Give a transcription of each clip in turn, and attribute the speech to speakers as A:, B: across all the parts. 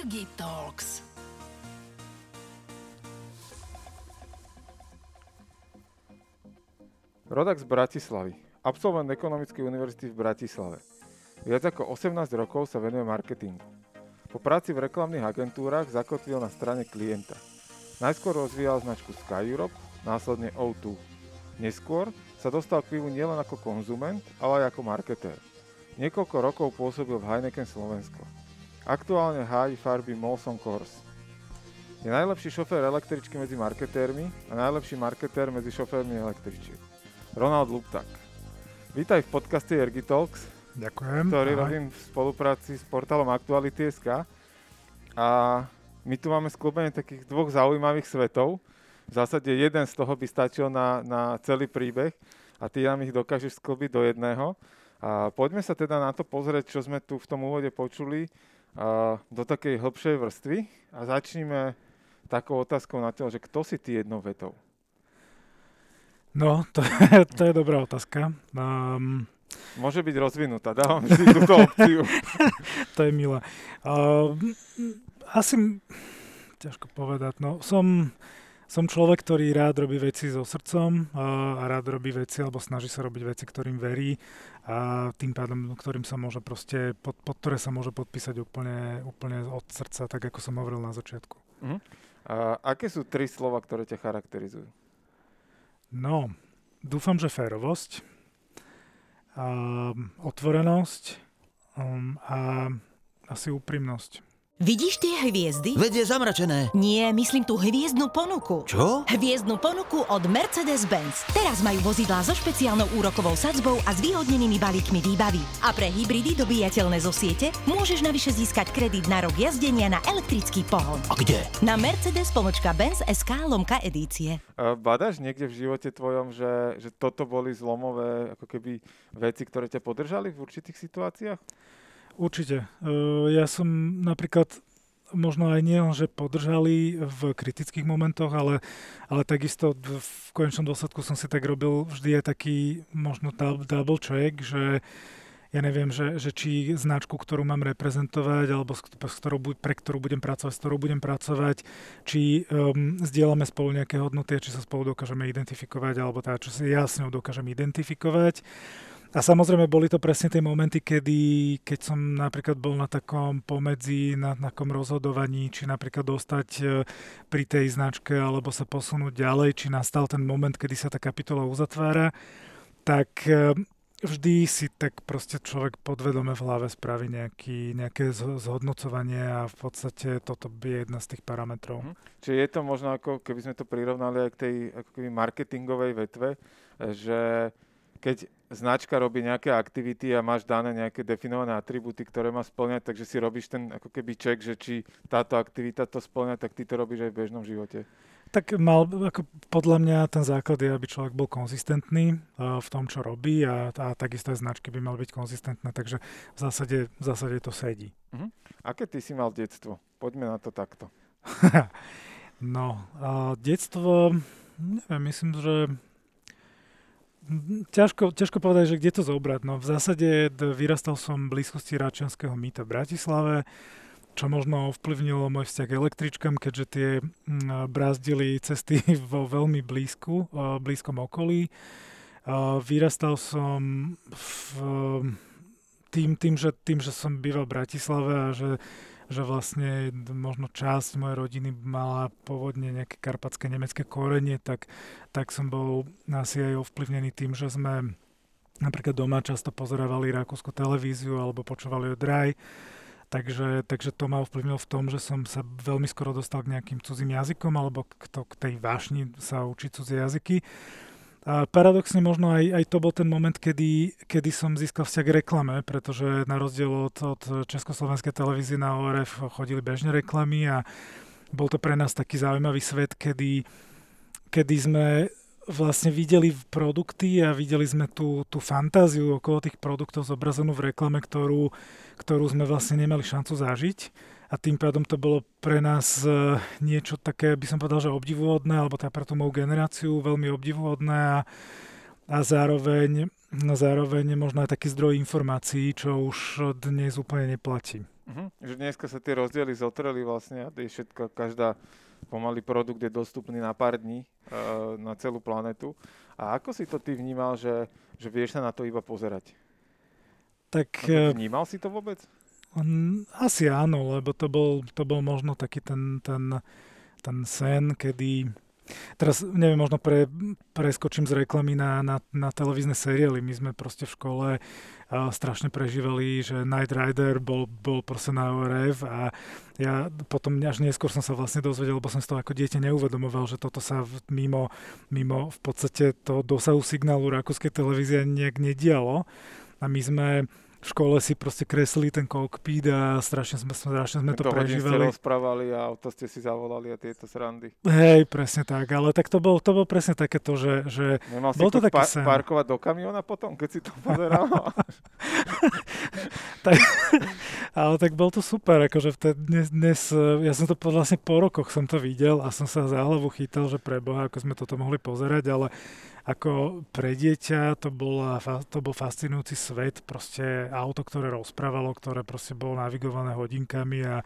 A: Ergi Talks.
B: Rodak z Bratislavy, absolvent Ekonomickej univerzity v Bratislave. Viac ako 18 rokov sa venuje marketingu. Po práci v reklamných agentúrach zakotvil na strane klienta. Najskôr rozvíjal značku Sky Europe, následne O2. Neskôr sa dostal k pivu nielen ako konzument, ale aj ako marketér. Niekoľko rokov pôsobil v Heineken Slovensko. Aktuálne hájí farby Molson Coors. Je najlepší šofér električky medzi marketérmi a najlepší marketér medzi šoférmi električiek. Ronald Luptak. Vítaj v podcaste Ergi Talks,
C: Ďakujem.
B: ktorý
C: Ahoj.
B: robím v spolupráci s portálom Aktuality.sk. A my tu máme sklubenie takých dvoch zaujímavých svetov. V zásade jeden z toho by stačil na, na celý príbeh a ty nám ich dokážeš sklbiť do jedného. A poďme sa teda na to pozrieť, čo sme tu v tom úvode počuli do takej hĺbšej vrstvy a začníme takou otázkou na to, že kto si ty jednou vetou?
C: No, to, je- to je dobrá otázka. Um,
B: Môže byť rozvinutá, dávam si túto opciu.
C: to je milé. Uh, asi, ťažko povedať, no, som, som človek, ktorý rád robí veci so srdcom a rád robí veci, alebo snaží sa robiť veci, ktorým verí a tým pádom, ktorým sa môže proste, pod, pod ktoré sa môže podpísať úplne, úplne od srdca, tak ako som hovoril na začiatku.
B: A aké sú tri slova, ktoré ťa charakterizujú?
C: No, dúfam, že férovosť, um, otvorenosť um, a asi úprimnosť.
D: Vidíš tie hviezdy?
E: Veď je zamračené.
D: Nie, myslím tú hviezdnu ponuku.
E: Čo?
D: Hviezdnu ponuku od Mercedes-Benz. Teraz majú vozidlá so špeciálnou úrokovou sadzbou a zvýhodnenými balíkmi výbavy. A pre hybridy dobíjateľné zo siete môžeš navyše získať kredit na rok jazdenia na elektrický pohon.
E: A kde?
D: Na Mercedes Benz SK lomka edície.
B: A Badáš niekde v živote tvojom, že, že toto boli zlomové ako keby veci, ktoré ťa podržali v určitých situáciách?
C: Určite. Uh, ja som napríklad možno aj nie že podržali v kritických momentoch, ale, ale takisto v konečnom dôsledku som si tak robil vždy aj taký možno dou- double check, že ja neviem, že, že či značku, ktorú mám reprezentovať, alebo s, ktorou, pre ktorú budem pracovať, s ktorou budem pracovať, či um, zdieľame spolu nejaké hodnoty, či sa spolu dokážeme identifikovať, alebo tá, čo si ja s ňou dokážem identifikovať. A samozrejme boli to presne tie momenty, kedy, keď som napríklad bol na takom pomedzi, na takom rozhodovaní, či napríklad dostať e, pri tej značke, alebo sa posunúť ďalej, či nastal ten moment, kedy sa tá kapitola uzatvára, tak e, vždy si tak proste človek podvedome v hlave spraví nejaký, nejaké zho- zhodnocovanie a v podstate toto je jedna z tých parametrov.
B: Mhm. Čiže je to možno ako keby sme to prirovnali aj k tej ako keby marketingovej vetve, e, že keď značka robí nejaké aktivity a máš dané nejaké definované atribúty, ktoré má splňať, takže si robíš ten ako keby check, že či táto aktivita to splňa, tak ty to robíš aj v bežnom živote.
C: Tak mal, ako podľa mňa ten základ je, aby človek bol konzistentný v tom, čo robí a, a takisto aj značky by mali byť konzistentné, takže v zásade, v zásade to sedí.
B: Aké ty si mal detstvo? Poďme na to takto.
C: no, a detstvo, neviem, myslím, že ťažko, ťažko povedať, že kde to zobrať. No v zásade vyrastal som v blízkosti Račianského mýta v Bratislave, čo možno ovplyvnilo môj vzťah k električkám, keďže tie brázdili cesty vo veľmi blízku, blízkom okolí. Vyrastal som v, tým, tým, že, tým, že som býval v Bratislave a že, že vlastne možno časť mojej rodiny mala pôvodne nejaké karpatské nemecké korenie, tak, tak som bol asi aj ovplyvnený tým, že sme napríklad doma často pozerávali rakúsku televíziu alebo počúvali o Draj. Takže, takže to ma ovplyvnilo v tom, že som sa veľmi skoro dostal k nejakým cudzím jazykom alebo k, to, k tej vášni sa učiť cudzie jazyky. A paradoxne možno aj, aj to bol ten moment, kedy, kedy som získal vzťah k reklame, pretože na rozdiel od, od Československej televízie na ORF chodili bežne reklamy a bol to pre nás taký zaujímavý svet, kedy, kedy sme vlastne videli produkty a videli sme tú, tú fantáziu okolo tých produktov zobrazenú v reklame, ktorú, ktorú sme vlastne nemali šancu zažiť a tým pádom to bolo pre nás eh, niečo také, by som povedal, že obdivuhodné, alebo teda pre tú moju generáciu veľmi obdivuhodné a, a zároveň, no zároveň možno aj taký zdroj informácií, čo už dnes úplne neplatí.
B: Uh-huh. Že dneska sa tie rozdiely zotreli vlastne a je všetko, každá pomaly produkt je dostupný na pár dní uh, na celú planetu. A ako si to ty vnímal, že, že vieš sa na to iba pozerať?
C: Tak...
B: Vnímal si to vôbec?
C: Asi áno, lebo to bol, to bol možno taký ten, ten, ten sen, kedy Teraz neviem, možno pre, preskočím z reklamy na, na, na televízne seriály. My sme proste v škole uh, strašne prežívali, že Night Rider bol, bol proste na ORF a ja potom až neskôr som sa vlastne dozvedel, lebo som z toho ako dieťa neuvedomoval, že toto sa v, mimo, mimo v podstate toho dosahu signálu rakúskej televízie nejak nedialo. A my sme v škole si proste kreslili ten kokpit a strašne sme, strašne sme to, to prežívali.
B: ste rozprávali a auto ste si zavolali a tieto srandy.
C: Hej, presne tak, ale tak to bol, to bol presne takéto, že, že
B: Nemal bol to taký pa- sen. parkovať do kamiona potom, keď si to pozeral?
C: tak, ale tak bol to super, akože vtedy, dnes, dnes, ja som to vlastne po rokoch som to videl a som sa za hlavu chytal, že pre Boha, ako sme toto mohli pozerať, ale ako pre dieťa to, bola, to bol fascinujúci svet, proste auto, ktoré rozprávalo, ktoré proste bolo navigované hodinkami a,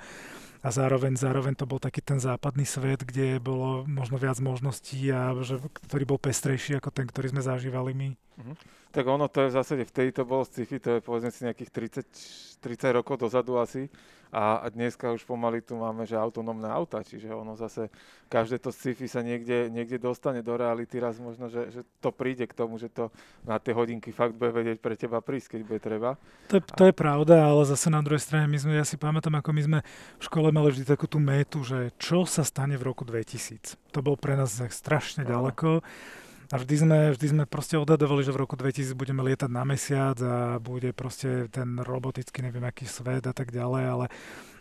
C: a zároveň, zároveň to bol taký ten západný svet, kde bolo možno viac možností a že, ktorý bol pestrejší ako ten, ktorý sme zažívali my.
B: Mm-hmm. Tak ono to je v zásade, vtedy to bolo sci-fi, to je povedzme si nejakých 30, 30 rokov dozadu asi a, dneska už pomaly tu máme, že autonómne auta, čiže ono zase, každé to sci-fi sa niekde, niekde dostane do reality, raz možno, že, že to príde k tomu, že to na tie hodinky fakt bude vedieť pre teba prísť, keď bude treba.
C: To, to je pravda, ale zase na druhej strane, my sme, ja si pamätám, ako my sme v škole mali vždy takú tú métu, že čo sa stane v roku 2000. To bol pre nás strašne ďaleko. A vždy sme, vždy sme proste odhadovali, že v roku 2000 budeme lietať na mesiac a bude proste ten robotický neviem aký svet a tak ďalej, ale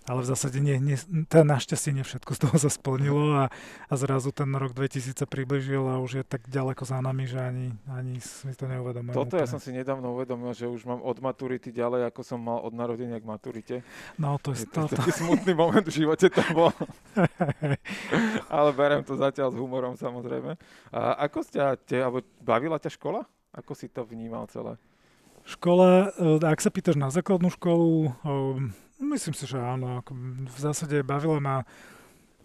C: ale v zásade nie, nie, teda našťastie nie všetko z toho sa splnilo a, a zrazu ten rok 2000 sa približil a už je tak ďaleko za nami, že ani, ani si to neuvedomujem.
B: Toto úplne. ja som si nedávno uvedomil, že už mám od maturity ďalej, ako som mal od narodenia k maturite.
C: No to je, je to,
B: taký smutný moment v živote to bol. Ale berem to zatiaľ s humorom samozrejme. A ako ste, te, alebo bavila ťa škola? Ako si to vnímal celé?
C: Škola, e, ak sa pýtaš na základnú školu, Myslím si, že áno. V zásade bavila ma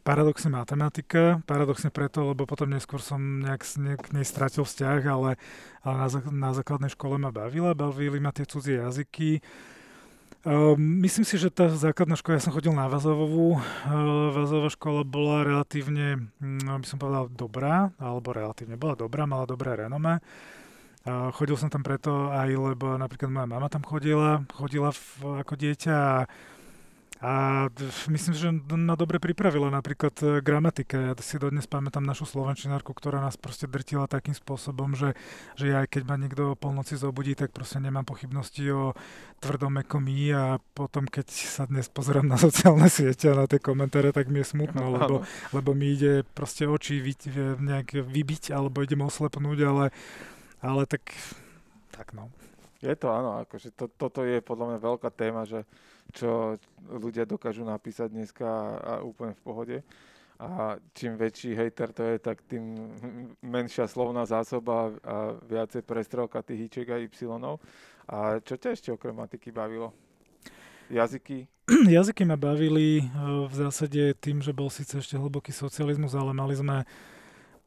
C: paradoxne matematika, paradoxne preto, lebo potom neskôr som nejak, k nej stratil vzťah, ale, ale na, na základnej škole ma bavila, bavili ma tie cudzie jazyky. Uh, myslím si, že tá základná škola, ja som chodil na Vazovovú, uh, Vazová škola bola relatívne, um, by som povedal, dobrá, alebo relatívne bola dobrá, mala dobré renome. Chodil som tam preto aj, lebo napríklad moja mama tam chodila, chodila v, ako dieťa a, a myslím, že ma dobre pripravila napríklad uh, gramatika. Ja si dodnes pamätám našu slovenčinárku, ktorá nás proste drtila takým spôsobom, že, že ja, keď ma niekto o polnoci zobudí, tak proste nemám pochybnosti o tvrdom ekomí a potom, keď sa dnes pozerám na sociálne siete a na tie komentáre, tak mi je smutno, lebo, lebo mi ide proste oči vy, nejak vybiť alebo idem oslepnúť, ale ale tak, tak no.
B: Je to áno, akože to, toto je podľa mňa veľká téma, že čo ľudia dokážu napísať dneska a, a úplne v pohode. A čím väčší hejter to je, tak tým menšia slovná zásoba a viacej prestrelka tých ičiek a y. A čo ťa ešte okrem matiky bavilo? Jazyky?
C: Jazyky ma bavili e, v zásade tým, že bol síce ešte hlboký socializmus, ale mali sme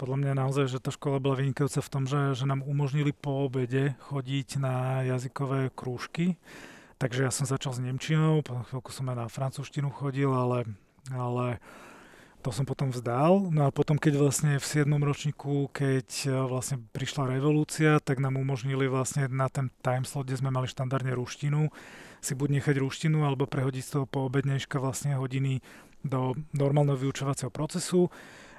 C: podľa mňa naozaj, že tá škola bola vynikajúca v tom, že, že nám umožnili po obede chodiť na jazykové krúžky. Takže ja som začal s Nemčinou, po chvíľku som aj na francúzštinu chodil, ale, ale to som potom vzdal. No a potom, keď vlastne v 7. ročníku, keď e, vlastne prišla revolúcia, tak nám umožnili vlastne na ten timeslot, kde sme mali štandardne ruštinu, si buď nechať ruštinu, alebo prehodiť z toho po obednejška vlastne hodiny do normálneho vyučovacieho procesu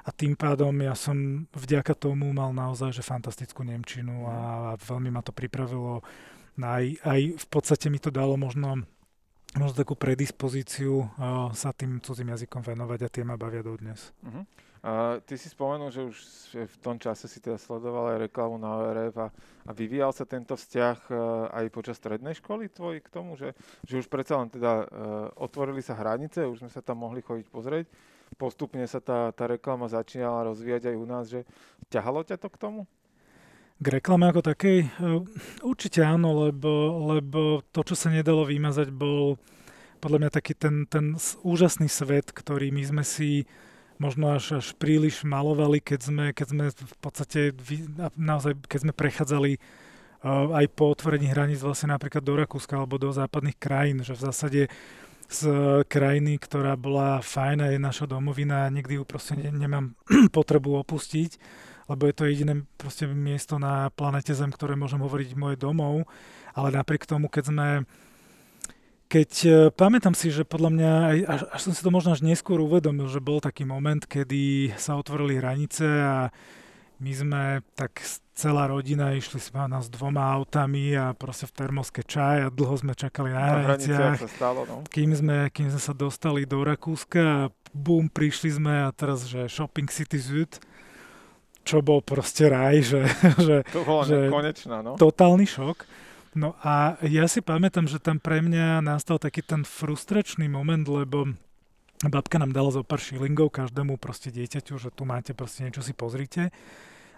C: a tým pádom ja som vďaka tomu mal naozaj že fantastickú Nemčinu a, a veľmi ma to pripravilo. Aj, aj v podstate mi to dalo možno, možno takú predispozíciu uh, sa tým cudzím jazykom venovať a tie ma bavia dodnes.
B: Uh-huh. Uh, ty si spomenul, že už v tom čase si teda sledoval aj reklamu na ORF a, a vyvíjal sa tento vzťah uh, aj počas strednej školy tvoj k tomu, že, že už predsa len teda uh, otvorili sa hranice, už sme sa tam mohli chodiť pozrieť postupne sa tá, tá reklama začínala rozvíjať aj u nás, že ťahalo ťa to k tomu?
C: K reklame ako takej? E, určite áno, lebo, lebo to, čo sa nedalo vymazať, bol podľa mňa taký ten, ten úžasný svet, ktorý my sme si možno až, až príliš malovali, keď sme, keď sme v podstate naozaj, keď sme prechádzali uh, aj po otvorení hraníc vlastne napríklad do Rakúska alebo do západných krajín, že v zásade z krajiny, ktorá bola fajn a je naša domovina a nikdy ju proste ne, nemám potrebu opustiť, lebo je to jediné proste miesto na planete Zem, ktoré môžem hovoriť moje domov, ale napriek tomu, keď sme keď uh, pamätám si, že podľa mňa, až, až som si to možno až neskôr uvedomil, že bol taký moment, kedy sa otvorili hranice a my sme tak celá rodina, išli sme s dvoma autami a proste v termoske čaj a dlho sme čakali na, na hraniciach.
B: sa stalo, no.
C: Kým sme, kým sme sa dostali do Rakúska a bum, prišli sme a teraz, že Shopping City Süd, čo bol proste raj, že, že,
B: to bolo
C: že
B: konečná, no.
C: totálny šok. No a ja si pamätám, že tam pre mňa nastal taký ten frustračný moment, lebo babka nám dala zo pár šilingov každému proste dieťaťu, že tu máte proste niečo si pozrite.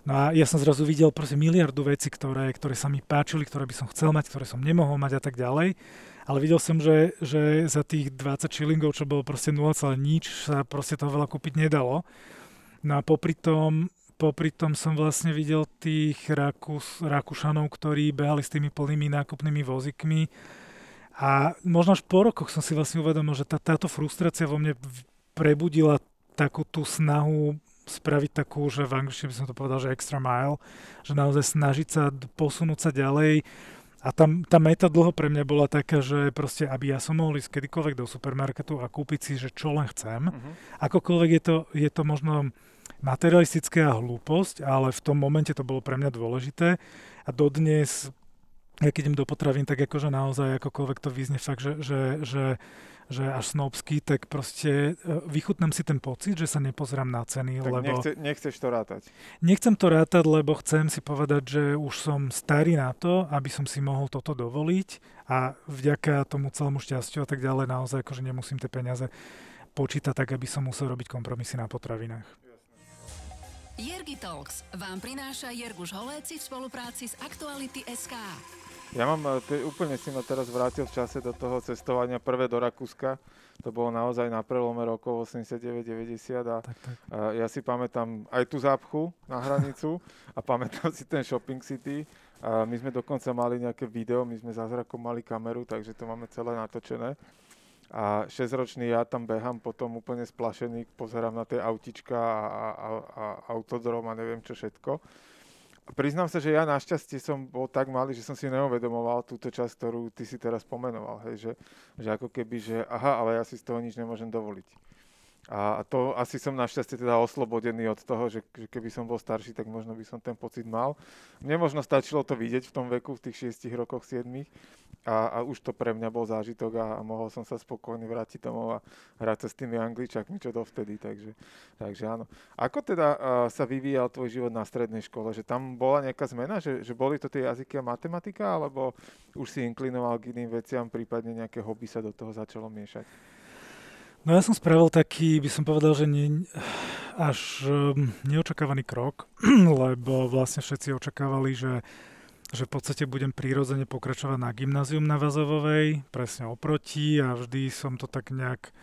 C: No a ja som zrazu videl proste miliardu veci, ktoré, ktoré sa mi páčili, ktoré by som chcel mať, ktoré som nemohol mať a tak ďalej. Ale videl som, že, že za tých 20 šilingov, čo bolo proste 0, nič, sa proste toho veľa kúpiť nedalo. No a popri tom, popri tom som vlastne videl tých Rakus, Rakúšanov, ktorí behali s tými plnými nákupnými vozikmi. A možno až po rokoch som si vlastne uvedomil, že tá, táto frustrácia vo mne prebudila takú tú snahu spraviť takú, že v angličtine by som to povedal, že extra mile, že naozaj snažiť sa posunúť sa ďalej. A tam, tá meta dlho pre mňa bola taká, že proste, aby ja som mohol ísť kedykoľvek do supermarketu a kúpiť si, že čo len chcem. Uh-huh. Akokoľvek je to, je to možno materialistická hlúposť, ale v tom momente to bolo pre mňa dôležité. A dodnes, ja keď idem do potravín, tak akože naozaj akokoľvek to vyzne fakt, že, že, že že až snobský, tak proste e, vychutnám si ten pocit, že sa nepozerám na ceny,
B: tak
C: lebo...
B: Nechce, nechceš to rátať.
C: Nechcem to rátať, lebo chcem si povedať, že už som starý na to, aby som si mohol toto dovoliť a vďaka tomu celému šťastiu a tak ďalej naozaj akože nemusím tie peniaze počítať tak, aby som musel robiť kompromisy na potravinách.
A: Jergi Talks vám prináša Jerguš Holéci v spolupráci s Aktuality SK.
B: Ja mám, e, úplne si ma teraz vrátil v čase do toho cestovania prvé do Rakúska. To bolo naozaj na prelome rokov 89-90 a, tak, tak. a ja si pamätám aj tú zápchu na hranicu a pamätám si ten shopping city. A my sme dokonca mali nejaké video, my sme zázrakom mali kameru, takže to máme celé natočené. A 6-ročný ja tam behám potom úplne splašený, pozerám na tie autička a, a, a, a autodrom a neviem čo všetko. Priznám sa, že ja našťastie som bol tak malý, že som si neuvedomoval túto časť, ktorú ty si teraz pomenoval. Hej, že, že ako keby, že aha, ale ja si z toho nič nemôžem dovoliť. A to asi som našťastie teda oslobodený od toho, že, že keby som bol starší, tak možno by som ten pocit mal. Mne možno stačilo to vidieť v tom veku, v tých 6 rokoch, 7 a, a už to pre mňa bol zážitok a, a mohol som sa spokojne vrátiť domov a hrať sa s tými angličakmi, čo dovtedy, takže, takže áno. Ako teda uh, sa vyvíjal tvoj život na strednej škole? Že tam bola nejaká zmena, že, že boli to tie jazyky a matematika, alebo už si inklinoval k iným veciam, prípadne nejaké hobby sa do toho začalo miešať?
C: No ja som spravil taký, by som povedal, že nie, až um, neočakávaný krok, lebo vlastne všetci očakávali, že, že v podstate budem prírodzene pokračovať na gymnázium na Vazovovej, presne oproti a vždy som to tak nejak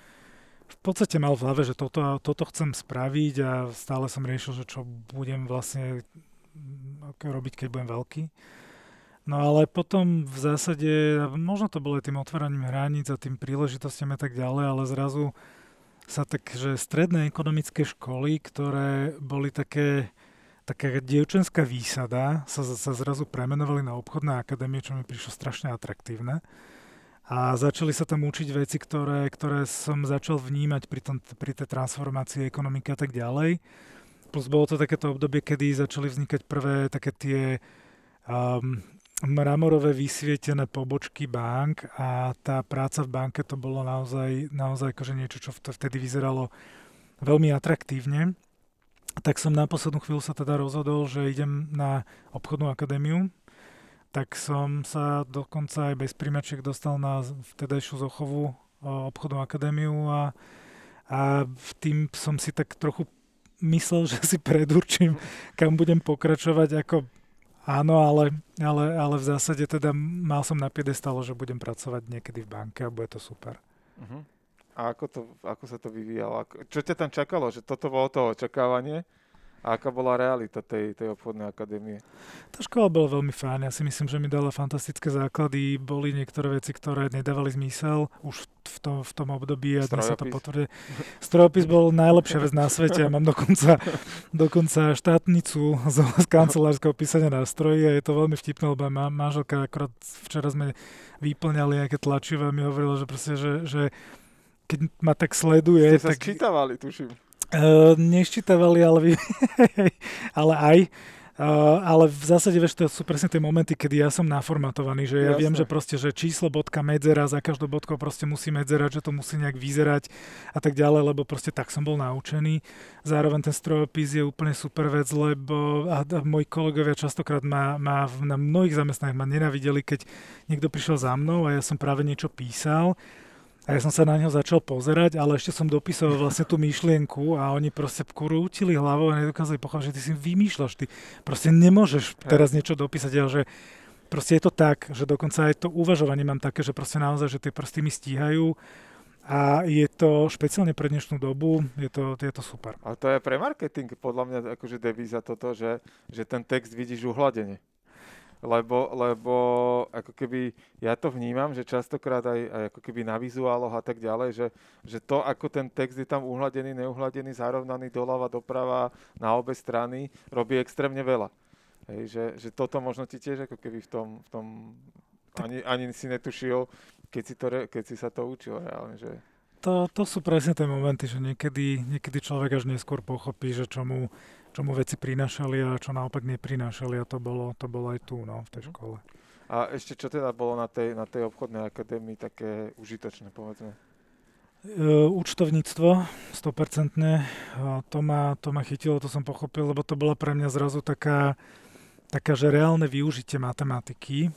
C: v podstate mal v hlave, že toto, toto chcem spraviť a stále som riešil, že čo budem vlastne robiť, keď budem veľký. No ale potom v zásade, možno to bolo aj tým otváraním hraníc a tým príležitostiam a tak ďalej, ale zrazu sa tak, že stredné ekonomické školy, ktoré boli také, taká dievčenská výsada, sa, sa zrazu premenovali na obchodné akadémie, čo mi prišlo strašne atraktívne. A začali sa tam učiť veci, ktoré, ktoré som začal vnímať pri, tom, pri tej transformácii ekonomiky a tak ďalej. Plus bolo to takéto obdobie, kedy začali vznikať prvé také tie um, mramorové vysvietené pobočky bank a tá práca v banke to bolo naozaj, naozaj akože niečo, čo vtedy vyzeralo veľmi atraktívne. Tak som na poslednú chvíľu sa teda rozhodol, že idem na obchodnú akadémiu. Tak som sa dokonca aj bez príjmačiek dostal na vtedajšiu Zochovú obchodnú akadémiu a, a tým som si tak trochu myslel, že si predurčím, kam budem pokračovať ako Áno, ale, ale, ale v zásade teda mal som na piedestalo, že budem pracovať niekedy v banke a bude to super.
B: Uh-huh. A ako, to, ako sa to vyvíjalo? Čo ťa tam čakalo? Že toto bolo to očakávanie? A aká bola realita tej, tej obchodnej akadémie?
C: Tá škola bola veľmi fajn. Ja si myslím, že mi dala fantastické základy. Boli niektoré veci, ktoré nedávali zmysel už v, to, v tom období a dnes sa to potvrdí. Strojopis bol najlepšia vec na svete. Ja mám dokonca, dokonca štátnicu z, z kancelárskeho písania nástrojí a je to veľmi vtipné, lebo má, manželka akorát včera sme vyplňali nejaké tlačivé a mi hovorila, že proste, že, že keď ma tak sleduje...
B: Ste
C: tak...
B: sa sčítavali, tuším.
C: Uh, neščítavali, ale, vy, ale aj. Uh, ale v zásade, vieš, to sú presne tie momenty, kedy ja som naformatovaný, že ja Jasne. viem, že proste, že číslo, bodka, medzera, za každou bodkou proste musí medzerať, že to musí nejak vyzerať a tak ďalej, lebo proste tak som bol naučený. Zároveň ten strojopis je úplne super vec, lebo a, a moji kolegovia častokrát ma, ma na mnohých zamestnaniach ma nenavideli, keď niekto prišiel za mnou a ja som práve niečo písal a ja som sa na neho začal pozerať, ale ešte som dopisoval vlastne tú myšlienku a oni proste krútili hlavou a nedokázali pochopiť, že ty si vymýšľaš, ty proste nemôžeš teraz niečo dopísať, ale že proste je to tak, že dokonca aj to uvažovanie mám také, že proste naozaj, že tie prsty mi stíhajú a je to špeciálne pre dnešnú dobu, je to, je to super.
B: A to je pre marketing podľa mňa akože devíza toto, že, že ten text vidíš uhladene lebo, lebo ako keby ja to vnímam, že častokrát aj, aj ako keby na vizuáloch a tak ďalej, že, že to, ako ten text je tam uhladený, neuhladený, zarovnaný doľava, doprava, na obe strany, robí extrémne veľa. Hej, že, že toto možno ti tiež ako keby v tom, v tom ani, ani si netušil, keď si, to, keď si sa to učil reálne, že...
C: To, to sú presne tie momenty, že niekedy, niekedy človek až neskôr pochopí, že čo mu, čo mu veci prinášali a čo naopak neprinášali a to bolo, to bolo aj tu, no, v tej mhm. škole.
B: A ešte čo teda bolo na tej, na tej obchodnej akadémii také užitočné, povedzme?
C: Uh, účtovníctvo, 100%. Uh, to, ma, to ma chytilo, to som pochopil, lebo to bola pre mňa zrazu taká, taká, že reálne využitie matematiky.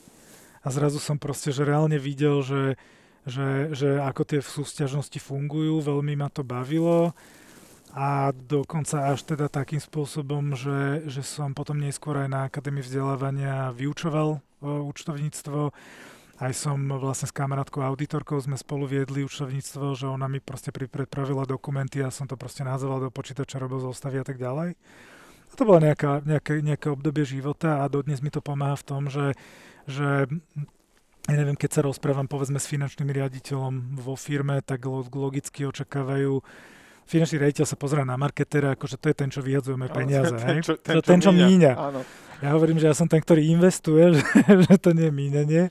C: A zrazu som proste, že reálne videl, že, že, že ako tie súťažnosti fungujú, veľmi ma to bavilo a dokonca až teda takým spôsobom, že, že som potom neskôr aj na Akadémii vzdelávania vyučoval o, účtovníctvo. Aj som vlastne s kamarátkou auditorkou sme spolu viedli účtovníctvo, že ona mi proste pripravila dokumenty a som to proste nazval do počítača, robil zostavy a tak ďalej. A to bolo nejaká, nejaké, nejaké obdobie života a dodnes mi to pomáha v tom, že, že ja neviem, keď sa rozprávam povedzme s finančným riaditeľom vo firme, tak logicky očakávajú finančný riaditeľ sa pozera na marketera, akože to je ten, čo vyhadzujeme peniaze. Ten, čo, ten, čo, ten, čo míňa. Ja hovorím, že ja som ten, ktorý investuje, že, že to nie je míňanie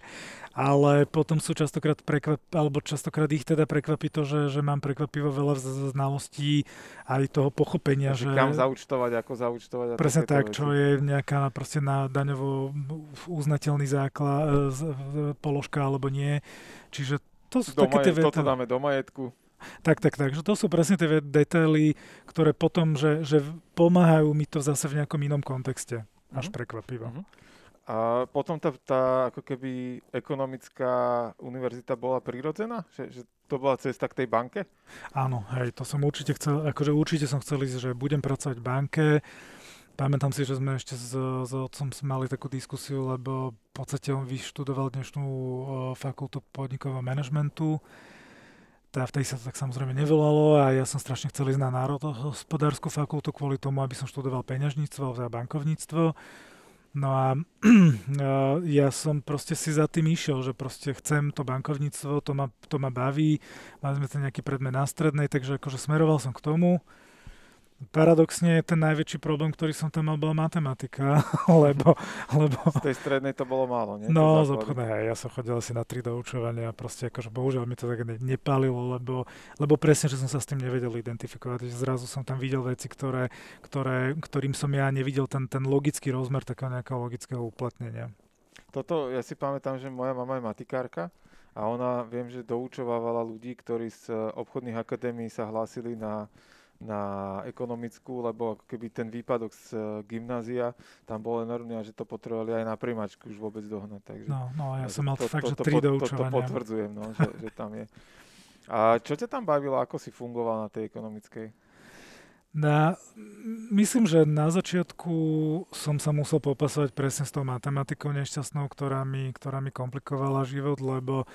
C: ale potom sú častokrát prekvap, alebo častokrát ich teda prekvapí to, že, že mám prekvapivo veľa znalostí aj toho pochopenia,
B: že... Kam zaučtovať, ako zaučtovať. A
C: presne tak, veci. čo je nejaká proste na daňovo uznateľný základ, e, položka alebo nie. Čiže to sú
B: Doma
C: také tie
B: Toto dáme do majetku.
C: Tak, tak, tak. Že to sú presne tie detaily, ktoré potom, že, že pomáhajú mi to zase v nejakom inom kontexte. Až uh-huh. prekvapivo. Uh-huh.
B: A potom tá, tá ako keby ekonomická univerzita bola prirodzená? Že, že to bola cesta k tej banke?
C: Áno, hej, to som určite chcel, akože určite som chcel ísť, že budem pracovať v banke. Pamätám si, že sme ešte s, s otcom mali takú diskusiu, lebo v podstate on vyštudoval dnešnú fakultu podnikového manažmentu tá, vtedy sa to tak samozrejme nevolalo a ja som strašne chcel ísť na národohospodárskú fakultu kvôli tomu, aby som študoval peňažníctvo a bankovníctvo. No a ja som proste si za tým išiel, že proste chcem to bankovníctvo, to ma, to ma baví, mali sme ten nejaký predmet na strednej, takže akože smeroval som k tomu. Paradoxne ten najväčší problém, ktorý som tam mal, bola matematika, lebo, lebo...
B: Z tej strednej to bolo málo, nie?
C: No, z obchodnej, ja som chodil asi na tri doučovania a proste akože bohužiaľ mi to tak ne, nepalilo, lebo, lebo presne, že som sa s tým nevedel identifikovať, že zrazu som tam videl veci, ktoré, ktoré, ktorým som ja nevidel ten, ten logický rozmer takého nejakého logického uplatnenia.
B: Toto, ja si pamätám, že moja mama je matikárka a ona, viem, že doučovávala ľudí, ktorí z obchodných akadémií sa hlásili na na ekonomickú, lebo keby ten výpadok z uh, gymnázia tam bol enormný a že to potrebovali aj na primačku už vôbec dohnať. Takže,
C: no, no, ja som mal to, fakt, to, že to, to, to
B: potvrdzujem, no, že, že tam je. A čo ťa tam bavilo, ako si fungoval na tej ekonomickej?
C: Na, myslím, že na začiatku som sa musel popasovať presne s tou matematikou nešťastnou, ktorá mi, ktorá mi komplikovala život, lebo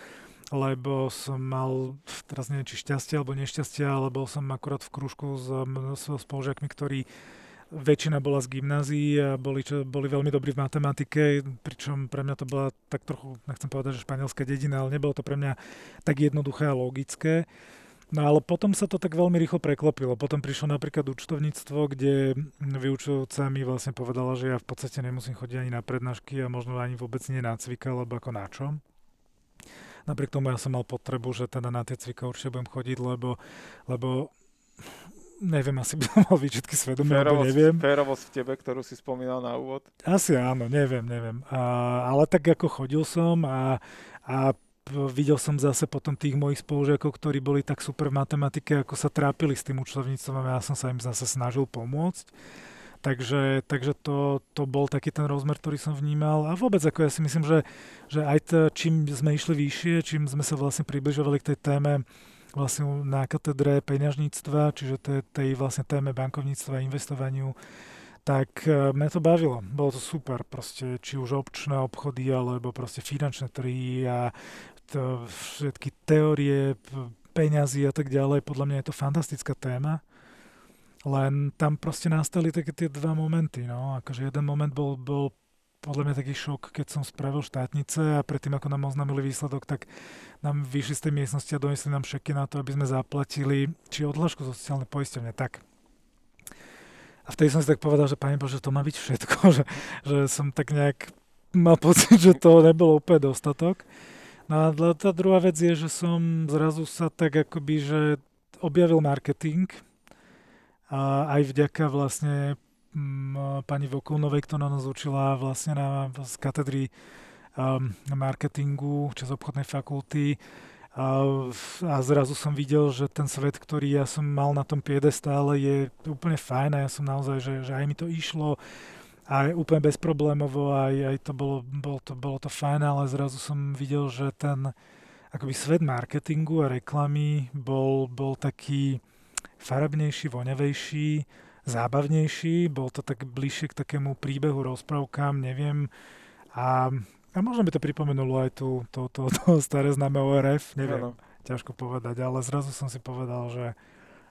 C: lebo som mal teraz neviem, či šťastie alebo nešťastie, ale bol som akurát v krúžku s, s spolužiakmi, ktorí väčšina bola z gymnázií a boli, čo, boli veľmi dobrí v matematike, pričom pre mňa to bola tak trochu, nechcem povedať, že španielská dedina, ale nebolo to pre mňa tak jednoduché a logické. No ale potom sa to tak veľmi rýchlo preklopilo. Potom prišlo napríklad účtovníctvo, kde vyučujúca mi vlastne povedala, že ja v podstate nemusím chodiť ani na prednášky a možno ani vôbec nie na cvika, lebo ako na čom. Napriek tomu ja som mal potrebu, že teda na tie cvika určite budem chodiť, lebo, lebo neviem, asi by som mal výčitky svedomia, alebo neviem.
B: Férovosť v tebe, ktorú si spomínal na úvod?
C: Asi áno, neviem, neviem. A, ale tak ako chodil som a, a videl som zase potom tých mojich spolužiakov, ktorí boli tak super v matematike, ako sa trápili s tým účtovníctvom a ja som sa im zase snažil pomôcť. Takže, takže to, to bol taký ten rozmer, ktorý som vnímal. A vôbec, ako ja si myslím, že, že aj to, čím sme išli vyššie, čím sme sa vlastne približovali k tej téme vlastne na katedre peňažníctva, čiže tej, tej vlastne téme bankovníctva a investovaniu, tak e, mňa to bavilo. Bolo to super, proste, či už občné obchody, alebo proste finančné trhy a to, všetky teórie, peňazí a tak ďalej. Podľa mňa je to fantastická téma. Len tam proste nastali také tie dva momenty, no. Akože jeden moment bol, bol podľa mňa taký šok, keď som spravil štátnice a predtým, ako nám oznámili výsledok, tak nám vyšli z tej miestnosti a donesli nám šeky na to, aby sme zaplatili či odhlášku zo sociálnej poisťovne. Tak. A vtedy som si tak povedal, že Pane Bože, to má byť všetko, že, že som tak nejak mal pocit, že to nebolo úplne dostatok. No a tá druhá vec je, že som zrazu sa tak akoby, že objavil marketing, a aj vďaka vlastne m, pani Vokulnovej, ktorá nás učila vlastne na, z katedry um, marketingu čas obchodnej fakulty. A, a zrazu som videl, že ten svet, ktorý ja som mal na tom piedestále, je úplne fajn a ja som naozaj, že, že aj mi to išlo aj úplne bezproblémovo, aj, aj to bolo, bolo, to, bolo to fajn, ale zrazu som videl, že ten akoby svet marketingu a reklamy bol, bol taký, farebnejší, voňavejší, zábavnejší, bol to tak bližšie k takému príbehu, rozprávkam, neviem. A, a možno by to pripomenulo aj tu to, to, to staré známe ORF, neviem, ano. ťažko povedať, ale zrazu som si povedal, že,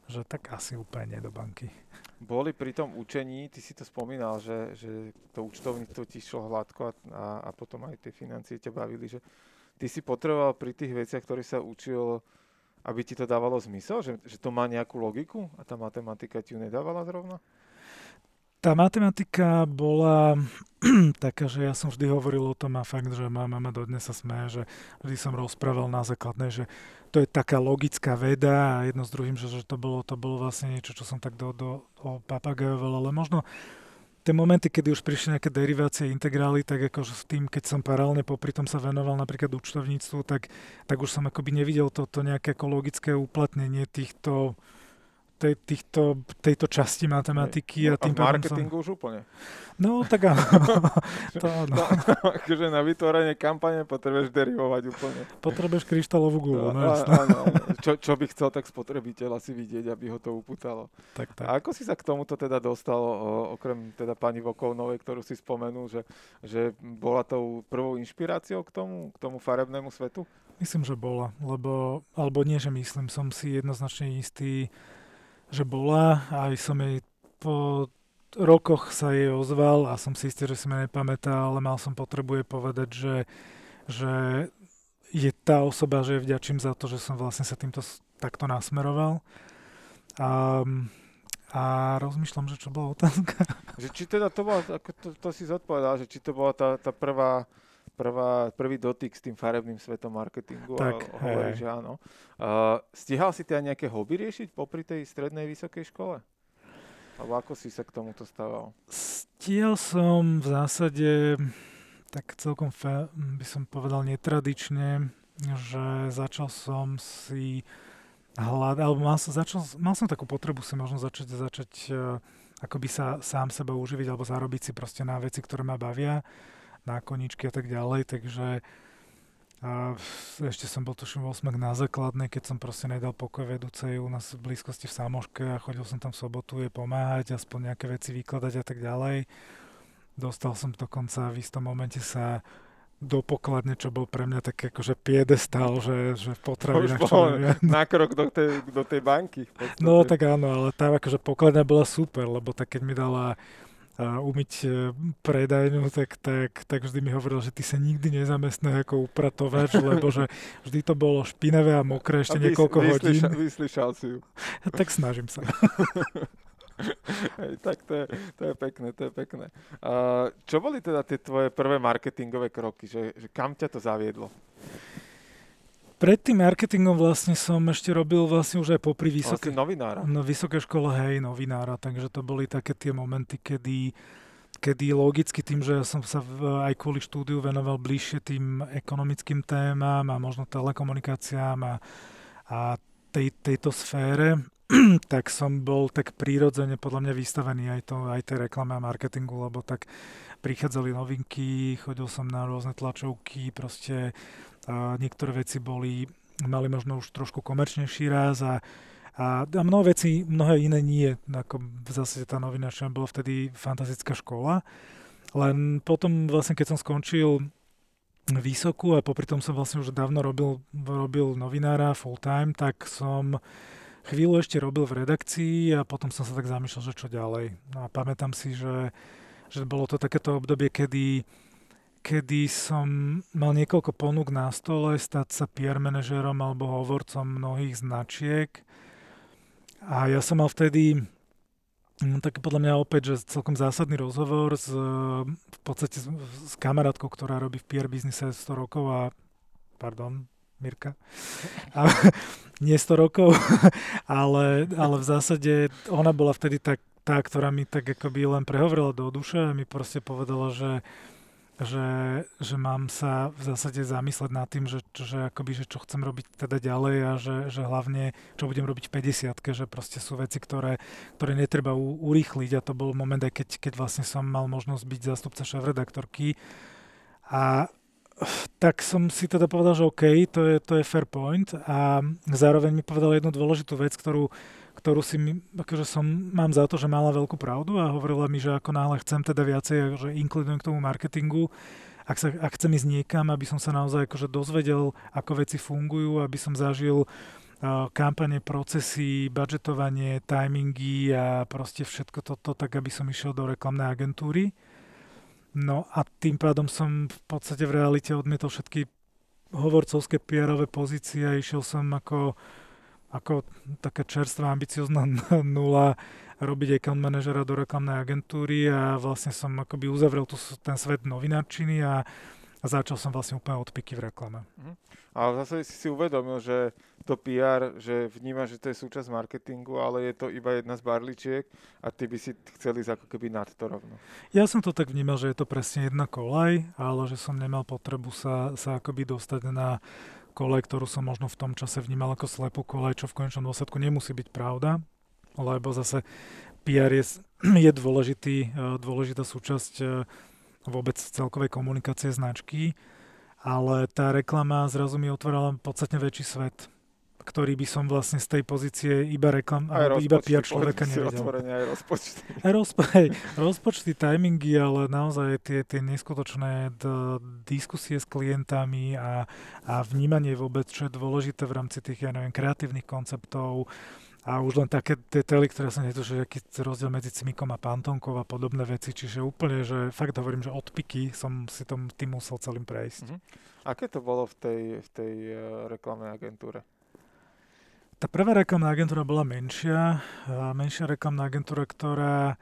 C: že tak asi úplne nie do banky.
B: Boli pri tom učení, ty si to spomínal, že, že to účtovníctvo ti šlo hladko a, a, a potom aj tie financie ťa bavili, že ty si potreboval pri tých veciach, ktoré sa učil, aby ti to dávalo zmysel, že, že to má nejakú logiku a tá matematika ti ju nedávala zrovna?
C: Tá matematika bola taká, že ja som vždy hovoril o tom a fakt, že má mama dodnes sa smeje, že vždy som rozprával na základnej, že to je taká logická veda a jedno s druhým, že, že to, bolo, to bolo vlastne niečo, čo som tak do, do, do ale možno tie momenty, kedy už prišli nejaké derivácie, integrály, tak akože s tým, keď som paralelne popri tom sa venoval napríklad účtovníctvu, tak, tak už som akoby nevidel toto nejaké ekologické uplatnenie týchto tej, týchto, tejto časti matematiky.
B: No, a, tým a v marketingu som... už úplne.
C: No, tak áno. to áno. No,
B: akože na vytvorenie kampane potrebuješ derivovať úplne.
C: Potrebuješ kryštálovú gulu. No,
B: no, áno, čo, čo by chcel tak spotrebiteľ asi vidieť, aby ho to upútalo. Tak, tak. A ako si sa k tomuto teda dostal, o, okrem teda pani Vokovnovej, ktorú si spomenul, že, že bola tou prvou inšpiráciou k tomu, k tomu farebnému svetu?
C: Myslím, že bola, lebo, alebo nie, že myslím, som si jednoznačne istý, že bola, aj som jej po rokoch sa jej ozval a som si istý, že si ma nepamätá, ale mal som potrebu jej povedať, že, že je tá osoba, že vďačím za to, že som vlastne sa týmto takto nasmeroval. A, a rozmýšľam, že čo bola otázka.
B: Že či teda to bola, ako to, to si zodpovedal, že či to bola tá, tá prvá prvá, prvý dotyk s tým farebným svetom marketingu tak, a hovorí, že áno. Uh, stihal si ty aj nejaké hobby riešiť popri tej strednej vysokej škole? Alebo ako si sa k tomuto stával?
C: Stihal som v zásade tak celkom fe, by som povedal netradične, že začal som si hľadať, alebo mal som, začal, mal som takú potrebu si možno začať, začať uh, akoby sa sám seba uživiť alebo zarobiť si proste na veci, ktoré ma bavia na koničky a tak ďalej, takže a ešte som bol tuším 8 na základnej, keď som proste nedal pokoj vedúcej u nás v blízkosti v Samoške a chodil som tam v sobotu je pomáhať, aspoň nejaké veci vykladať a tak ďalej. Dostal som dokonca v istom momente sa do pokladne, čo bol pre mňa tak akože piedestal, že, že v potravinách.
B: Už bol na krok do tej, do tej banky.
C: No tak áno, ale tá akože pokladňa bola super, lebo tak keď mi dala uh, umyť uh, predajňu, tak, tak, tak vždy mi hovoril, že ty sa nikdy nezamestná ako upratovač, lebo že vždy to bolo špinavé a mokré ešte a niekoľko vyslyša, hodín.
B: Vyslyšal si ju.
C: tak snažím sa.
B: Hej, tak to je, to je pekné, to je pekné. Uh, čo boli teda tie tvoje prvé marketingové kroky? Že, že kam ťa to zaviedlo?
C: Pred tým marketingom vlastne som ešte robil vlastne už aj popri vysokej...
B: Vlastne novinára.
C: No, vysokej škole, hej, novinára, takže to boli také tie momenty, kedy kedy logicky tým, že ja som sa v, aj kvôli štúdiu venoval bližšie tým ekonomickým témam a možno telekomunikáciám a, a tej, tejto sfére, tak som bol tak prírodzene podľa mňa vystavený aj, to, aj tej reklame a marketingu, lebo tak prichádzali novinky, chodil som na rôzne tlačovky, proste a niektoré veci boli, mali možno už trošku komerčnejší raz a, a, a mnoho veci, mnohé iné nie. Ako zásade tá novinačná bola vtedy fantastická škola. Len potom vlastne, keď som skončil vysokú a popri tom som vlastne už dávno robil, robil novinára full time, tak som chvíľu ešte robil v redakcii a potom som sa tak zamýšľal, že čo ďalej. No a pamätám si, že, že bolo to takéto obdobie, kedy, kedy som mal niekoľko ponúk na stole stať sa PR manažerom alebo hovorcom mnohých značiek. A ja som mal vtedy No, tak podľa mňa opäť, že celkom zásadný rozhovor s, v podstate s, s kamarátkou, ktorá robí v PR biznise 100 rokov a pardon, Mirka. A, nie 100 rokov, ale, ale v zásade ona bola vtedy tak, tá, ktorá mi tak akoby len prehovorila do duše a mi proste povedala, že, že, že mám sa v zásade zamysleť nad tým, že, že, akoby, že čo chcem robiť teda ďalej a že, že hlavne čo budem robiť v 50 že proste sú veci, ktoré, ktoré netreba u, urýchliť. A to bol moment aj keď, keď vlastne som mal možnosť byť zástupca šéf-redaktorky. A tak som si teda povedal, že OK, to je, to je fair point. A zároveň mi povedal jednu dôležitú vec, ktorú, ktorú si mi, akože som, mám za to, že mala veľkú pravdu a hovorila mi, že ako náhle chcem teda viacej, že inklinujem k tomu marketingu, ak, sa, ak chcem ísť niekam, aby som sa naozaj akože dozvedel, ako veci fungujú, aby som zažil uh, kampane, procesy, budžetovanie, timingy a proste všetko toto, tak aby som išiel do reklamnej agentúry. No a tým pádom som v podstate v realite odmietol všetky hovorcovské pr pozície a išiel som ako, ako taká čerstvá, ambiciozná nula robiť account manažera do reklamnej agentúry a vlastne som akoby uzavrel tu, ten svet novinárčiny a, a začal som vlastne úplne odpiky v reklame. Uh-huh.
B: A zase si si uvedomil, že to PR, že vníma, že to je súčasť marketingu, ale je to iba jedna z barličiek a ty by si chceli ísť ako keby nad to rovno.
C: Ja som to tak vnímal, že je to presne jedna kolaj, ale že som nemal potrebu sa, sa akoby dostať na kolej, ktorú som možno v tom čase vnímal ako slepú kolej, čo v konečnom dôsledku nemusí byť pravda, lebo zase PR je, je dôležitý, e, dôležitá súčasť e, vôbec celkovej komunikácie značky ale tá reklama zrazu mi otvorila podstatne väčší svet ktorý by som vlastne z tej pozície iba reklam,
B: aj
C: iba PR človeka nevedel.
B: aj rozpočty.
C: Aj rozpo, hej, rozpočty, timingy, ale naozaj tie, tie neskutočné d- diskusie s klientami a, a vnímanie vôbec, čo je dôležité v rámci tých, ja neviem, kreatívnych konceptov, a už len také detaily, ktoré som netušil, aký rozdiel medzi cimikom a pantonkou a podobné veci, čiže úplne, že fakt hovorím, že odpiky som si tom tým musel celým prejsť. Mm-hmm.
B: Aké to bolo v tej, v tej uh, reklamnej agentúre?
C: Tá prvá reklamná agentúra bola menšia, menšia reklamná agentúra, ktorá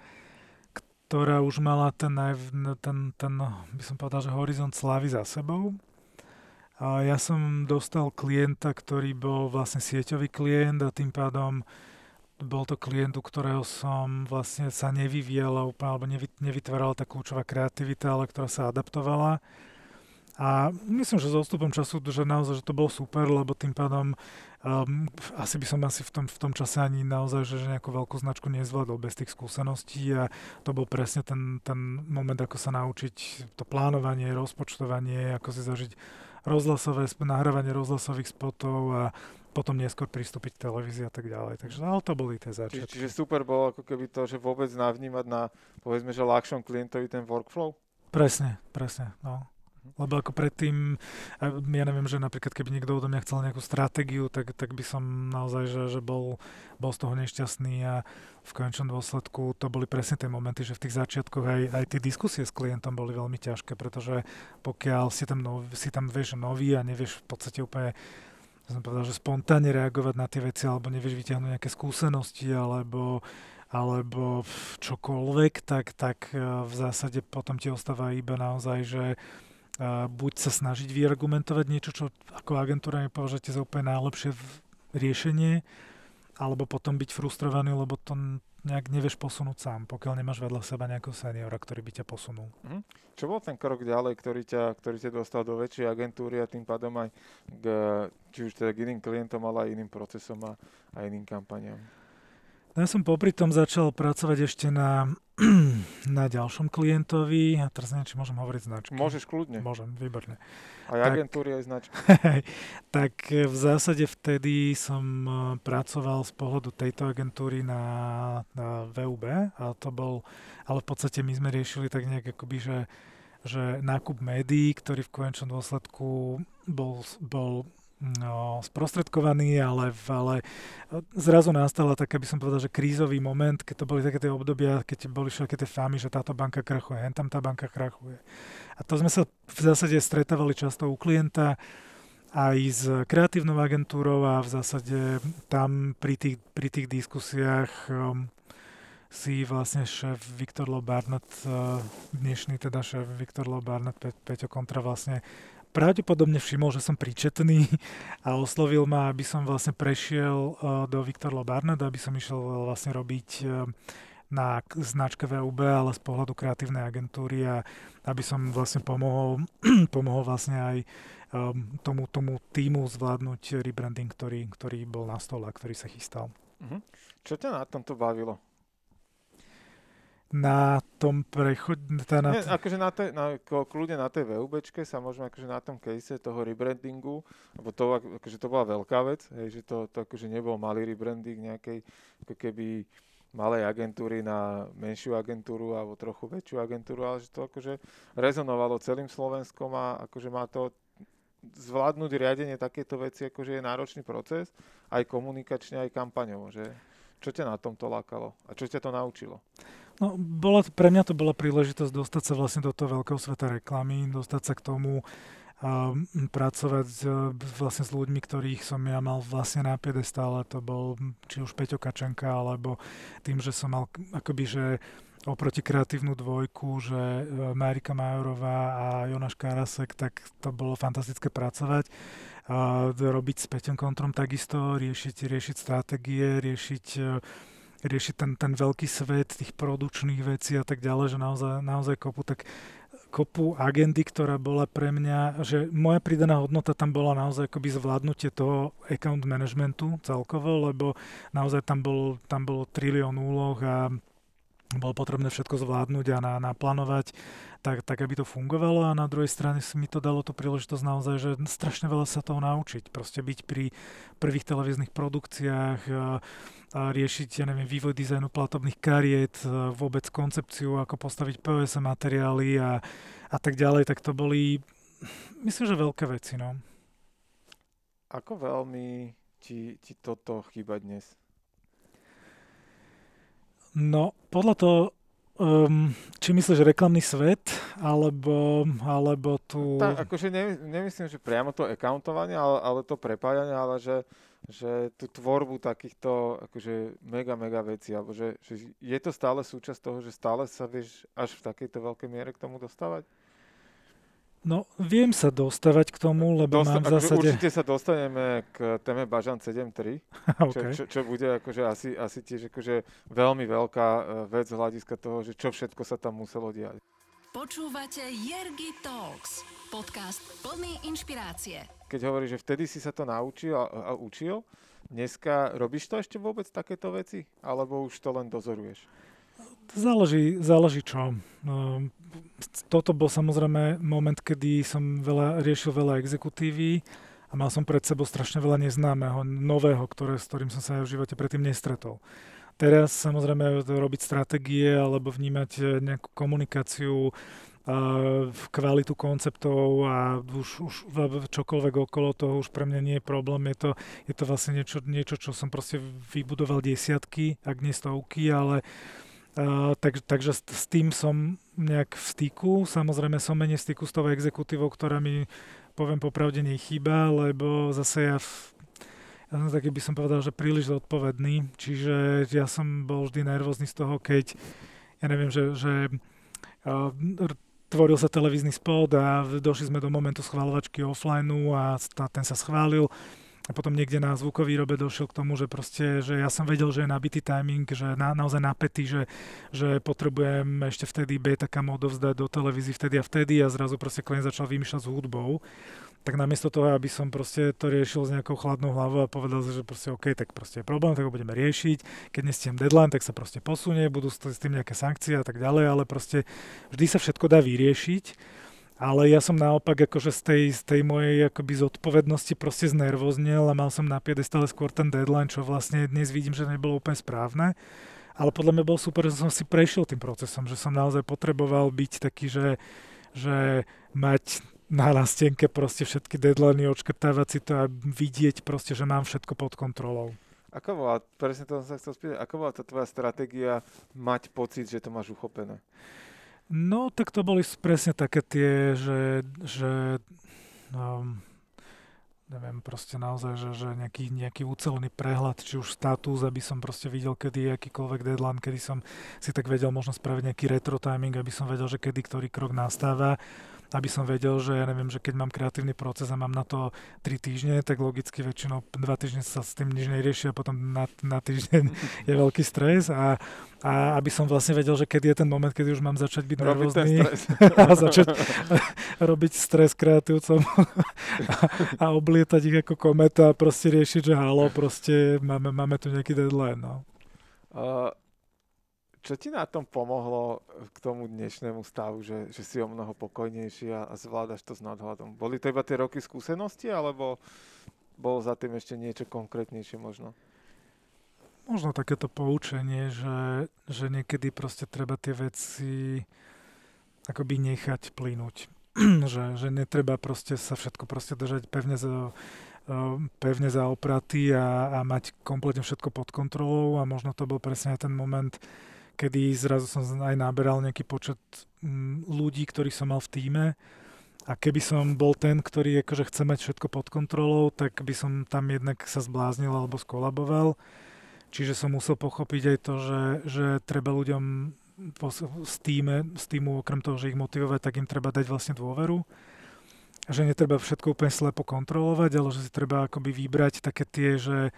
C: ktorá už mala ten, ten, ten, by som povedal, že horizont slávy za sebou. A ja som dostal klienta, ktorý bol vlastne sieťový klient a tým pádom bol to klient, u ktorého som vlastne sa nevyvíjala úplne, alebo nevy, nevytvárala tá kľúčová kreativita, ale ktorá sa adaptovala. A myslím, že s odstupom času, že naozaj, že to bolo super, lebo tým pádom um, asi by som asi v tom, v tom čase ani naozaj, že, že nejakú veľkú značku nezvládol bez tých skúseností a to bol presne ten, ten moment, ako sa naučiť to plánovanie, rozpočtovanie, ako si zažiť rozhlasové, nahrávanie rozhlasových spotov a potom neskôr pristúpiť k televízii a tak ďalej. Takže ale to boli tie začiatky.
B: Čiže, čiže super bolo ako keby to, že vôbec navnímať na, povedzme, že ľahšom klientovi ten workflow?
C: Presne, presne, no. Lebo ako predtým, ja neviem, že napríklad keby niekto odo mňa chcel nejakú stratégiu, tak, tak by som naozaj, že, že bol, bol z toho nešťastný a v konečnom dôsledku to boli presne tie momenty, že v tých začiatkoch aj, aj tie diskusie s klientom boli veľmi ťažké, pretože pokiaľ si tam, nov, si tam vieš nový a nevieš v podstate úplne som povedal, že spontánne reagovať na tie veci, alebo nevieš vyťahnuť nejaké skúsenosti, alebo alebo čokoľvek, tak, tak e, v zásade potom ti ostáva iba naozaj, že e, buď sa snažiť vyargumentovať niečo, čo ako agentúra nepovažujete za úplne najlepšie riešenie, alebo potom byť frustrovaný, lebo to nejak nevieš posunúť sám, pokiaľ nemáš vedľa seba nejakého seniora, ktorý by ťa posunul.
B: Mhm. Čo bol ten krok ďalej, ktorý ťa, ktorý ťa dostal do väčšej agentúry a tým pádom aj k, či už teda k iným klientom, ale aj iným procesom a, a iným kampaniám?
C: Ja som popri tom začal pracovať ešte na, na ďalšom klientovi. A teraz neviem, či môžem hovoriť značky.
B: Môžeš kľudne.
C: Môžem, výborne.
B: Aj tak, agentúry, aj značky.
C: tak e, v zásade vtedy som e, pracoval z pohľadu tejto agentúry na, na VUB a to bol, ale v podstate my sme riešili tak nejak akoby, že že nákup médií, ktorý v konečnom dôsledku bol, bol no, sprostredkovaný, ale, ale zrazu nastala tak, aby som povedal, že krízový moment, keď to boli také tie obdobia, keď boli všetky tie fámy, že táto banka krachuje, hen tam tá banka krachuje. A to sme sa v zásade stretávali často u klienta, aj s kreatívnou agentúrou a v zásade tam pri tých, pri tých diskusiách um, si vlastne šéf Viktor Lobarnet, uh, dnešný teda šéf Viktor Lobarnet, Pe- Peťo Kontra vlastne pravdepodobne všimol, že som príčetný a oslovil ma, aby som vlastne prešiel uh, do Viktor Lobarnet, aby som išiel vlastne robiť uh, na značke VUB, ale z pohľadu kreatívnej agentúry a aby som vlastne pomohol, pomohol vlastne aj um, tomu, tomu týmu zvládnuť rebranding, ktorý, ktorý bol na stole a ktorý sa chystal.
B: Uh-huh. Čo ťa na tomto bavilo?
C: Na tom prechod...
B: Tá na t- Nie, akože na, tej, na, kľudne na tej VUBčke sa môžeme akože na tom case toho rebrandingu, lebo to, akože to bola veľká vec, hej, že to, to akože nebol malý rebranding nejakej ako keby malej agentúry na menšiu agentúru alebo trochu väčšiu agentúru, ale že to akože rezonovalo celým Slovenskom a akože má to zvládnuť riadenie takéto veci, akože je náročný proces, aj komunikačne, aj kampaňovo, že čo ťa na tomto lákalo a čo ťa to naučilo?
C: No, bola, pre mňa to bola príležitosť dostať sa vlastne do toho veľkého sveta reklamy, dostať sa k tomu, a pracovať vlastne s ľuďmi, ktorých som ja mal vlastne na piedestále, to bol či už Peťo Kačenka, alebo tým, že som mal akoby, že oproti kreatívnu dvojku, že e, Marika Majorová a Jonáš Karasek, tak to bolo fantastické pracovať. A robiť s Peťom Kontrom takisto, riešiť, riešiť stratégie, riešiť e, riešiť ten, ten veľký svet tých produčných vecí a tak ďalej, že naozaj, naozaj kopu, tak kopu agendy, ktorá bola pre mňa, že moja pridaná hodnota tam bola naozaj akoby zvládnutie toho account managementu celkovo, lebo naozaj tam bol, tam bol trilión úloh a bolo potrebné všetko zvládnuť a naplánovať tak, tak, aby to fungovalo a na druhej strane si mi to dalo tú príležitosť naozaj, že strašne veľa sa toho naučiť. Proste byť pri prvých televíznych produkciách, a riešiť, ja neviem, vývoj dizajnu platobných kariet, vôbec koncepciu, ako postaviť POS materiály a, a tak ďalej, tak to boli, myslím, že veľké veci, no.
B: Ako veľmi ti, ti toto chýba dnes?
C: No, podľa toho, Um, či myslíš reklamný svet, alebo, alebo tu...
B: Tak, akože ne, nemyslím, že priamo to accountovanie, ale, ale to prepájanie, ale že, že tú tvorbu takýchto akože mega, mega vecí, alebo že, že je to stále súčasť toho, že stále sa vieš až v takejto veľkej miere k tomu dostávať?
C: No, viem sa dostávať k tomu, lebo Dosta- mám v zásade...
B: Určite sa dostaneme k téme Bažan 7.3, okay. čo, čo, čo bude akože asi, asi tiež akože veľmi veľká e, vec z hľadiska toho, že čo všetko sa tam muselo diať.
A: Počúvate Jergy Talks, podcast plný inšpirácie.
B: Keď hovoríš, že vtedy si sa to naučil a, a učil, dneska robíš to ešte vôbec takéto veci? Alebo už to len dozoruješ?
C: Záleží, záleží čo. Toto bol samozrejme moment, kedy som veľa, riešil veľa exekutívy a mal som pred sebou strašne veľa neznámeho, nového, ktoré, s ktorým som sa v živote predtým nestretol. Teraz samozrejme robiť stratégie alebo vnímať nejakú komunikáciu v kvalitu konceptov a už, už čokoľvek okolo toho už pre mňa nie je problém. Je to, je to vlastne niečo, niečo, čo som proste vybudoval desiatky, ak nie stovky, ale Tak, takže s, s tým som nejak v styku. Samozrejme som menej v styku s tou exekutívou, ktorá mi, poviem popravde, nechýba, lebo zase ja, v, ja som taký by som povedal, že príliš zodpovedný. Čiže ja som bol vždy nervózny z toho, keď ja neviem, že, že uh, tvoril sa televízny spot a došli sme do momentu schváľovačky offline a ten sa schválil a potom niekde na zvukový robe došiel k tomu, že proste, že ja som vedel, že je nabitý timing, že na, naozaj napätý, že, že potrebujem ešte vtedy beta kam odovzdať do televízii vtedy a vtedy a zrazu proste klient začal vymýšľať s hudbou. Tak namiesto toho, aby som proste to riešil s nejakou chladnou hlavou a povedal, že proste OK, tak proste je problém, tak ho budeme riešiť. Keď nestiem deadline, tak sa proste posunie, budú s tým nejaké sankcie a tak ďalej, ale proste vždy sa všetko dá vyriešiť ale ja som naopak akože z tej, z tej mojej akoby zodpovednosti proste znervoznil a mal som na piedestale skôr ten deadline, čo vlastne dnes vidím, že nebolo úplne správne. Ale podľa mňa bol super, že som si prešiel tým procesom, že som naozaj potreboval byť taký, že, že mať na nástenke proste všetky deadliny, odškrtávať si to a vidieť proste, že mám všetko pod kontrolou.
B: Ako bola, presne to som sa chcel spýtať, ako bola tá tvoja stratégia mať pocit, že to máš uchopené?
C: No, tak to boli presne také tie, že, že um, neviem, proste naozaj, že, že nejaký, nejaký ucelený prehľad, či už status, aby som proste videl, kedy je akýkoľvek deadline, kedy som si tak vedel možno spraviť nejaký retro timing, aby som vedel, že kedy ktorý krok nastáva aby som vedel, že ja neviem, že keď mám kreatívny proces a mám na to 3 týždne, tak logicky väčšinou 2 týždne sa s tým nič nerieši a potom na, na týždeň je veľký stres a, a aby som vlastne vedel, že kedy je ten moment, kedy už mám začať byť nervózny a začať robiť stres kreatívcom a, a oblietať ich ako kometa a proste riešiť, že halo, proste máme, máme tu nejaký deadline. No.
B: Uh, čo ti na tom pomohlo k tomu dnešnému stavu, že, že si o mnoho pokojnejší a, a zvládaš to s nadhľadom? Boli to iba tie roky skúsenosti, alebo bolo za tým ešte niečo konkrétnejšie možno?
C: Možno takéto poučenie, že, že niekedy proste treba tie veci akoby nechať plynúť. že, že netreba proste sa všetko proste držať pevne za, pevne za opraty a, a mať kompletne všetko pod kontrolou a možno to bol presne ten moment, kedy zrazu som aj naberal nejaký počet mm, ľudí, ktorých som mal v týme a keby som bol ten, ktorý akože chce mať všetko pod kontrolou, tak by som tam jednak sa zbláznil alebo skolaboval. Čiže som musel pochopiť aj to, že, že treba ľuďom z, týme, z týmu, okrem toho, že ich motivovať, tak im treba dať vlastne dôveru. Že netreba všetko úplne slepo kontrolovať, ale že si treba akoby vybrať také tie, že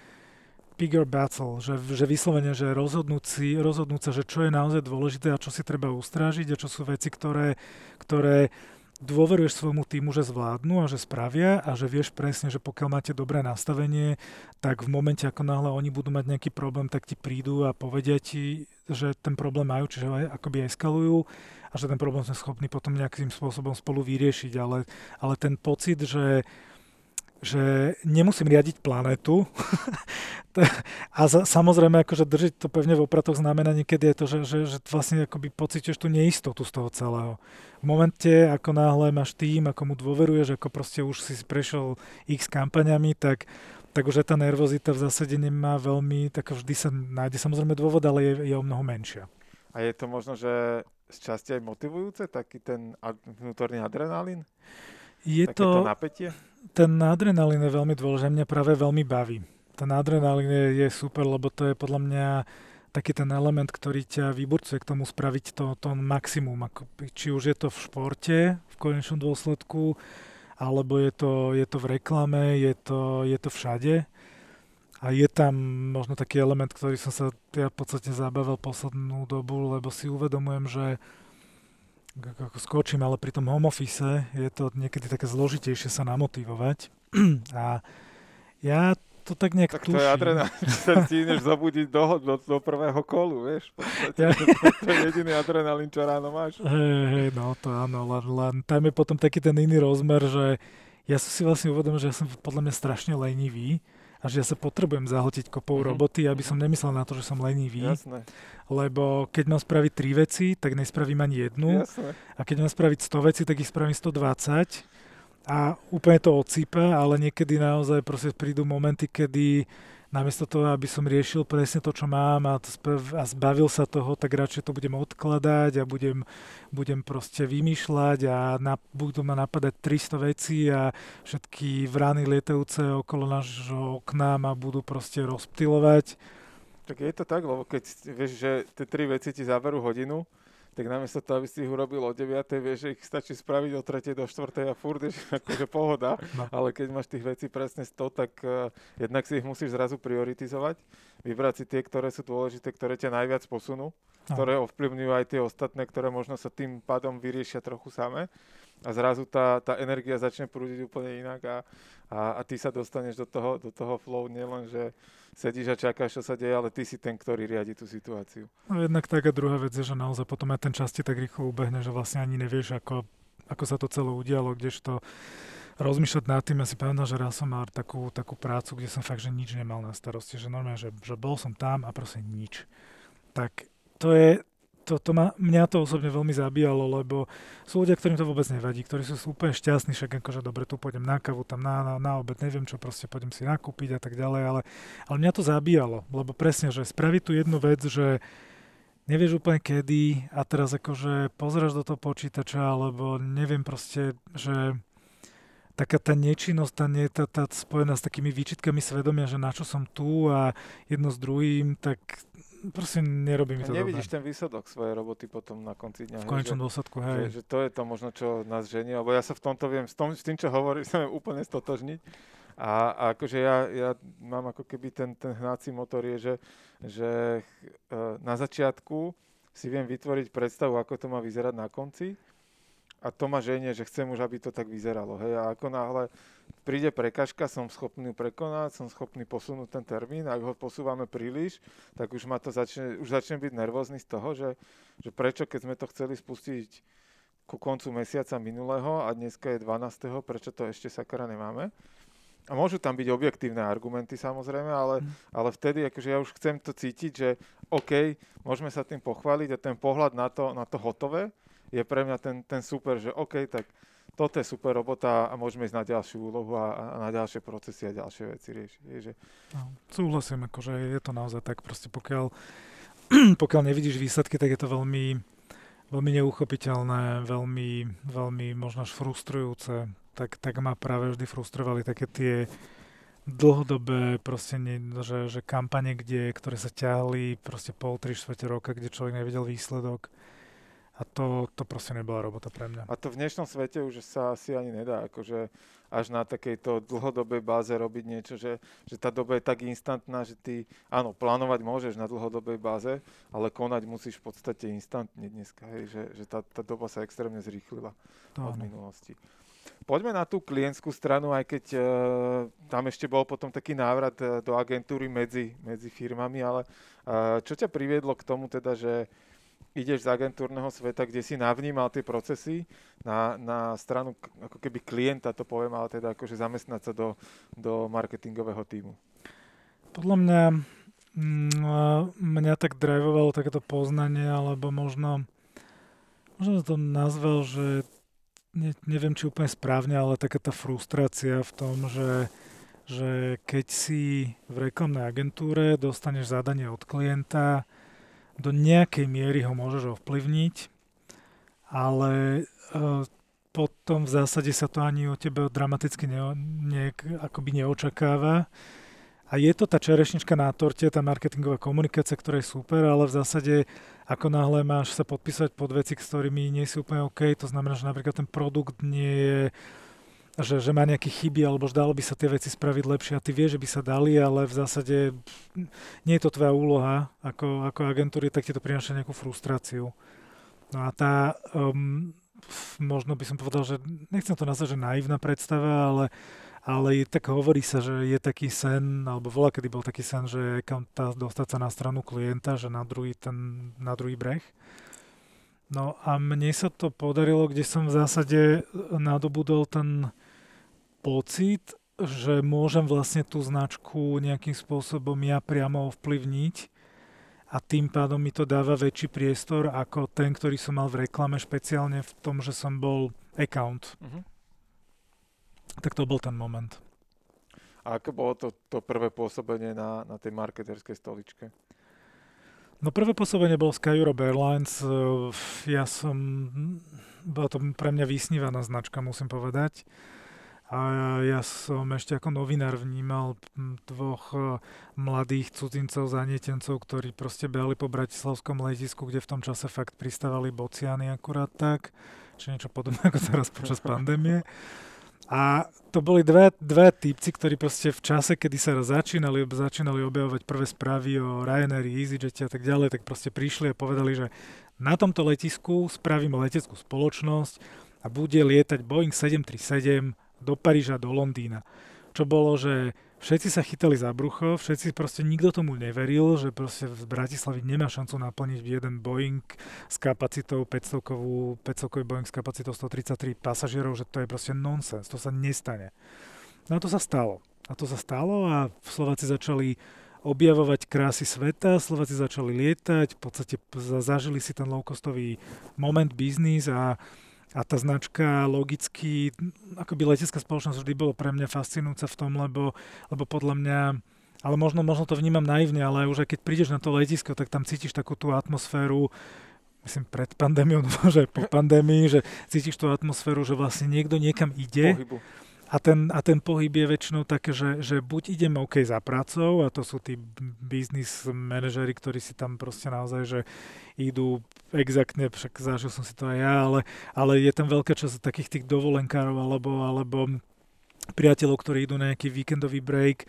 C: bigger battle, že, že vyslovene, že rozhodnúť, rozhodnúť sa, že čo je naozaj dôležité a čo si treba ustrážiť a čo sú veci, ktoré, ktoré dôveruješ svojmu týmu, že zvládnu a že spravia a že vieš presne, že pokiaľ máte dobré nastavenie, tak v momente, ako náhle oni budú mať nejaký problém, tak ti prídu a povedia ti, že ten problém majú, čiže akoby eskalujú a že ten problém sme schopní potom nejakým spôsobom spolu vyriešiť, ale, ale ten pocit, že že nemusím riadiť planetu a za, samozrejme akože držiť to pevne v opratoch znamená niekedy je to, že, že, že vlastne akoby pocítiš tú neistotu z toho celého. V momente, ako náhle máš tým, ako mu dôveruješ, ako proste už si prešiel x kampaňami, tak, tak už tá nervozita v zásade nemá veľmi, tak vždy sa nájde samozrejme dôvod, ale je, je o mnoho menšia.
B: A je to možno, že z časti aj motivujúce, taký ten vnútorný adrenalín?
C: Je to, napätie? Ten adrenalín je veľmi dôležitý, mňa práve veľmi baví. Ten adrenalín je, je super, lebo to je podľa mňa taký ten element, ktorý ťa vyburcuje k tomu spraviť to, to maximum. Ako, či už je to v športe v konečnom dôsledku, alebo je to, je to v reklame, je to, je to všade. A je tam možno taký element, ktorý som sa ja v podstate zabavil poslednú dobu, lebo si uvedomujem, že ako skočím, ale pri tom home office je to niekedy také zložitejšie sa namotivovať. A ja to tak nejak
B: tak
C: tuším.
B: to je adrenalín, ti ideš zabudiť do, do, do prvého kolu, vieš. Podstate, ja. to je jediný adrenalín, čo ráno máš.
C: Hej, hej, no to áno, len, len tam je potom taký ten iný rozmer, že ja som si vlastne uvedomil, že ja som podľa mňa strašne lenivý a že ja sa potrebujem zahltiť kopou
B: Mhm.
C: roboty, aby som nemyslel na to, že som lenivý,
B: Jasné,
C: lebo keď mám spraviť tri veci, tak nespravím ani jednu
B: jasné.
C: a keď mám spraviť 100 veci, tak ich spravím 120 a úplne to odsýpa, ale niekedy naozaj proste prídu momenty, kedy namiesto toho, aby som riešil presne to, čo mám a, a zbavil sa toho, tak radšej to budem odkladať a budem, budem proste vymýšľať a na, budú ma napadať 300 vecí a všetky vrany lietajúce okolo nášho okna ma budú proste rozptilovať.
B: Tak je to tak, lebo keď vieš, že tie tri veci ti zaberú hodinu, tak namiesto toho, aby si ich urobil o 9, vieš, že ich stačí spraviť od 3. do 4. a furt je akože pohoda.
C: No.
B: Ale keď máš tých vecí presne 100, tak uh, jednak si ich musíš zrazu prioritizovať, vybrať si tie, ktoré sú dôležité, ktoré ťa najviac posunú,
C: No.
B: ktoré ovplyvňujú aj tie ostatné, ktoré možno sa tým pádom vyriešia trochu samé. A zrazu tá, tá energia začne prúdiť úplne inak a, a, a ty sa dostaneš do toho, do toho flow, nielen, že sedíš a čakáš, čo sa deje, ale ty si ten, ktorý riadi tú situáciu.
C: No jednak tak a druhá vec je, že naozaj potom aj ten čas ti tak rýchlo ubehne, že vlastne ani nevieš, ako, ako sa to celé udialo, kdežto rozmýšľať nad tým, ja si pamätám, že raz som mal takú, takú prácu, kde som fakt, že nič nemal na starosti, že normálne, že, že bol som tam a proste nič. Tak to je, to, to ma, mňa to osobne veľmi zabíjalo, lebo sú ľudia, ktorým to vôbec nevadí, ktorí sú úplne šťastní, však akože dobre, tu pôjdem na kavu, tam na, na, na obed, neviem čo, proste pôjdem si nakúpiť a tak ďalej, ale, ale mňa to zabíjalo, lebo presne, že spraviť tú jednu vec, že nevieš úplne kedy a teraz akože pozráš do toho počítača, alebo neviem proste, že taká tá nečinnosť, tá, nie, tá, tá spojená s takými výčitkami svedomia, že na čo som tu a jedno s druhým, tak proste nerobí mi to
B: nevidíš
C: dobre.
B: ten výsledok svojej roboty potom na konci dňa.
C: V konečnom
B: že,
C: dôsledku,
B: že,
C: hej.
B: že to je to možno, čo nás ženie, lebo ja sa v tomto viem, s, tom, s tým, čo hovoríš, sa viem úplne stotožniť. A, a akože ja, ja mám ako keby ten, ten hnací motor je, že, že uh, na začiatku si viem vytvoriť predstavu, ako to má vyzerať na konci a to ma ženie, že chcem už, aby to tak vyzeralo. Hej. A ako náhle príde prekažka, som schopný prekonať, som schopný posunúť ten termín. Ak ho posúvame príliš, tak už ma to začne, už začne byť nervózny z toho, že, že prečo, keď sme to chceli spustiť ku koncu mesiaca minulého a dneska je 12., prečo to ešte sakra nemáme. A môžu tam byť objektívne argumenty samozrejme, ale, ale vtedy akože ja už chcem to cítiť, že OK, môžeme sa tým pochváliť a ten pohľad na to, na to hotové je pre mňa ten, ten super, že OK, tak toto je super robota a môžeme ísť na ďalšiu úlohu a, a na ďalšie procesy a ďalšie veci riešiť. Je, že
C: No, súhlasím, akože je to naozaj tak, proste pokiaľ, pokiaľ nevidíš výsledky, tak je to veľmi, veľmi neuchopiteľné, veľmi, veľmi možno až frustrujúce. Tak, tak ma práve vždy frustrovali také tie dlhodobé proste, ne, že, že kampane, kde, ktoré sa ťahli proste pol, tri štvrte roka, kde človek nevidel výsledok. A to, to proste nebola robota pre mňa.
B: A to v dnešnom svete už sa asi ani nedá, akože až na takejto dlhodobej báze robiť niečo, že, že tá doba je tak instantná, že ty, áno, plánovať môžeš na dlhodobej báze, ale konať musíš v podstate instantne dneska, hej, že, že tá, tá doba sa extrémne zrýchlila
C: To
B: od
C: áno.
B: minulosti. Poďme na tú klientskú stranu, aj keď uh, tam ešte bol potom taký návrat uh, do agentúry medzi, medzi firmami, ale uh, čo ťa priviedlo k tomu teda, že ideš z agentúrneho sveta, kde si navnímal tie procesy na, na stranu ako keby klienta, to poviem, ale teda akože zamestnať sa do, do marketingového týmu.
C: Podľa mňa mm, a mňa tak drivovalo takéto poznanie, alebo možno, možno to nazval, že ne, neviem, či úplne správne, ale taká tá frustrácia v tom, že, že keď si v reklamnej agentúre dostaneš zadanie od klienta, do nejakej miery ho môžeš ovplyvniť, ale e, potom v zásade sa to ani o tebe dramaticky ne, ne, akoby neočakáva. A je to tá čerešnička na torte, tá marketingová komunikácia, ktorá je super, ale v zásade ako náhle máš sa podpísať pod veci, s ktorými nie si úplne OK, to znamená, že napríklad ten produkt nie je že, že má nejaké chyby, alebo že dalo by sa tie veci spraviť lepšie a ty vieš, že by sa dali, ale v zásade nie je to tvoja úloha ako, ako agentúry, tak ti to prináša nejakú frustráciu. No a tá, um, možno by som povedal, že nechcem to nazvať, že naivná predstava, ale, ale tak hovorí sa, že je taký sen, alebo voľa kedy bol taký sen, že tá, dostať sa na stranu klienta, že na druhý, ten, na druhý breh. No a mne sa to podarilo, kde som v zásade nadobudol ten pocit, že môžem vlastne tú značku nejakým spôsobom ja priamo ovplyvniť a tým pádom mi to dáva väčší priestor ako ten, ktorý som mal v reklame, špeciálne v tom, že som bol account. Uh-huh. Tak to bol ten moment.
B: A ako bolo to, to prvé pôsobenie na, na tej marketerskej stoličke?
C: No prvé pôsobenie bolo Sky Europe Airlines. Ja som... Bola to pre mňa vysnívaná značka, musím povedať. A ja som ešte ako novinár vnímal dvoch e, mladých cudzincov, zanietencov, ktorí proste behali po bratislavskom letisku, kde v tom čase fakt pristávali bociany akurát tak, či niečo podobné ako teraz počas pandémie. A to boli dve, dve typci, ktorí proste v čase, kedy sa začínali, začínali objavovať prvé správy o Ryanair, EasyJet a tak ďalej, tak proste prišli a povedali, že na tomto letisku spravíme leteckú spoločnosť a bude lietať Boeing 737 do Paríža, do Londýna. Čo bolo, že všetci sa chytali za brucho, všetci proste nikto tomu neveril, že proste v Bratislavy nemá šancu naplniť jeden Boeing s kapacitou 500 500 Boeing s kapacitou 133 pasažierov, že to je proste nonsens, to sa nestane. No a to sa stalo. A to sa stalo a Slováci začali objavovať krásy sveta, Slováci začali lietať, v podstate zažili si ten low-costový moment biznis a a tá značka logicky, akoby letecká spoločnosť vždy bolo pre mňa fascinujúca v tom, lebo, lebo podľa mňa ale možno, možno to vnímam naivne, ale už aj keď prídeš na to letisko, tak tam cítiš takú tú atmosféru, myslím pred pandémiou, že po pandémii, že cítiš tú atmosféru, že vlastne niekto niekam ide.
B: Pohybu.
C: A ten, a ten pohyb je väčšinou také, že, že buď idem OK za prácou, a to sú tí biznis manažery, ktorí si tam proste naozaj, že idú exaktne, však zažil som si to aj ja, ale, ale je tam veľká časť takých tých dovolenkárov alebo, alebo priateľov, ktorí idú na nejaký víkendový break,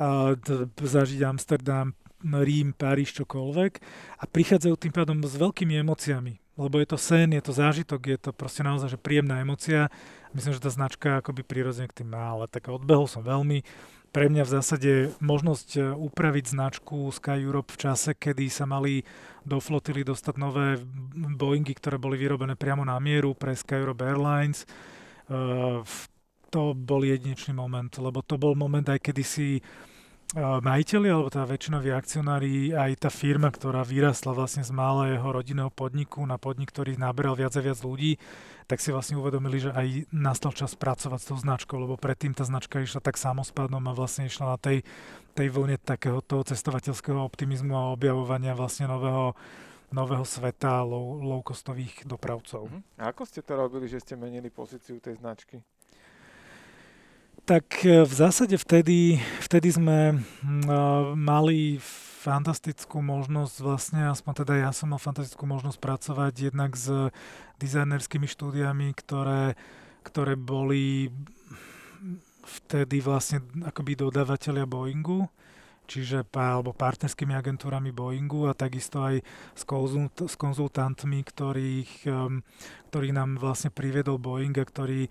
C: a zažiť Amsterdam, Rím, Paríž, čokoľvek a prichádzajú tým pádom s veľkými emóciami, lebo je to sen, je to zážitok, je to proste naozaj že príjemná emocia Myslím, že tá značka akoby prirodzene k tým má, ale tak odbehol som veľmi. Pre mňa v zásade možnosť e, upraviť značku Sky Europe v čase, kedy sa mali do flotily dostať nové Boeingy, ktoré boli vyrobené priamo na mieru pre Sky Europe Airlines, uh, to bol jedinečný moment, lebo to bol moment aj kedy si majiteľi, alebo tá väčšinoví akcionári, aj tá firma, ktorá vyrastla vlastne z malého rodinného podniku na podnik, ktorý naberal viac a viac ľudí, tak si vlastne uvedomili, že aj nastal čas pracovať s tou značkou, lebo predtým tá značka išla tak samospádnom a vlastne išla na tej, tej vlne takého toho cestovateľského optimizmu a objavovania vlastne nového nového sveta low, low-costových dopravcov. Uh-huh.
B: A ako ste to robili, že ste menili pozíciu tej značky?
C: Tak e, v zásade vtedy, vtedy sme uh, mali fantastickú možnosť, vlastne aspoň teda ja som mal fantastickú možnosť pracovať jednak s dizajnerskými štúdiami, ktoré, ktoré boli vtedy vlastne akoby dodávateľia Boeingu, čiže alebo partnerskými agentúrami Boeingu a takisto aj s, konzult, s konzultantmi, ktorých, um, ktorý nám vlastne priviedol Boeing a ktorý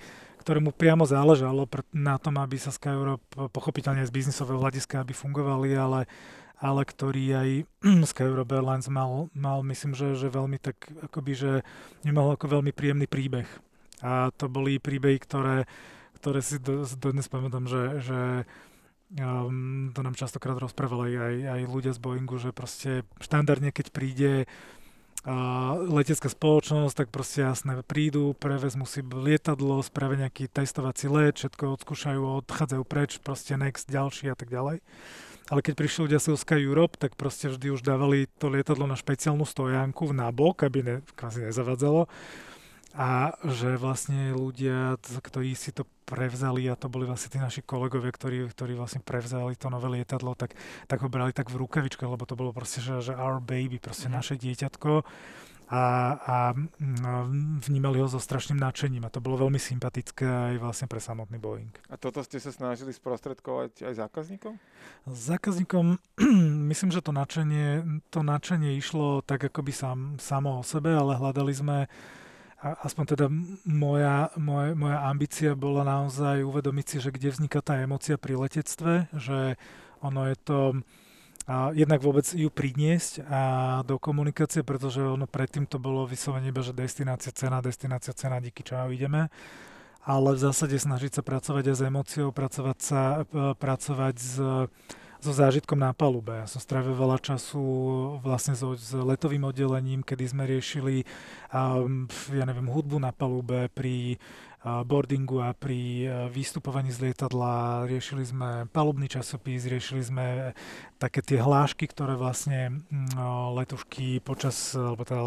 C: ktorému priamo záležalo na tom, aby sa Skyeurope pochopiteľne z biznisového hľadiska, aby fungovali, ale, ale ktorý aj Skyeurope Airlines mal, mal myslím, že, že veľmi tak, akoby, že nemal ako veľmi príjemný príbeh. A to boli príbehy, ktoré, ktoré si do, dnes pamätám, že, že um, to nám častokrát rozprávali aj, aj ľudia z Boeingu, že proste štandardne, keď príde letecká spoločnosť, tak proste jasné, prídu, prevezmu si lietadlo, spravia nejaký testovací let, všetko odskúšajú, odchádzajú preč, proste next, ďalší a tak ďalej. Ale keď prišli ľudia z Sky Europe, tak proste vždy už dávali to lietadlo na špeciálnu stojánku na bok, aby ne, kvázi nezavadzalo a že vlastne ľudia, ktorí si to prevzali a to boli vlastne tí naši kolegovia, ktorí, ktorí vlastne prevzali to nové lietadlo, tak, tak ho brali tak v rukavičke, lebo to bolo proste, že, že our baby, proste mm. naše dieťatko a, a mm, vnímali ho so strašným nadšením a to bolo veľmi sympatické aj vlastne pre samotný Boeing.
B: A toto ste sa snažili sprostredkovať aj zákazníkom?
C: Zákazníkom myslím, že to nadšenie, to nadšenie išlo tak akoby sam, samo o sebe, ale hľadali sme aspoň teda moja, moja, moja ambícia bola naozaj uvedomiť si, že kde vzniká tá emocia pri letectve, že ono je to a jednak vôbec ju priniesť a do komunikácie, pretože ono predtým to bolo vyslovene iba, že destinácia, cena, destinácia, cena, díky čomu ideme. ale v zásade snažiť sa pracovať aj s emóciou, pracovať, sa, pracovať s, so zážitkom na palube. Ja som strávil veľa času vlastne so, s letovým oddelením, kedy sme riešili um, ja neviem, hudbu na palube pri boardingu a pri vystupovaní z lietadla. Riešili sme palubný časopis, riešili sme také tie hlášky, ktoré vlastne letušky počas, alebo teda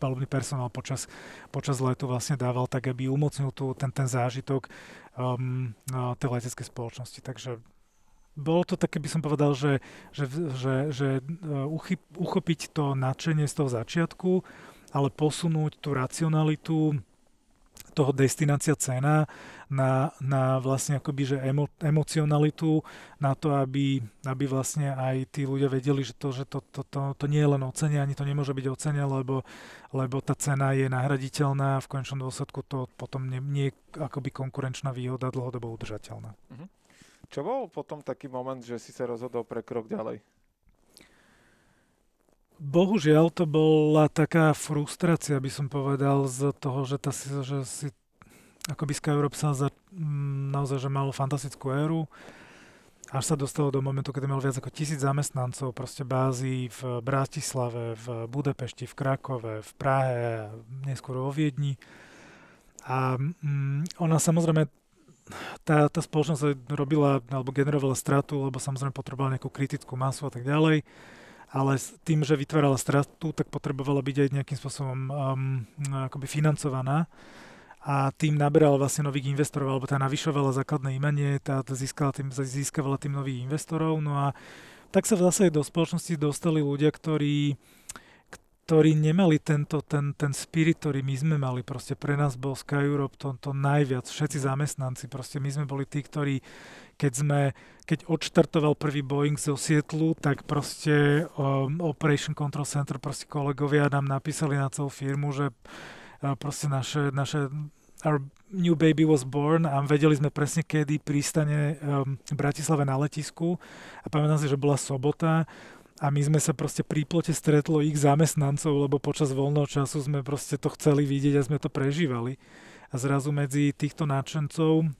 C: palubný personál počas, počas letu vlastne dával, tak aby umocnil tu ten, ten zážitok um, tej leteckej spoločnosti. Takže bolo to také, by som povedal, že, že, že, že uchyp, uchopiť to nadšenie z toho začiatku, ale posunúť tú racionalitu, toho destinácia cena na, na vlastne akoby, že emo, emocionalitu, na to, aby, aby vlastne aj tí ľudia vedeli, že to, že to, to, to, to nie je len ocenia, ani to nemôže byť ocenia, lebo, lebo tá cena je nahraditeľná a v končnom dôsledku to potom nie, nie je akoby konkurenčná výhoda dlhodobo udržateľná.
B: Mhm. Čo bol potom taký moment, že si sa rozhodol pre krok ďalej?
C: Bohužiaľ to bola taká frustrácia, by som povedal, z toho, že, tá, že si akoby Skyrope sa za, naozaj že malo fantastickú éru, až sa dostalo do momentu, kedy mal viac ako tisíc zamestnancov, proste bázy v Bratislave, v Budapešti, v Krakove, v Prahe, neskôr vo Viedni. A mm, ona samozrejme, tá, tá spoločnosť robila alebo generovala stratu, lebo samozrejme potrebovala nejakú kritickú masu a tak ďalej. Ale s tým, že vytvárala stratu, tak potrebovala byť aj nejakým spôsobom um, akoby financovaná. A tým naberala vlastne nových investorov, alebo tá navyšovala základné imanie, tá získala tým, získavala tým nových investorov, no a tak sa zásade do spoločnosti dostali ľudia, ktorí ktorí nemali tento, ten, ten spirit, ktorý my sme mali. Proste pre nás bol Sky Europe to, to najviac, všetci zamestnanci. Proste my sme boli tí, ktorí keď sme, keď odštartoval prvý Boeing zo Sietlu, tak proste um, Operation Control Center, proste kolegovia nám napísali na celú firmu, že uh, proste naše, naše our new baby was born a vedeli sme presne, kedy prístane um, v Bratislave na letisku a pamätám si, že bola sobota a my sme sa proste pri plote stretlo ich zamestnancov, lebo počas voľného času sme proste to chceli vidieť a sme to prežívali. A zrazu medzi týchto náčencov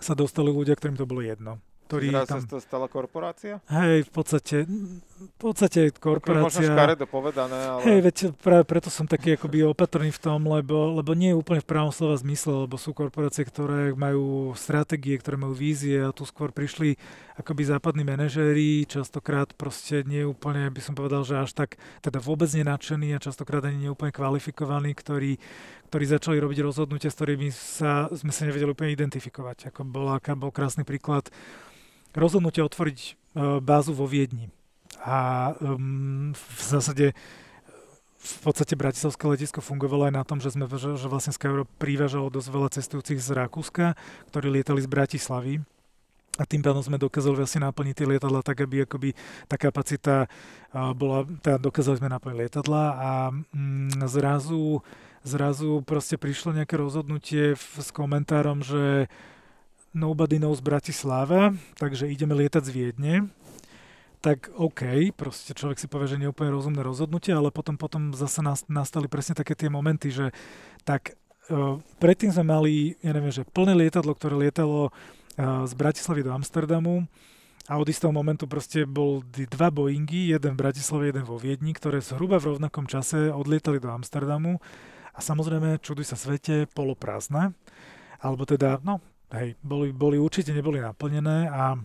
C: sa dostali ľudia, ktorým to bolo jedno
B: ktorý Zraz tam... sa to stala korporácia?
C: Hej, v podstate, v podstate korporácia...
B: Možno škaredo povedané, ale...
C: Hej, veď práve preto som taký akoby opatrný v tom, lebo, lebo nie je úplne v pravom slova zmysle, lebo sú korporácie, ktoré majú stratégie, ktoré majú vízie a tu skôr prišli akoby západní manažéri, častokrát proste nie úplne, by som povedal, že až tak, teda vôbec nenačení a častokrát ani neúplne kvalifikovaní, ktorí, ktorí začali robiť rozhodnutia, s ktorými sa, sme sa nevedeli úplne identifikovať. Ako bol, bol krásny príklad rozhodnutie otvoriť uh, bázu vo Viedni. A um, v zásade v podstate Bratislavské letisko fungovalo aj na tom, že, sme, že, vlastne Skyro privážalo dosť veľa cestujúcich z Rakúska, ktorí lietali z Bratislavy. A tým pádom sme dokázali vlastne naplniť tie lietadla tak, aby akoby tá kapacita bola, teda dokázali sme naplniť lietadla a mm, zrazu, zrazu proste prišlo nejaké rozhodnutie s komentárom, že Nobody knows Bratislava, takže ideme lietať z Viedne, tak OK, proste človek si povie, že nie je úplne rozumné rozhodnutie, ale potom, potom zase nastali presne také tie momenty, že tak uh, predtým sme mali, ja neviem, že plné lietadlo, ktoré lietalo uh, z Bratislavy do Amsterdamu a od istého momentu proste bol dva Boeingy, jeden v Bratislave, jeden vo Viedni, ktoré zhruba v rovnakom čase odlietali do Amsterdamu a samozrejme, čuduj sa svete, poloprázdne alebo teda, no, Hej, boli, boli určite neboli naplnené a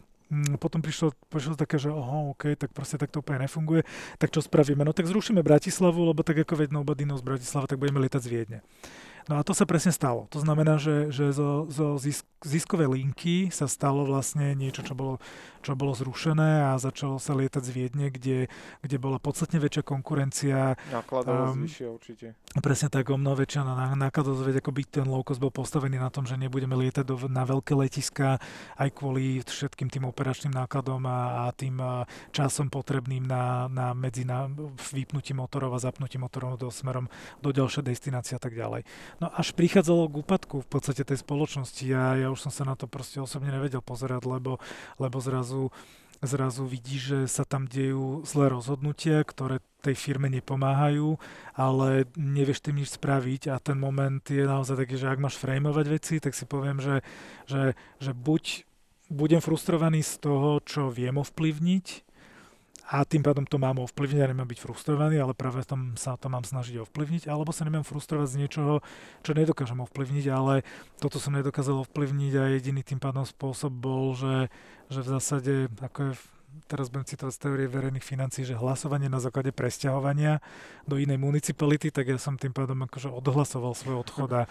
C: potom prišlo, prišlo také, že oho, OK, tak proste tak to úplne nefunguje, tak čo spravíme? No tak zrušíme Bratislavu, lebo tak ako veď nobody knows Bratislava, tak budeme lietať z Viedne. No a to sa presne stalo. To znamená, že, že zo, zo zisk, ziskovej linky sa stalo vlastne niečo, čo bolo, čo bolo zrušené a začalo sa lietať z Viedne, kde, kde bola podstatne väčšia konkurencia.
B: Nákladovosť um, vyššia určite.
C: Presne tak, o mnoho väčšia nákladovosť, veď ako byť ten low cost bol postavený na tom, že nebudeme lietať do, na veľké letiska aj kvôli všetkým tým operačným nákladom a, a tým časom potrebným na, na medzi na vypnutí motorov a zapnutí motorov do smerom do ďalšej destinácie a tak ďalej. No až prichádzalo k úpadku v podstate tej spoločnosti a ja už som sa na to proste osobne nevedel pozerať, lebo, lebo zrazu zrazu vidíš, že sa tam dejú zlé rozhodnutia, ktoré tej firme nepomáhajú, ale nevieš tým nič spraviť a ten moment je naozaj taký, že ak máš frameovať veci, tak si poviem, že, že, že buď budem frustrovaný z toho, čo viem ovplyvniť, a tým pádom to mám ovplyvniť a nemám byť frustrovaný, ale práve tom sa to mám snažiť ovplyvniť, alebo sa nemám frustrovať z niečoho, čo nedokážem ovplyvniť, ale toto som nedokázal ovplyvniť a jediný tým pádom spôsob bol, že, že v zásade, ako je teraz budem citovať z teórie verejných financí, že hlasovanie na základe presťahovania do inej municipality, tak ja som tým pádom akože odhlasoval svoj odchod a,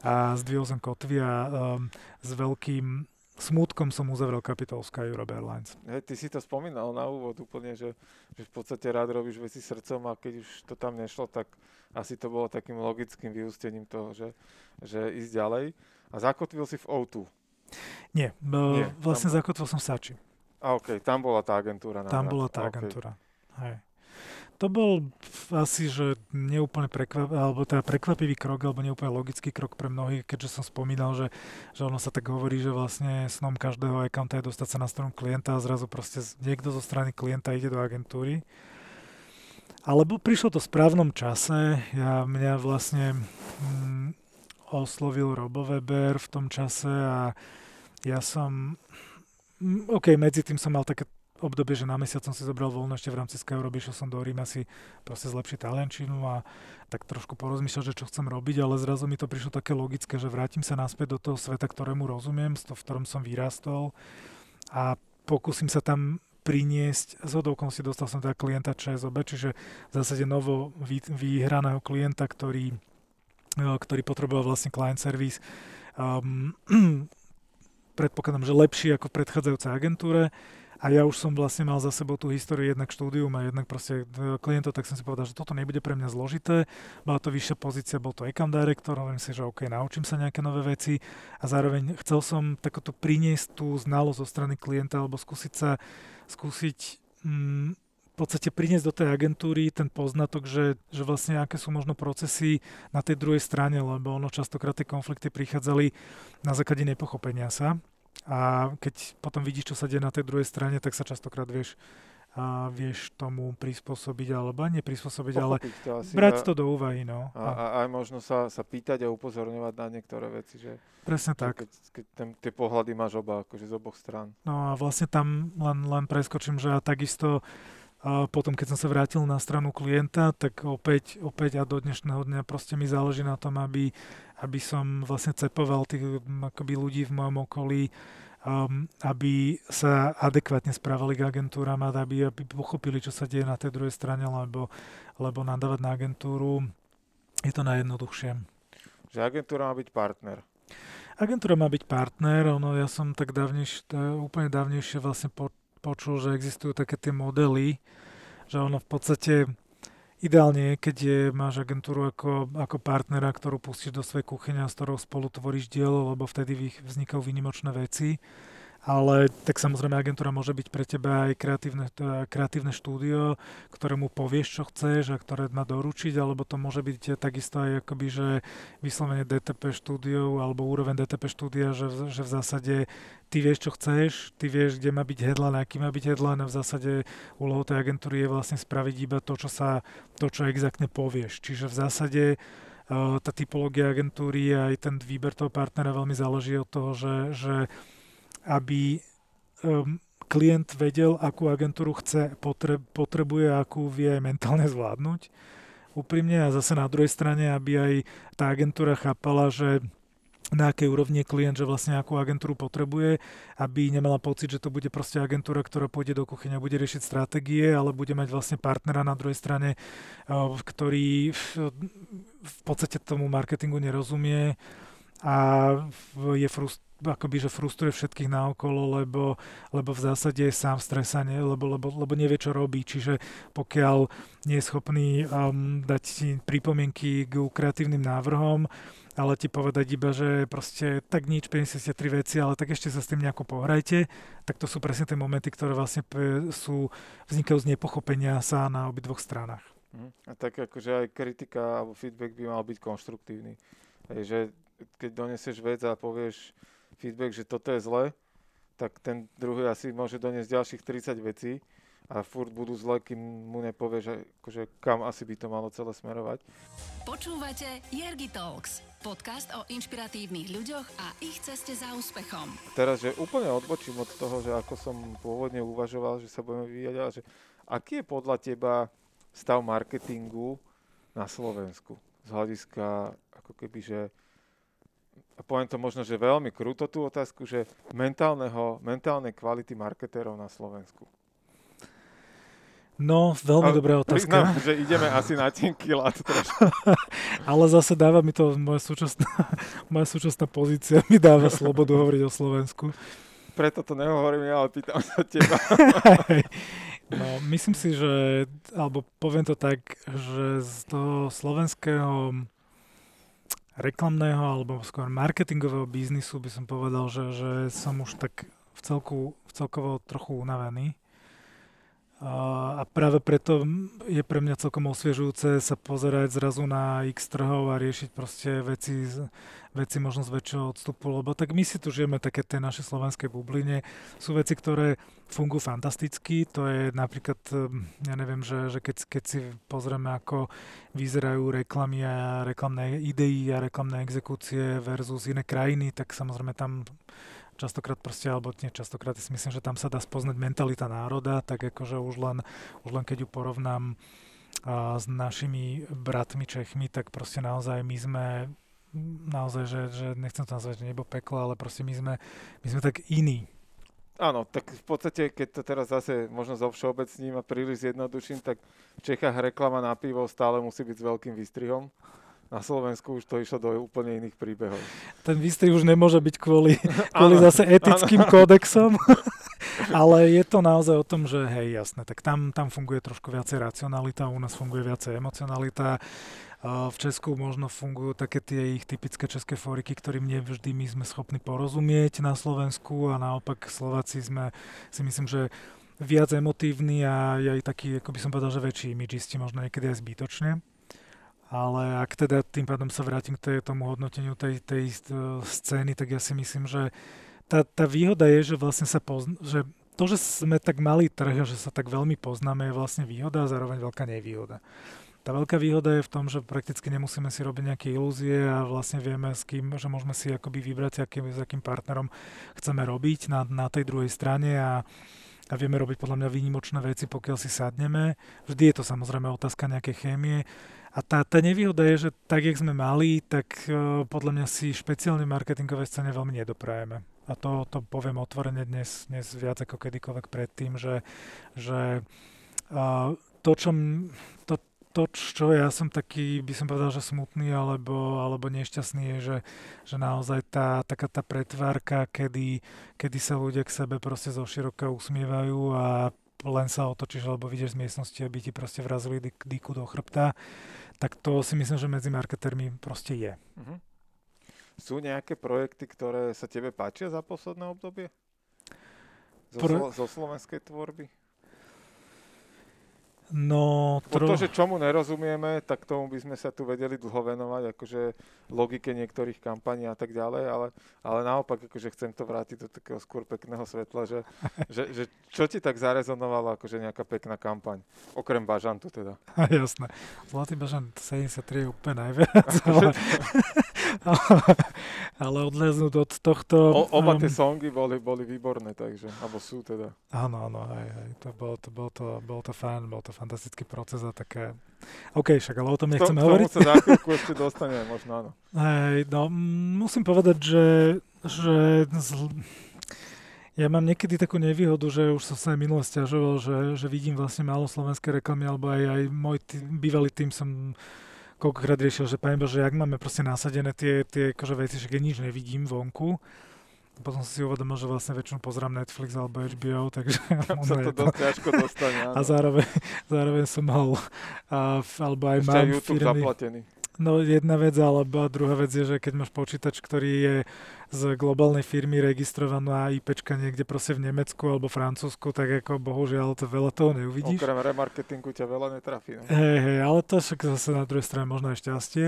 C: a zdvihol som kotvy a um, s veľkým smútkom som uzavrel kapitol Sky Europe Airlines.
B: Hej, ty si to spomínal na úvod úplne, že, že v podstate rád robíš veci srdcom a keď už to tam nešlo, tak asi to bolo takým logickým vyústením toho, že, že ísť ďalej. A zakotvil si v O2.
C: Nie, Nie vlastne tam... zakotvil som v Sači.
B: A okay, tam bola tá agentúra.
C: Tam bola tá agentúra, okay. hej to bol asi, že neúplne prekvap, alebo teda prekvapivý krok, alebo neúplne logický krok pre mnohých, keďže som spomínal, že, že ono sa tak hovorí, že vlastne snom každého accounta je dostať sa na stranu klienta a zrazu proste niekto zo strany klienta ide do agentúry. Alebo prišlo to v správnom čase. Ja, mňa vlastne mm, oslovil Robo v tom čase a ja som... Mm, OK, medzi tým som mal také obdobie, že na mesiac som si zobral voľno ešte v rámci Skyroby, išiel som do Ríma si proste zlepšiť taliančinu a tak trošku porozmýšľať, že čo chcem robiť, ale zrazu mi to prišlo také logické, že vrátim sa naspäť do toho sveta, ktorému rozumiem, v ktorom som vyrastol a pokúsim sa tam priniesť, z si dostal som teda klienta ČSOB, čiže v zásade novo vy, vyhraného klienta, ktorý, e, ktorý potreboval vlastne client service. Um, predpokladám, že lepší ako v predchádzajúcej agentúre a ja už som vlastne mal za sebou tú históriu jednak štúdium a jednak proste e, klientov, tak som si povedal, že toto nebude pre mňa zložité. Bola to vyššia pozícia, bol to account director, hovorím si, že OK, naučím sa nejaké nové veci a zároveň chcel som takoto priniesť tú znalosť zo strany klienta alebo skúsiť sa, skúsiť mm, v podstate priniesť do tej agentúry ten poznatok, že, že vlastne aké sú možno procesy na tej druhej strane, lebo ono častokrát tie konflikty prichádzali na základe nepochopenia sa a keď potom vidíš, čo sa deje na tej druhej strane, tak sa častokrát vieš, a vieš tomu prispôsobiť, alebo nie prispôsobiť, ale to asi brať to do úvahy. No.
B: A, a aj možno sa, sa pýtať a upozorňovať na niektoré veci. Že,
C: Presne
B: že
C: tak.
B: Keď, keď ten, tie pohľady máš oba, akože z oboch strán.
C: No a vlastne tam len, len preskočím, že ja takisto a potom, keď som sa vrátil na stranu klienta, tak opäť, opäť a do dnešného dňa proste mi záleží na tom, aby, aby som vlastne cepoval tých akoby ľudí v mojom okolí, um, aby sa adekvátne správali k agentúram a aby, aby pochopili, čo sa deje na tej druhej strane, lebo, lebo nadávať na agentúru je to najjednoduchšie.
B: Že agentúra má byť partner.
C: Agentúra má byť partner, ono ja som tak dávnejšie, úplne dávnejšie vlastne po, počul, že existujú také tie modely, že ono v podstate ideálne je, keď je, máš agentúru ako, ako partnera, ktorú pustíš do svojej kuchyne a s ktorou spolu tvoríš dielo, lebo vtedy vznikajú výnimočné veci ale tak samozrejme agentúra môže byť pre teba aj kreatívne, kreatívne štúdio, ktorému povieš, čo chceš a ktoré má doručiť, alebo to môže byť takisto aj akoby, že vyslovene DTP štúdio alebo úroveň DTP štúdia, že, že v zásade ty vieš, čo chceš, ty vieš, kde má byť headline, aký má byť headline a v zásade úlohou tej agentúry je vlastne spraviť iba to, čo sa, to, čo exaktne povieš. Čiže v zásade tá typológia agentúry a aj ten výber toho partnera veľmi záleží od toho, že, že aby um, klient vedel, akú agentúru chce, potre, potrebuje, akú vie mentálne zvládnuť. Úprimne a zase na druhej strane, aby aj tá agentúra chápala, že na akej úrovni je klient, že vlastne akú agentúru potrebuje, aby nemala pocit, že to bude proste agentúra, ktorá pôjde do kuchyne a bude riešiť stratégie, ale bude mať vlastne partnera na druhej strane, ktorý v podstate tomu marketingu nerozumie a je frust, akoby, že frustruje všetkých naokolo, lebo, lebo v zásade je sám v stresane, lebo, lebo, lebo nevie, čo robí. Čiže pokiaľ nie je schopný um, dať si pripomienky k kreatívnym návrhom, ale ti povedať iba, že proste tak nič, 53 veci, ale tak ešte sa s tým nejako pohrajte, tak to sú presne tie momenty, ktoré vlastne sú, vznikajú z nepochopenia sa na obidvoch stranách.
B: Mm. A tak akože aj kritika alebo feedback by mal byť konštruktívny. Hej, že keď donesieš vec a povieš, feedback, že toto je zle, tak ten druhý asi môže doniesť ďalších 30 vecí a furt budú zle, kým mu nepovie, že akože kam asi by to malo celé smerovať.
A: Počúvate Jergi Talks, podcast o inšpiratívnych ľuďoch a ich ceste za úspechom.
B: Teraz, že úplne odbočím od toho, že ako som pôvodne uvažoval, že sa budeme vyvíjať, ale že aký je podľa teba stav marketingu na Slovensku z hľadiska ako keby, že a poviem to možno, že veľmi kruto tú otázku, že mentálneho, mentálnej kvality marketérov na Slovensku.
C: No, veľmi dobrá otázka.
B: Priznám, že ideme asi na tenký trošku.
C: Ale zase dáva mi to, moja súčasná, moja súčasná pozícia mi dáva slobodu hovoriť o Slovensku.
B: Preto to nehovorím ja, ale pýtam sa teba.
C: no, myslím si, že, alebo poviem to tak, že z toho slovenského reklamného alebo skôr marketingového biznisu by som povedal, že, že som už tak v celku, v celkovo trochu unavený. A práve preto je pre mňa celkom osviežujúce sa pozerať zrazu na x trhov a riešiť proste veci, veci možno z väčšieho odstupu, lebo tak my si tu žijeme také tej našej slovenskej bubline. Sú veci, ktoré fungujú fantasticky, to je napríklad, ja neviem, že, že keď, keď si pozrieme, ako vyzerajú reklamy a reklamné idei a reklamné exekúcie versus iné krajiny, tak samozrejme tam častokrát proste, alebo nie častokrát, si myslím, že tam sa dá spoznať mentalita národa, tak akože už len, už len keď ju porovnám a, s našimi bratmi Čechmi, tak proste naozaj my sme naozaj, že, že nechcem to nazvať, že nebo peklo, ale proste my sme, my sme tak iní.
B: Áno, tak v podstate, keď to teraz zase možno zo všeobecním a príliš zjednoduším, tak v Čechách reklama na pivo stále musí byť s veľkým výstrihom na Slovensku už to išlo do úplne iných príbehov.
C: Ten výstrih už nemôže byť kvôli, kvôli zase etickým ano. kódexom, ale je to naozaj o tom, že hej, jasné, tak tam, tam funguje trošku viacej racionalita, u nás funguje viacej emocionalita. V Česku možno fungujú také tie ich typické české fóriky, ktorým nevždy my sme schopní porozumieť na Slovensku a naopak Slováci sme, si myslím, že viac emotívni a aj taký, ako by som povedal, že väčší imidžisti, možno niekedy aj zbytočne. Ale ak teda tým pádom sa vrátim k tomu hodnoteniu tej, tej uh, scény, tak ja si myslím, že tá, tá výhoda je, že vlastne sa pozna, že to, že sme tak malý trh a že sa tak veľmi poznáme, je vlastne výhoda a zároveň veľká nevýhoda. Tá veľká výhoda je v tom, že prakticky nemusíme si robiť nejaké ilúzie a vlastne vieme s kým, že môžeme si akoby vybrať, akým, s akým partnerom chceme robiť na, na tej druhej strane a, a vieme robiť podľa mňa výnimočné veci, pokiaľ si sadneme. Vždy je to samozrejme otázka nejakej chémie a tá, tá nevýhoda je, že tak, jak sme mali, tak uh, podľa mňa si špeciálne marketingové scéne veľmi nedoprajeme. A to, to poviem otvorene dnes, dnes viac ako kedykoľvek predtým, že, že uh, to, čo, to, to, čo ja som taký, by som povedal, že smutný alebo, alebo nešťastný, je, že, že naozaj tá, taká tá pretvárka, kedy, kedy sa ľudia k sebe proste zo široka usmievajú a len sa otočíš alebo vidíš z miestnosti, aby ti proste vrazili dýku do chrbta, tak to si myslím, že medzi marketermi proste je. Uh-huh.
B: Sú nejaké projekty, ktoré sa tebe páčia za posledné obdobie? Zo, Pro... zo slovenskej tvorby?
C: No,
B: tro... to, že čomu nerozumieme, tak tomu by sme sa tu vedeli dlho venovať, akože logike niektorých kampaní a tak ďalej, ale, ale naopak, akože chcem to vrátiť do takého skôr pekného svetla, že, že, že čo ti tak zarezonovalo, akože nejaká pekná kampaň, okrem Bažantu teda.
C: Jasné. Zlatý Bažant 73 je úplne najviac, ale, ale odleznúť od tohto...
B: O, oba um, tie songy boli, boli výborné, takže, alebo sú teda.
C: Áno, áno, aj, aj, to bolo to, bolo to, bolo to fajn, bol to fantastický proces a také... OK, však ale o tom nechceme to, hovoriť.
B: Tomu sa za chvíľku ešte dostaneme, možno áno.
C: Hej, no, musím povedať, že, že zl... ja mám niekedy takú nevýhodu, že už som sa aj minule stiažoval, že, že vidím vlastne málo slovenskej reklamy, alebo aj, aj môj tý, bývalý tým som koľkokrát riešil, že poviem, že ak máme proste nasadené tie, tie akože veci, že keď nič nevidím vonku, potom som si uvedomil, že vlastne väčšinu pozerám Netflix alebo HBO, takže...
B: Tam sa to dosť ťažko dostane, áno.
C: A zároveň, zároveň som mal, a, alebo aj
B: Ešte
C: mám
B: YouTube firmy, zaplatený.
C: No jedna vec, alebo druhá vec je, že keď máš počítač, ktorý je z globálnej firmy registrovaná IPčka niekde proste v Nemecku alebo Francúzsku, tak ako bohužiaľ to veľa toho neuvidíš.
B: Okrem remarketingu ťa veľa netrafí. No.
C: Hej, hej, ale to však zase na druhej strane možno aj šťastie,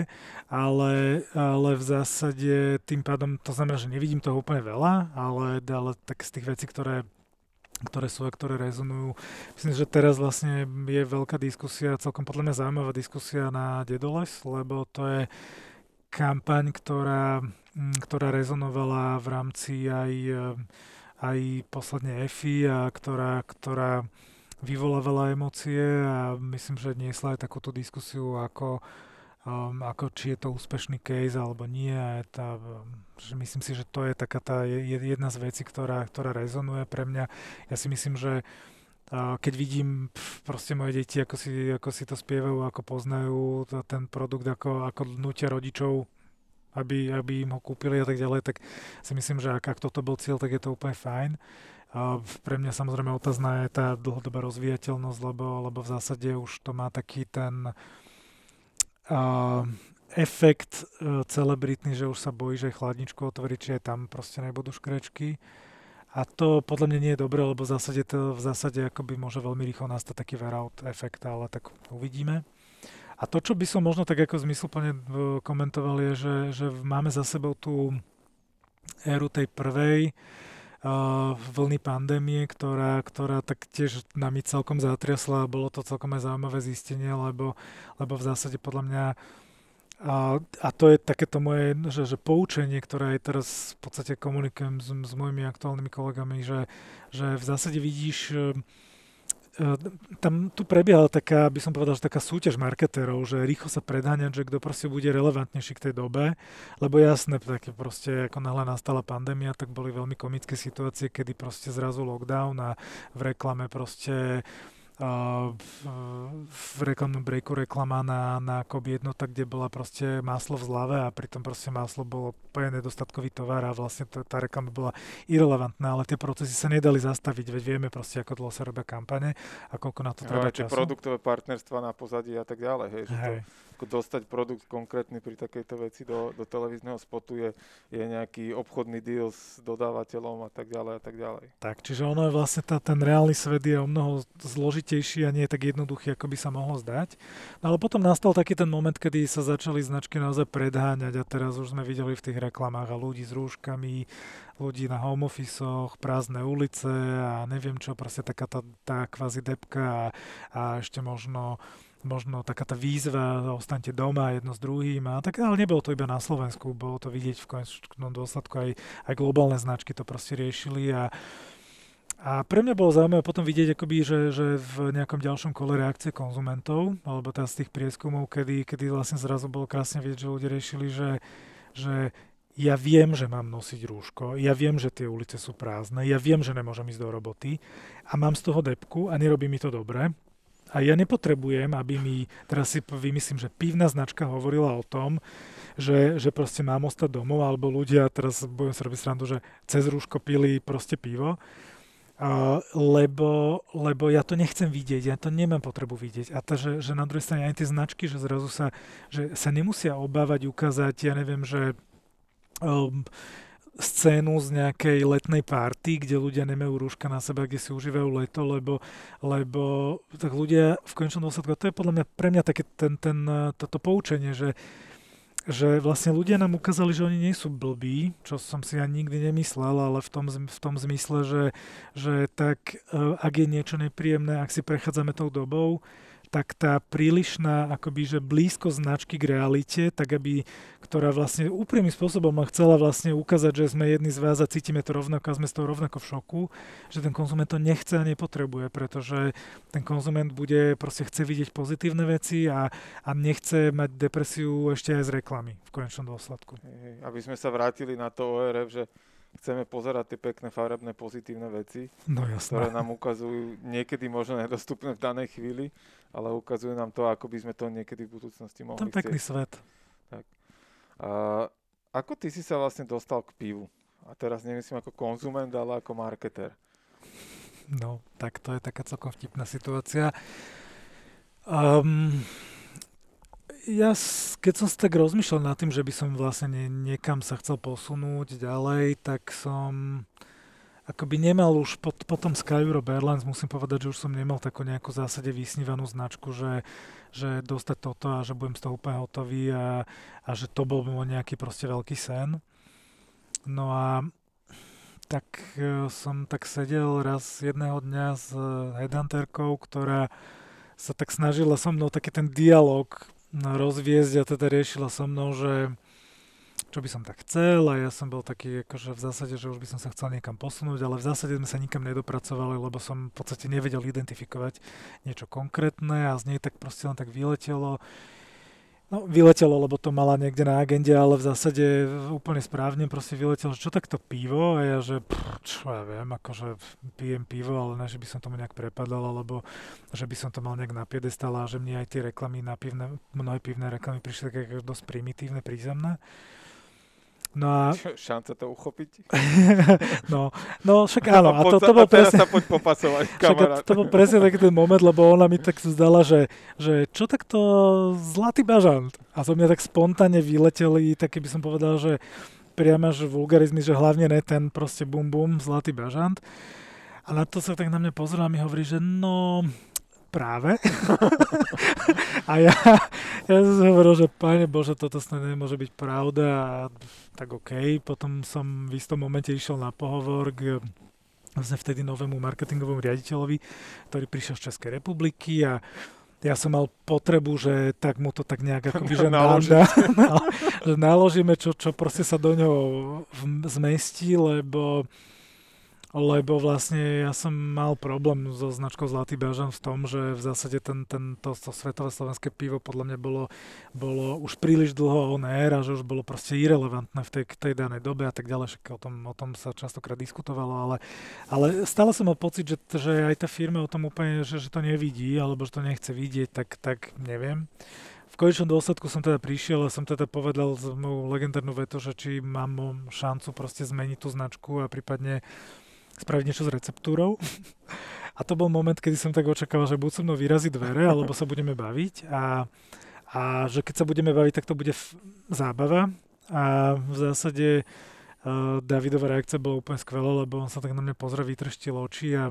C: ale, ale v zásade tým pádom to znamená, že nevidím toho úplne veľa, ale, ale tak z tých vecí, ktoré ktoré sú a ktoré rezonujú. Myslím, že teraz vlastne je veľká diskusia, celkom podľa mňa zaujímavá diskusia na Dedoles, lebo to je kampaň, ktorá, mm, ktorá rezonovala v rámci aj, aj posledne EFI a ktorá, ktorá vyvolávala emócie a myslím, že niesla aj takúto diskusiu ako um, ako či je to úspešný case alebo nie. Tá, že myslím si, že to je taká tá jedna z vecí, ktorá, ktorá rezonuje pre mňa. Ja si myslím, že keď vidím proste moje deti, ako si, ako si to spievajú, ako poznajú ten produkt, ako, ako nutia rodičov aby, aby im ho kúpili a tak ďalej, tak si myslím, že ak, ak toto bol cieľ, tak je to úplne fajn. Pre mňa samozrejme otázna je tá dlhodobá rozvíjateľnosť, lebo, lebo v zásade už to má taký ten uh, efekt uh, celebritný, že už sa bojí, že chladničku otvorí, či aj tam proste nebudú škrečky. A to podľa mňa nie je dobré, lebo v zásade, to, v zásade akoby môže veľmi rýchlo nastať taký wear out efekt, ale tak uvidíme. A to, čo by som možno tak ako zmysluplne komentoval, je, že, že máme za sebou tú éru tej prvej, vlny pandémie, ktorá, ktorá tak tiež nami celkom zatriasla a bolo to celkom aj zaujímavé zistenie, lebo, lebo v zásade podľa mňa a, a to je takéto moje že, že poučenie, ktoré aj teraz v podstate komunikujem s, s mojimi aktuálnymi kolegami, že, že v zásade vidíš E, tam tu prebiehala taká, by som povedal, že taká súťaž marketérov, že rýchlo sa predháňať, že kto proste bude relevantnejší k tej dobe, lebo jasné, také proste, ako náhle nastala pandémia, tak boli veľmi komické situácie, kedy proste zrazu lockdown a v reklame proste v reklamnom breaku reklama na, na Kob jednota, kde bola proste maslo v zlave a pritom proste maslo bolo úplne nedostatkový tovar a vlastne tá, tá reklama bola irrelevantná, ale tie procesy sa nedali zastaviť, veď vieme proste, ako dlho sa robia kampane a koľko na to treba času.
B: produktové partnerstva na pozadí a tak ďalej, hej, že hej. to ako dostať produkt konkrétny pri takejto veci do, do televízneho spotu je, je nejaký obchodný deal s dodávateľom a tak ďalej a tak ďalej.
C: Tak, čiže ono je vlastne tá, ten reálny svet je o mnoho zložitejší a nie je tak jednoduchý, ako by sa mohlo zdať. No ale potom nastal taký ten moment, kedy sa začali značky naozaj predháňať a teraz už sme videli v tých reklamách a ľudí s rúškami, ľudí na home office prázdne ulice a neviem čo, proste taká tá, tá kvazi depka a, a ešte možno možno taká tá výzva, ostaňte doma jedno s druhým. A tak, ale nebolo to iba na Slovensku, bolo to vidieť v konečnom dôsledku aj, aj globálne značky to proste riešili a a pre mňa bolo zaujímavé potom vidieť, akoby, že, že v nejakom ďalšom kole reakcie konzumentov, alebo teda z tých prieskumov, kedy, kedy vlastne zrazu bolo krásne vidieť, že ľudia riešili, že, že ja viem, že mám nosiť rúško, ja viem, že tie ulice sú prázdne, ja viem, že nemôžem ísť do roboty a mám z toho depku a nerobí mi to dobre a ja nepotrebujem, aby mi, teraz si vymyslím, že pivná značka hovorila o tom, že, že proste mám ostať domov, alebo ľudia, teraz budem sa robiť srandu, že cez rúško pili proste pivo, Uh, lebo, lebo ja to nechcem vidieť, ja to nemám potrebu vidieť. A to, že, že na druhej strane aj tie značky, že zrazu sa, že sa nemusia obávať ukázať, ja neviem, že um, scénu z nejakej letnej party, kde ľudia nemajú rúška na sebe, kde si užívajú leto, lebo, lebo tak ľudia v konečnom dôsledku, to je podľa mňa pre mňa také ten, ten, toto poučenie, že že vlastne ľudia nám ukázali, že oni nie sú blbí, čo som si ani nikdy nemyslel, ale v tom, v tom zmysle, že, že tak e, ak je niečo nepríjemné, ak si prechádzame tou dobou, tak tá prílišná akoby, že blízko značky k realite, tak aby, ktorá vlastne úprimným spôsobom chcela vlastne ukázať, že sme jedni z vás a cítime to rovnako a sme z toho rovnako v šoku, že ten konzument to nechce a nepotrebuje, pretože ten konzument bude proste chce vidieť pozitívne veci a, a nechce mať depresiu ešte aj z reklamy v konečnom dôsledku.
B: Aby sme sa vrátili na to ORF, že chceme pozerať tie pekné, farebné, pozitívne veci,
C: no,
B: ktoré nám ukazujú niekedy možno nedostupné v danej chvíli, ale ukazujú nám to, ako by sme to niekedy v budúcnosti mohli
C: Ten pekný chcieť. svet.
B: Tak. A, ako ty si sa vlastne dostal k pivu? A teraz nemyslím ako konzument, ale ako marketer.
C: No, tak to je taká celkom vtipná situácia. Um, ja, keď som tak rozmýšľal nad tým, že by som vlastne nie, niekam sa chcel posunúť ďalej, tak som akoby nemal už po, po tom Sky Europe Airlines, musím povedať, že už som nemal takú nejakú zásade vysnívanú značku, že, že dostať toto a že budem z toho úplne hotový a, a že to bol môj nejaký proste veľký sen. No a tak e, som tak sedel raz jedného dňa s headhunterkou, ktorá sa tak snažila so mnou taký ten dialog rozviezť a teda riešila so mnou, že čo by som tak chcel a ja som bol taký akože v zásade, že už by som sa chcel niekam posunúť, ale v zásade sme sa nikam nedopracovali, lebo som v podstate nevedel identifikovať niečo konkrétne a z nej tak proste len tak vyletelo. No, vyletelo, lebo to mala niekde na agende, ale v zásade úplne správne proste vyletelo, že čo takto pivo? A ja, že pff, čo ja viem, akože pijem pivo, ale ne, že by som tomu nejak prepadal, alebo že by som to mal nejak na piedestal a že mne aj tie reklamy na pivné, mnohé pivné reklamy prišli také dosť primitívne, prízemné.
B: No a... Šanca to uchopiť?
C: no, no však áno. A, to, to bol
B: presne... sa poď popasovať, kamarát.
C: To, to bol presne taký ten moment, lebo ona mi tak zdala, že, že čo takto zlatý bažant. A zo mňa tak spontánne vyleteli, tak by som povedal, že priamo že vulgarizmy, že hlavne ne ten proste bum bum, zlatý bažant. A na to sa tak na mňa pozrela a mi hovorí, že no, práve. a ja, ja som si hovoril, že páne Bože, toto snad nemôže byť pravda a tak OK. Potom som v istom momente išiel na pohovor k vlastne vtedy novému marketingovému riaditeľovi, ktorý prišiel z Českej republiky a ja som mal potrebu, že tak mu to tak nejak ako že, naložiť. že naložíme, čo, čo proste sa do ňoho zmestí, lebo lebo vlastne ja som mal problém so značkou Zlatý Bažan v tom, že v zásade ten, ten, to, to svetové slovenské pivo podľa mňa bolo, bolo už príliš dlho on air a že už bolo proste irrelevantné v tej, tej danej dobe a tak ďalej, však o tom, o tom sa častokrát diskutovalo, ale, ale stále som mal pocit, že, že aj tá firma o tom úplne, že, že to nevidí alebo že to nechce vidieť, tak, tak neviem. V konečnom dôsledku som teda prišiel a som teda povedal z moju legendárnu vetu, že či mám šancu proste zmeniť tú značku a prípadne spraviť niečo s receptúrou. A to bol moment, kedy som tak očakával, že buď so mnou vyrazí dvere, alebo sa budeme baviť. A, a že keď sa budeme baviť, tak to bude f- zábava. A v zásade uh, Davidová reakcia bola úplne skvelá, lebo on sa tak na mňa pozrel, vytrštil oči a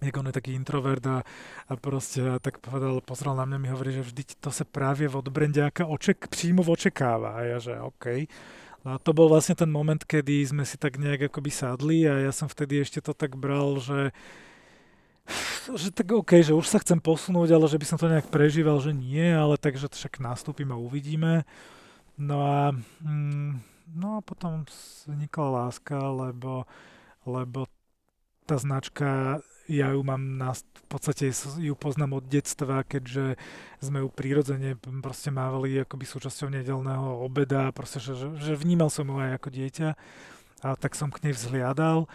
C: jak on je taký introvert a, a proste a tak povedal, pozrel na mňa mi hovorí, že vždy to sa práve od brandiáka oček, príjmu očekáva. A ja, že OK. A to bol vlastne ten moment, kedy sme si tak nejak akoby sadli a ja som vtedy ešte to tak bral, že že tak OK, že už sa chcem posunúť, ale že by som to nejak prežíval, že nie, ale takže však nastúpim a uvidíme. No a, mm, no a potom vznikla láska, lebo, lebo tá značka ja ju mám na, v podstate ju poznám od detstva, keďže sme ju prirodzene proste mávali akoby súčasťou nedelného obeda, proste, že, že vnímal som ju aj ako dieťa a tak som k nej vzhliadal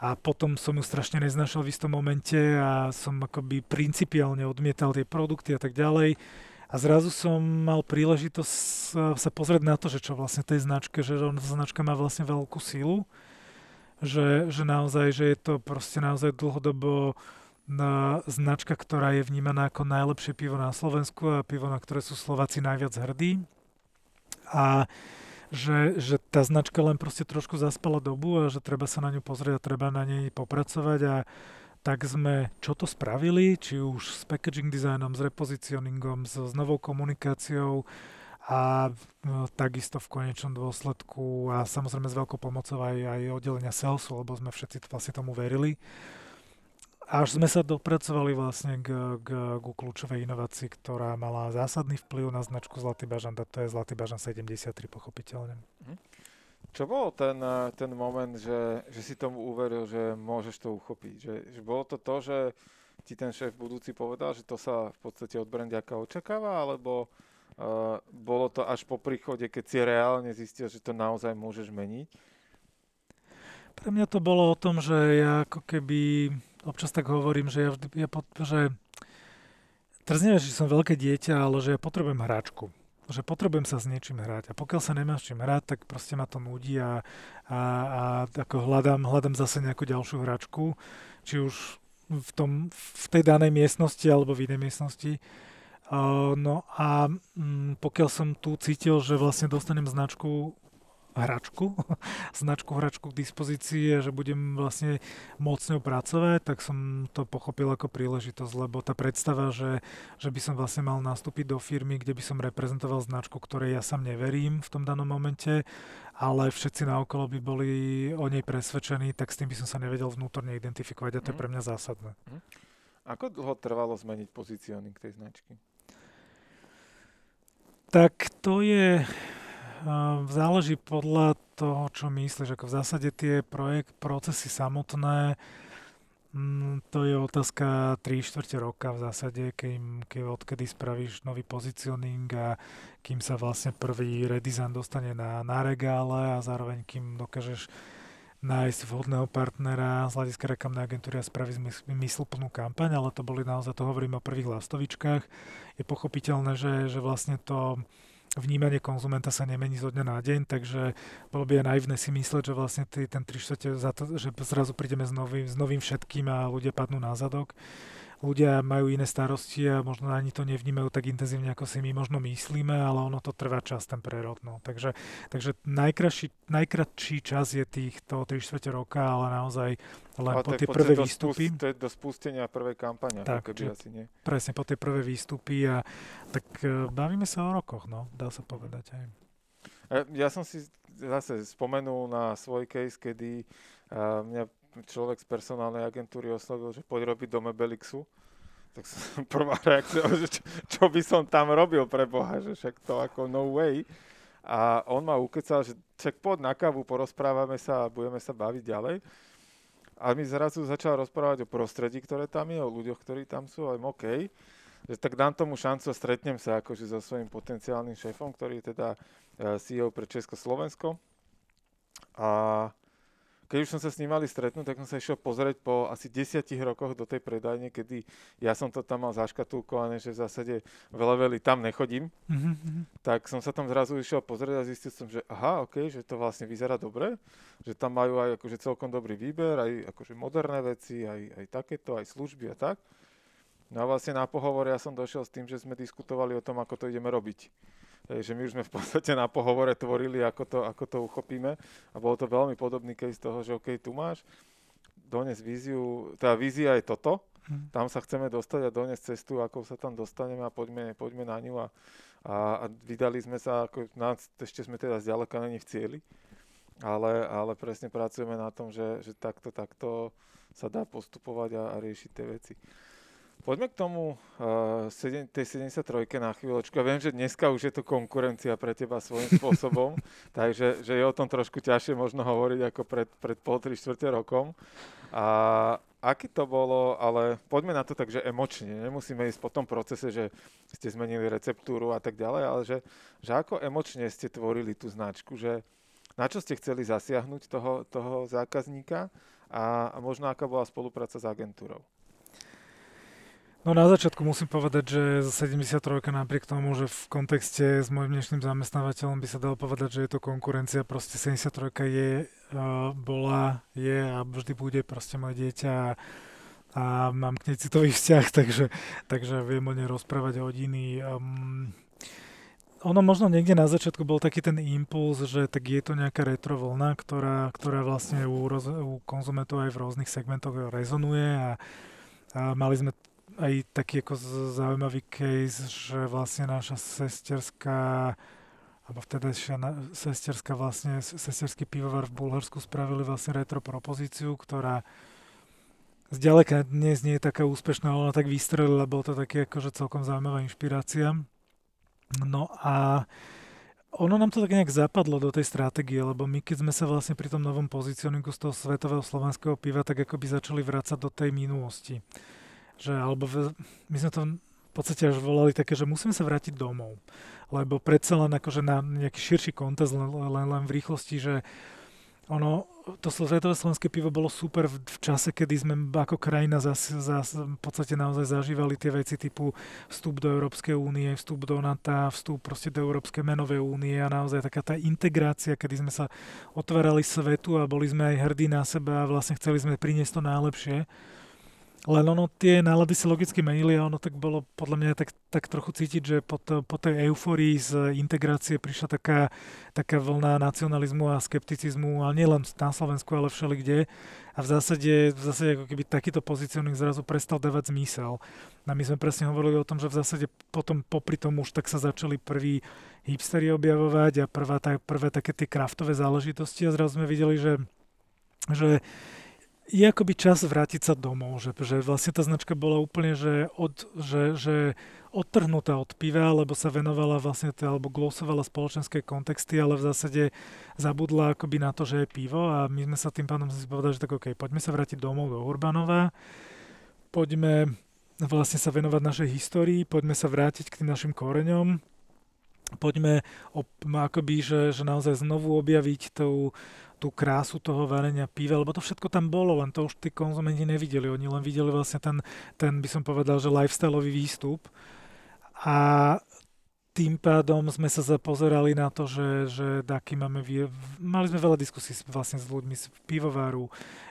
C: a potom som ju strašne neznašal v istom momente a som akoby principiálne odmietal tie produkty a tak ďalej. A zrazu som mal príležitosť sa pozrieť na to, že čo vlastne tej značke, že značka má vlastne veľkú sílu že, že naozaj, že je to proste naozaj dlhodobo na značka, ktorá je vnímaná ako najlepšie pivo na Slovensku a pivo, na ktoré sú Slováci najviac hrdí. A že, že tá značka len proste trošku zaspala dobu a že treba sa na ňu pozrieť a treba na nej popracovať a tak sme čo to spravili, či už s packaging designom, s repositioningom, s, s novou komunikáciou, a no, takisto v konečnom dôsledku a samozrejme s veľkou pomocou aj, aj oddelenia salesu, lebo sme všetci vlastne tomu verili. Až sme sa dopracovali vlastne k, k, k kľúčovej inovácii, ktorá mala zásadný vplyv na značku Zlatý bažant a to je Zlatý bažant 73 pochopiteľne. Mhm.
B: Čo bol ten, ten moment, že, že si tomu uveril, že môžeš to uchopiť? Že, že bolo to to, že ti ten šéf budúci povedal, že to sa v podstate od brandiaka očakáva, alebo Uh, bolo to až po príchode, keď si reálne zistil, že to naozaj môžeš meniť?
C: Pre mňa to bolo o tom, že ja ako keby, občas tak hovorím, že ja, vždy, ja pot, že teraz neviem, že som veľké dieťa, ale že ja potrebujem hráčku. Že potrebujem sa s niečím hrať. A pokiaľ sa nemám s čím hrať, tak proste ma to nudí a, a, a ako hľadám, hľadám zase nejakú ďalšiu hračku, či už v, tom, v tej danej miestnosti alebo v inej miestnosti no a um, pokiaľ som tu cítil, že vlastne dostanem značku hračku, značku hračku k dispozícii a že budem vlastne môcť pracovať, tak som to pochopil ako príležitosť, lebo tá predstava, že, že by som vlastne mal nastúpiť do firmy, kde by som reprezentoval značku, ktorej ja sám neverím v tom danom momente, ale všetci naokolo by boli o nej presvedčení, tak s tým by som sa nevedel vnútorne identifikovať a to mm. je mhm. pre mňa zásadné. Mm.
B: Ako dlho trvalo zmeniť pozícioning tej značky?
C: Tak to je, záleží podľa toho, čo myslíš. Ako v zásade tie projekt, procesy samotné, mm, to je otázka 3 čtvrte roka v zásade, keď, keď odkedy spravíš nový pozicioning a kým sa vlastne prvý redesign dostane na, na regále a zároveň kým dokážeš nájsť vhodného partnera z hľadiska reklamnej agentúry a spraviť zmysluplnú kampaň, ale to boli naozaj, to hovorím o prvých lastovičkách. Je pochopiteľné, že, že vlastne to vnímanie konzumenta sa nemení zo dňa na deň, takže bolo by aj naivné si mysleť, že vlastne tý, ten 3 za to, že zrazu prídeme s novým, s novým všetkým a ľudia padnú na zadok ľudia majú iné starosti a možno ani to nevnímajú tak intenzívne, ako si my možno myslíme, ale ono to trvá čas, ten prerod. No. Takže, takže najkračší, najkračší čas je tých toho 3 čtvrte roka, ale naozaj len ale po tie prvé výstupy.
B: Spust, to je do spustenia prvej kampane. Tak, keby asi nie.
C: Presne, po tie prvé výstupy a tak uh, bavíme sa o rokoch, no, dá sa povedať aj.
B: Ja som si zase spomenul na svoj case, kedy uh, mňa človek z personálnej agentúry oslovil, že poď robiť do Mebelixu, tak som prvá reakcia, že čo, čo by som tam robil pre Boha, že však to ako no way. A on ma ukecal, že však poď na kávu, porozprávame sa a budeme sa baviť ďalej. A mi zrazu začal rozprávať o prostredí, ktoré tam je, o ľuďoch, ktorí tam sú, aj OK. Že tak dám tomu šancu a stretnem sa akože so svojím potenciálnym šéfom, ktorý je teda eh, CEO pre Československo. A keď už som sa s ním mali stretnúť, tak som sa išiel pozrieť po asi desiatich rokoch do tej predajne, kedy ja som to tam mal zaškatulkované, že v zásade v leveli tam nechodím. Mm-hmm. Tak som sa tam zrazu išiel pozrieť a zistil som, že aha, ok, že to vlastne vyzerá dobre, že tam majú aj akože celkom dobrý výber, aj akože moderné veci, aj, aj takéto, aj služby a tak. No a vlastne na pohovore ja som došiel s tým, že sme diskutovali o tom, ako to ideme robiť. Hej, že my už sme v podstate na pohovore tvorili, ako to, ako to uchopíme a bolo to veľmi podobný case toho, že OK, tu máš, dones víziu, tá vízia je toto, hmm. tam sa chceme dostať a doniesť cestu, ako sa tam dostaneme a poďme, poďme na ňu a, a, a vydali sme sa, ako na, ešte sme teda zďaleka není v cieli, ale, ale presne pracujeme na tom, že, že takto, takto sa dá postupovať a, a riešiť tie veci. Poďme k tomu uh, tej 73 na chvíľočku. Ja viem, že dneska už je to konkurencia pre teba svojím spôsobom, takže že je o tom trošku ťažšie možno hovoriť ako pred, pred pol, tri štvrte rokom. A aký to bolo, ale poďme na to tak, že emočne. Nemusíme ísť po tom procese, že ste zmenili receptúru a tak ďalej, ale že, že ako emočne ste tvorili tú značku, že na čo ste chceli zasiahnuť toho, toho zákazníka a, a možno aká bola spolupráca s agentúrou.
C: No na začiatku musím povedať, že 73 napriek tomu, že v kontexte s môjim dnešným zamestnávateľom by sa dalo povedať, že je to konkurencia, proste 73 je, bola, je a vždy bude proste moje dieťa a mám k nej citový vzťah, takže, takže viem o nej rozprávať hodiny. Um, ono možno niekde na začiatku bol taký ten impuls, že tak je to nejaká retro vlna, ktorá, ktorá vlastne u, roz, u konzumentov aj v rôznych segmentoch rezonuje a, a mali sme aj taký ako zaujímavý case, že vlastne naša sesterská alebo vtedajšia sesterská vlastne, sesterský pivovar v Bulharsku spravili vlastne retro propozíciu, ktorá zďaleka dnes nie je taká úspešná, ale ona tak vystrelila, bol to taký akože celkom zaujímavá inšpirácia. No a ono nám to tak nejak zapadlo do tej stratégie, lebo my keď sme sa vlastne pri tom novom pozicioningu z toho svetového slovenského piva tak akoby začali vrácať do tej minulosti že, alebo v, my sme to v podstate až volali také, že musíme sa vrátiť domov. Lebo predsa len akože na nejaký širší kontest, len, len, len v rýchlosti, že ono, to svetové slovenské pivo bolo super v, v čase, kedy sme ako krajina zas, zas, v podstate naozaj zažívali tie veci typu vstup do Európskej únie, vstup do NATO, vstup proste do Európskej menovej únie a naozaj taká tá integrácia, kedy sme sa otvárali svetu a boli sme aj hrdí na seba a vlastne chceli sme priniesť to najlepšie len ono tie nálady si logicky menili a ono tak bolo podľa mňa tak, tak trochu cítiť, že po, to, po tej euforii z integrácie prišla taká, taká vlna nacionalizmu a skepticizmu, ale nielen na Slovensku, ale všeli kde. A v zásade, v zásade ako keby takýto pozicioning zrazu prestal dávať zmysel. A my sme presne hovorili o tom, že v zásade potom popri tom už tak sa začali prví hipstery objavovať a prvá, tá, prvé také tie kraftové záležitosti a zrazu sme videli, že, že je akoby čas vrátiť sa domov, že, že vlastne tá značka bola úplne, že, od, že, že odtrhnutá od piva, lebo sa venovala vlastne, alebo glosovala spoločenské kontexty, ale v zásade zabudla akoby na to, že je pivo a my sme sa tým pádom si povedali, že tak OK, poďme sa vrátiť domov do Urbanova, poďme vlastne sa venovať našej histórii, poďme sa vrátiť k tým našim koreňom, poďme op, akoby, že, že naozaj znovu objaviť tú, tú krásu toho varenia piva, lebo to všetko tam bolo, len to už tí konzumenti nevideli. Oni len videli vlastne ten, ten by som povedal, že lifestyleový výstup. A tým pádom sme sa pozerali na to, že, že aký máme... Mali sme veľa diskusí vlastne s ľuďmi z pivovaru,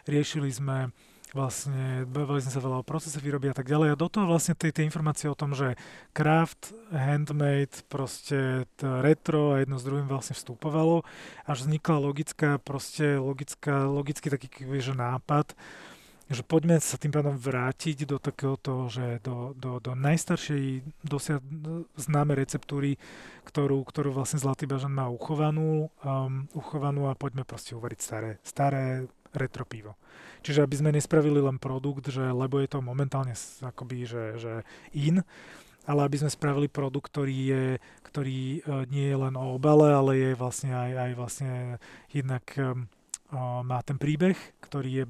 C: riešili sme vlastne bavili sme sa veľa o procese výroby a tak ďalej. A do toho vlastne tie, tie informácie o tom, že craft, handmade, proste retro a jedno s druhým vlastne vstupovalo, až vznikla logická, proste logická, logický taký že nápad, že poďme sa tým pádom vrátiť do takéhoto, že do, do, do najstaršej dosia- známe receptúry, ktorú, ktorú vlastne Zlatý bažan má uchovanú, um, uchovanú a poďme proste uvariť staré, staré retro pivo. Čiže aby sme nespravili len produkt, že lebo je to momentálne akoby, že, že in, ale aby sme spravili produkt, ktorý, je, ktorý uh, nie je len o obale, ale je vlastne aj, aj vlastne jednak um, uh, má ten príbeh, ktorý je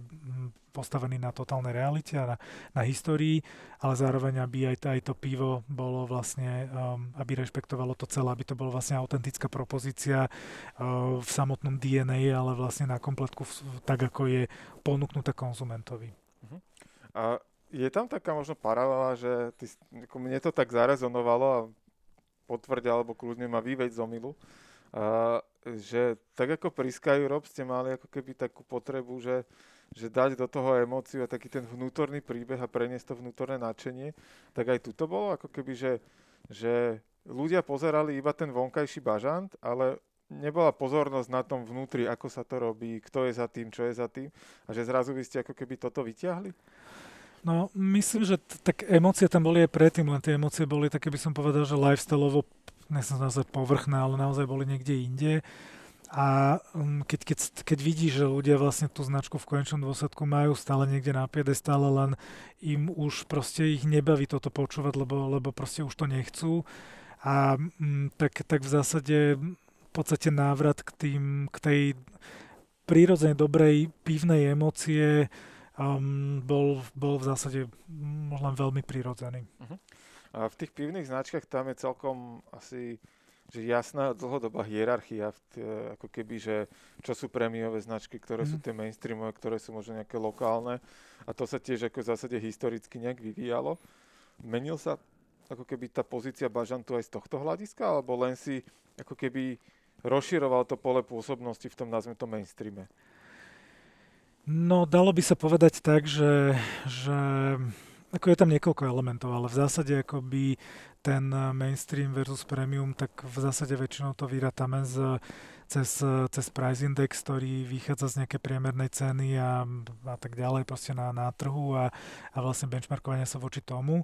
C: postavený na totálnej realite a na, na histórii, ale zároveň, aby aj, aj to pivo bolo vlastne, um, aby rešpektovalo to celé, aby to bolo vlastne autentická propozícia uh, v samotnom DNA, ale vlastne na kompletku v, tak, ako je ponúknuté konzumentovi. Uh-huh.
B: A je tam taká možno paralela, že ty, mne to tak zarezonovalo a potvrdia, alebo kľudne ma vyveď z omilu, a, že tak ako pri Skyrob ste mali ako keby takú potrebu, že že dať do toho emóciu a taký ten vnútorný príbeh a preniesť to vnútorné nadšenie, tak aj tu to bolo ako keby, že, že ľudia pozerali iba ten vonkajší bažant, ale nebola pozornosť na tom vnútri, ako sa to robí, kto je za tým, čo je za tým a že zrazu vy ste ako keby toto vyťahli?
C: No, myslím, že t- tak emócie tam boli aj predtým, len tie emócie boli také, by som povedal, že lifestyleovo, nechcem nazvať povrchné, ale naozaj boli niekde inde. A um, keď, keď, keď vidíš, že ľudia vlastne tú značku v konečnom dôsledku majú stále niekde na stále len im už proste ich nebaví toto počúvať, lebo, lebo proste už to nechcú. A um, tak, tak v zásade v podstate návrat k, tým, k tej prírodzenej dobrej pivnej emócie um, bol, bol v zásade možno veľmi prírodzený. Uh-huh.
B: A v tých pivných značkách tam je celkom asi že jasná dlhodobá hierarchia, ako keby, že čo sú prémiové značky, ktoré mm. sú mhm. tie mainstreamové, ktoré sú možno nejaké lokálne a to sa tiež ako v zásade historicky nejak vyvíjalo. Menil sa ako keby tá pozícia bažantu aj z tohto hľadiska, alebo len si ako keby rozširoval to pole pôsobnosti v tom, nazvime to, mainstreame?
C: No, dalo by sa povedať tak, že, že ako je tam niekoľko elementov, ale v zásade akoby ten mainstream versus premium, tak v zásade väčšinou to vyrátame z cez, cez price index, ktorý vychádza z nejakej priemernej ceny a, a tak ďalej proste na, na trhu a, a vlastne benchmarkovania sa voči tomu.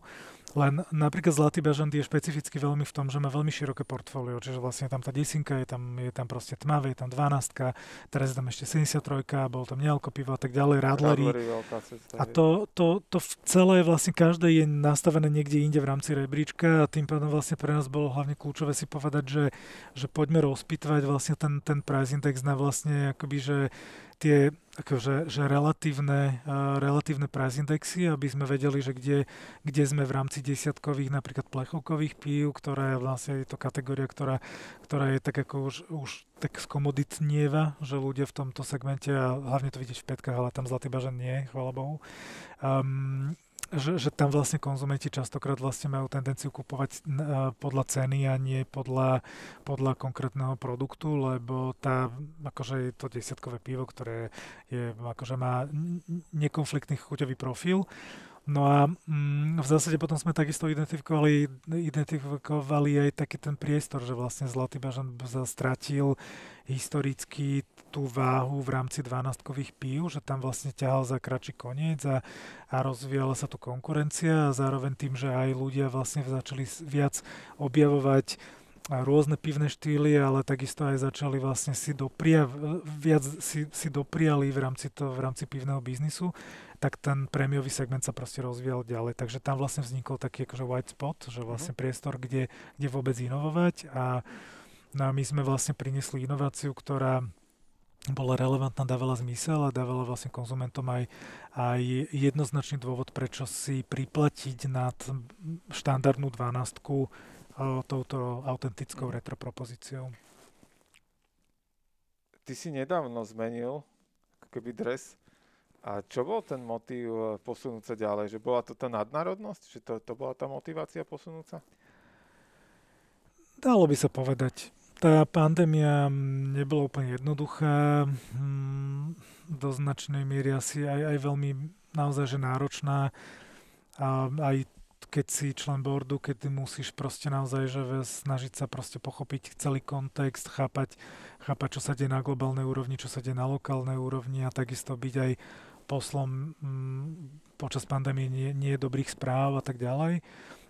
C: Len napríklad Zlatý bažant je špecificky veľmi v tom, že má veľmi široké portfólio, čiže vlastne tam tá desinka, je tam, je tam proste tmavé, je tam 12, teraz je tam ešte 73, bol tam nealko pivo a tak ďalej, radlery. A to, to, to celé vlastne každé je nastavené niekde inde v rámci rebríčka a tým pádom vlastne pre nás bolo hlavne kľúčové si povedať, že, že poďme rozpýtvať vlastne ten ten, price index na vlastne akoby, že tie akože, že relatívne, uh, relatívne price indexy, aby sme vedeli, že kde, kde sme v rámci desiatkových napríklad plechovkových pív, ktorá je vlastne je to kategória, ktorá, ktorá je tak ako už, už tak skomoditnieva, že ľudia v tomto segmente, a hlavne to vidieť v petkách, ale tam zlatý bažan nie, chvála Bohu, um, že, že tam vlastne konzumenti častokrát vlastne majú tendenciu kupovať podľa ceny a nie podľa, podľa konkrétneho produktu, lebo tá, akože je to desiatkové pivo, ktoré je, akože má nekonfliktný chuťový profil, No a mm, v zásade potom sme takisto identifikovali, identifikovali aj taký ten priestor, že vlastne Zlatý bažan stratil historicky tú váhu v rámci 12-kových pív, že tam vlastne ťahal za kračí koniec a, a rozvíjala sa tu konkurencia a zároveň tým, že aj ľudia vlastne začali viac objavovať rôzne pivné štýly, ale takisto aj začali vlastne si dopria, viac si, si dopriali v rámci, to, v rámci pivného biznisu, tak ten prémiový segment sa proste rozvíjal ďalej. Takže tam vlastne vznikol taký akože white spot, že mhm. vlastne priestor, kde, kde vôbec inovovať a, no a my sme vlastne priniesli inováciu, ktorá bola relevantná, dávala zmysel a dávala vlastne konzumentom aj, aj jednoznačný dôvod, prečo si priplatiť nad štandardnú dvanástku touto autentickou retro propozíciou.
B: Ty si nedávno zmenil ako keby dres. A čo bol ten motív e, posunúť sa ďalej? Že bola to tá nadnárodnosť? Že to, to bola tá motivácia posunúť sa?
C: Dalo by sa povedať. Tá pandémia nebola úplne jednoduchá. Do značnej miery asi aj, aj veľmi naozaj že náročná. A aj keď si člen boardu, keď musíš proste naozaj, že snažiť sa proste pochopiť celý kontext, chápať, chápať, čo sa deje na globálnej úrovni, čo sa deje na lokálnej úrovni a takisto byť aj poslom m, počas pandémie nie, nie dobrých správ a tak ďalej.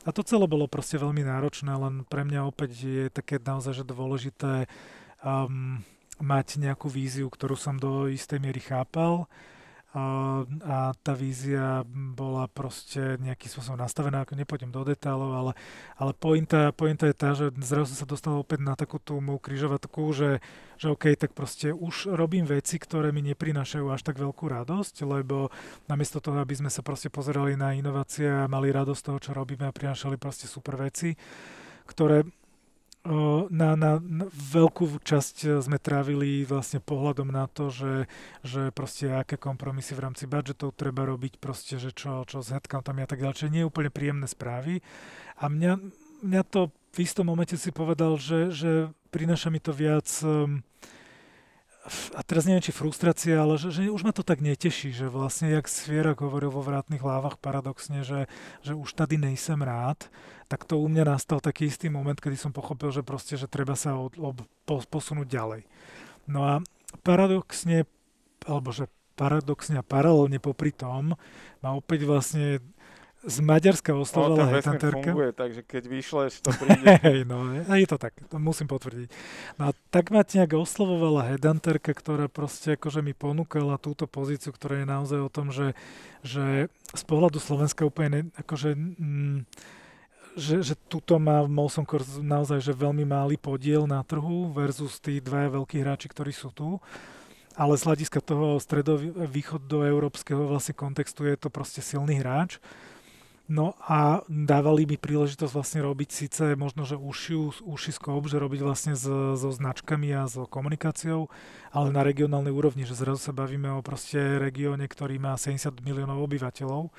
C: A to celé bolo proste veľmi náročné, len pre mňa opäť je také naozaj že dôležité um, mať nejakú víziu, ktorú som do istej miery chápal a tá vízia bola proste nejakým spôsobom nastavená, ako nepôjdem do detailov, ale, ale pointa, pointa je tá, že zrazu sa dostal opäť na takú tú moju križovatku, že, že OK, tak proste už robím veci, ktoré mi neprinášajú až tak veľkú radosť, lebo namiesto toho, aby sme sa proste pozerali na inovácie a mali radosť toho, čo robíme a prinášali proste super veci, ktoré na, na, na veľkú časť e, sme trávili vlastne pohľadom na to, že, že proste aké kompromisy v rámci budžetov treba robiť, proste, že čo, čo s headcountami a tak ďalej, čiže nie je úplne príjemné správy. A mňa, mňa to v istom momente si povedal, že, že prináša mi to viac um, a teraz neviem, či frustrácia, ale že, že už ma to tak neteší, že vlastne, jak Svierak hovoril vo vrátnych lávach paradoxne, že, že už tady nejsem rád, tak to u mňa nastal taký istý moment, kedy som pochopil, že proste, že treba sa od, od, posunúť ďalej. No a paradoxne, alebo že paradoxne a paralelne popri tom ma opäť vlastne z Maďarska oslovovala no, headhunterka.
B: funguje, takže keď vyšleš, to príde.
C: Hej, no, je to tak, to musím potvrdiť. No a tak ma nejak oslovovala headhunterka, ktorá proste akože mi ponúkala túto pozíciu, ktorá je naozaj o tom, že, že z pohľadu Slovenska úplne ne, akože... Mm, že, že tuto má Molson Coors naozaj že veľmi malý podiel na trhu versus tí dvaja veľkí hráči, ktorí sú tu ale z hľadiska toho stredovýchodoeurópskeho vlastne kontextu je to proste silný hráč. No a dávali mi príležitosť vlastne robiť síce možno, že ušiu, uši skop, že robiť vlastne so, so značkami a so komunikáciou, ale na regionálnej úrovni, že zrazu sa bavíme o proste regióne, ktorý má 70 miliónov obyvateľov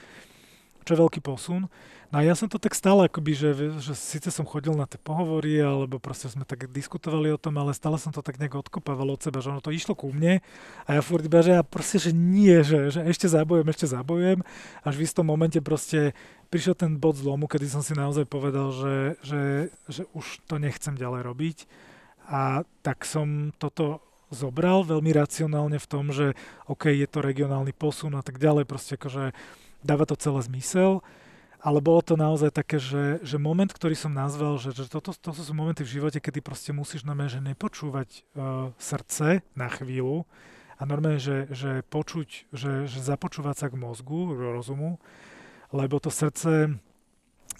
C: čo je veľký posun. No a ja som to tak stále akoby, že, že síce som chodil na tie pohovory, alebo proste sme tak diskutovali o tom, ale stále som to tak nejak odkopával od seba, že ono to išlo ku mne a ja furt iba, že ja proste, že nie, že, že ešte zabojujem, ešte zabojujem, až v istom momente proste prišiel ten bod zlomu, kedy som si naozaj povedal, že, že, že už to nechcem ďalej robiť. A tak som toto zobral veľmi racionálne v tom, že OK, je to regionálny posun a tak ďalej, proste akože dáva to celé zmysel, ale bolo to naozaj také, že, že moment, ktorý som nazval, že, že toto, toto sú momenty v živote, kedy proste musíš normálne, že nepočúvať uh, srdce na chvíľu a normálne, že, že počuť, že, že započúvať sa k mozgu, rozumu, lebo to srdce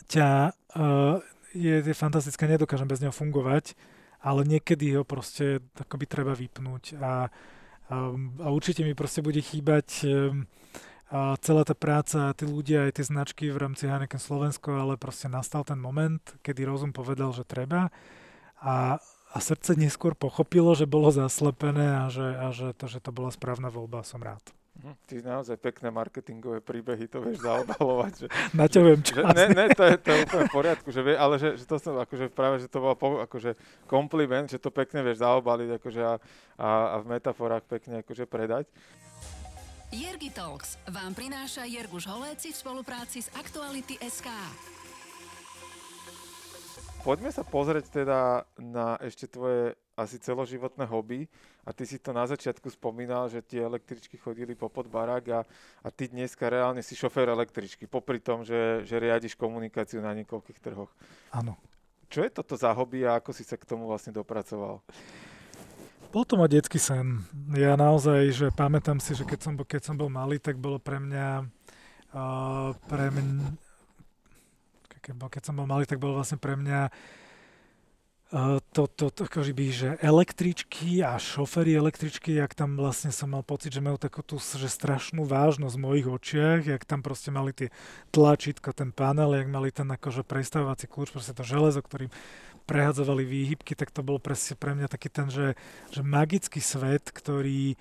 C: ťa uh, je, je fantastické, nedokážem bez neho fungovať, ale niekedy ho proste akoby treba vypnúť a, a, a určite mi proste bude chýbať um, a celá tá práca, tí ľudia, aj tie značky v rámci Heineken Slovensko, ale proste nastal ten moment, kedy rozum povedal, že treba a, a srdce neskôr pochopilo, že bolo zaslepené a že, a že, to, že to bola správna voľba som rád.
B: Mhm. Ty naozaj pekné marketingové príbehy to vieš zaobalovať. Že,
C: Naťahujem čas.
B: Že, ne, ne, to je, to je úplne v poriadku, že vie, ale že, že to som, akože práve, že to bol akože kompliment, že to pekne vieš zaobaliť akože a, a, a v metaforách pekne akože predať.
A: Jergi Talks vám prináša Jerguš Holéci v spolupráci s Aktuality SK.
B: Poďme sa pozrieť teda na ešte tvoje asi celoživotné hobby a ty si to na začiatku spomínal, že tie električky chodili popod barák a, a ty dneska reálne si šofér električky, popri tom, že, že riadiš komunikáciu na niekoľkých trhoch.
C: Áno.
B: Čo je toto za hobby a ako si sa k tomu vlastne dopracoval?
C: Bol to môj detský sen. Ja naozaj, že pamätám si, že keď som, keď som bol malý, tak bolo pre mňa uh, pre mňa keď som bol malý, tak bolo vlastne pre mňa to, to, to by, že električky a šoféry električky, jak tam vlastne som mal pocit, že majú takú tú že strašnú vážnosť v mojich očiach, jak tam proste mali tie tlačítka, ten panel, jak mali ten akože prestavovací kľúč, proste to železo, ktorým prehadzovali výhybky, tak to bol presne pre mňa taký ten, že, že magický svet, ktorý,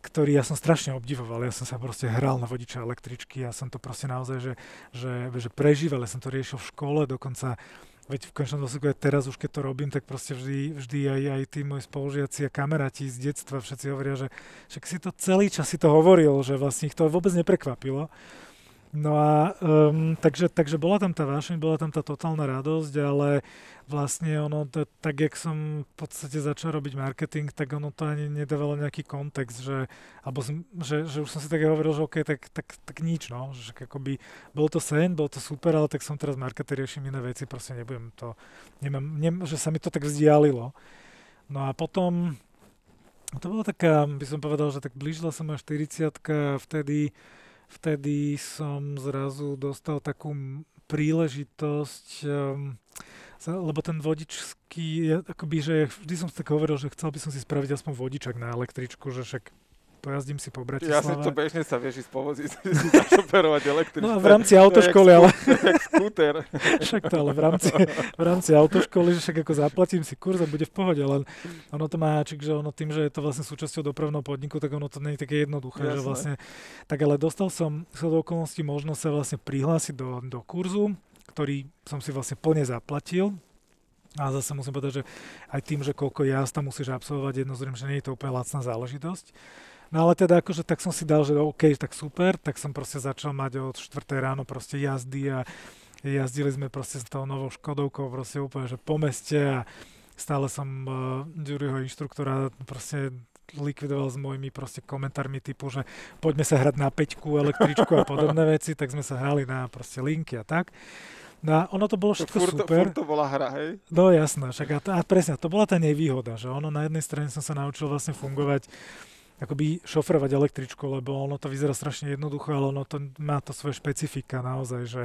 C: ktorý ja som strašne obdivoval. Ja som sa proste hral na vodiča električky, ja som to proste naozaj, že, že, že prežíval, ja som to riešil v škole, dokonca Veď v končnom dôsledku aj teraz už keď to robím, tak proste vždy, vždy aj, aj tí moji spolužiaci a kamaráti z detstva všetci hovoria, že však si to celý čas si to hovoril, že vlastne ich to vôbec neprekvapilo. No a um, takže, takže bola tam tá vášeň, bola tam tá totálna radosť, ale vlastne ono, to, tak jak som v podstate začal robiť marketing, tak ono to ani nedávalo nejaký kontext, že, alebo som, že, že už som si tak hovoril, že OK, tak, tak, tak nič, no, že akoby bol to sen, bol to super, ale tak som teraz marketer, riešim iné veci, proste nebudem to, nemám, nem, že sa mi to tak vzdialilo. No a potom, to bola taká, by som povedal, že tak blížila sa moja 40 vtedy vtedy som zrazu dostal takú príležitosť, um, lebo ten vodičský, akoby, že vždy som si tak hovoril, že chcel by som si spraviť aspoň vodičak na električku, že však pojazdím si po Bratislave.
B: Ja to bežne sa vieš ísť povoziť, si zašoferovať električku.
C: No v rámci autoškoly, ale...
B: skúter.
C: však to ale v rámci, v rámci autoškoly, že však ako zaplatím si kurz a bude v pohode, len ono to má háčik, že ono tým, že je to vlastne súčasťou dopravného podniku, tak ono to nie je také jednoduché, Jasné. že vlastne... Tak ale dostal som sa do okolností možnosť sa vlastne prihlásiť do, do kurzu, ktorý som si vlastne plne zaplatil, a zase musím povedať, že aj tým, že koľko jazd tam musíš absolvovať, jednoznačne, že nie je to úplne lacná záležitosť. No ale teda akože tak som si dal, že OK, tak super, tak som proste začal mať od 4 ráno proste jazdy a jazdili sme proste s tou novou Škodovkou proste úplne, že po meste a stále som uh, Ďuriho inštruktora proste likvidoval s mojimi proste komentármi typu, že poďme sa hrať na peťku, električku a podobné veci, tak sme sa hrali na proste linky a tak. No a ono to bolo všetko
B: furt,
C: super.
B: Furt to bola hra, hej?
C: No jasné, však a, a presne, to bola tá nevýhoda, že ono na jednej strane som sa naučil vlastne fungovať akoby šofrovať električku, lebo ono to vyzerá strašne jednoducho, ale ono to má to svoje špecifika naozaj, že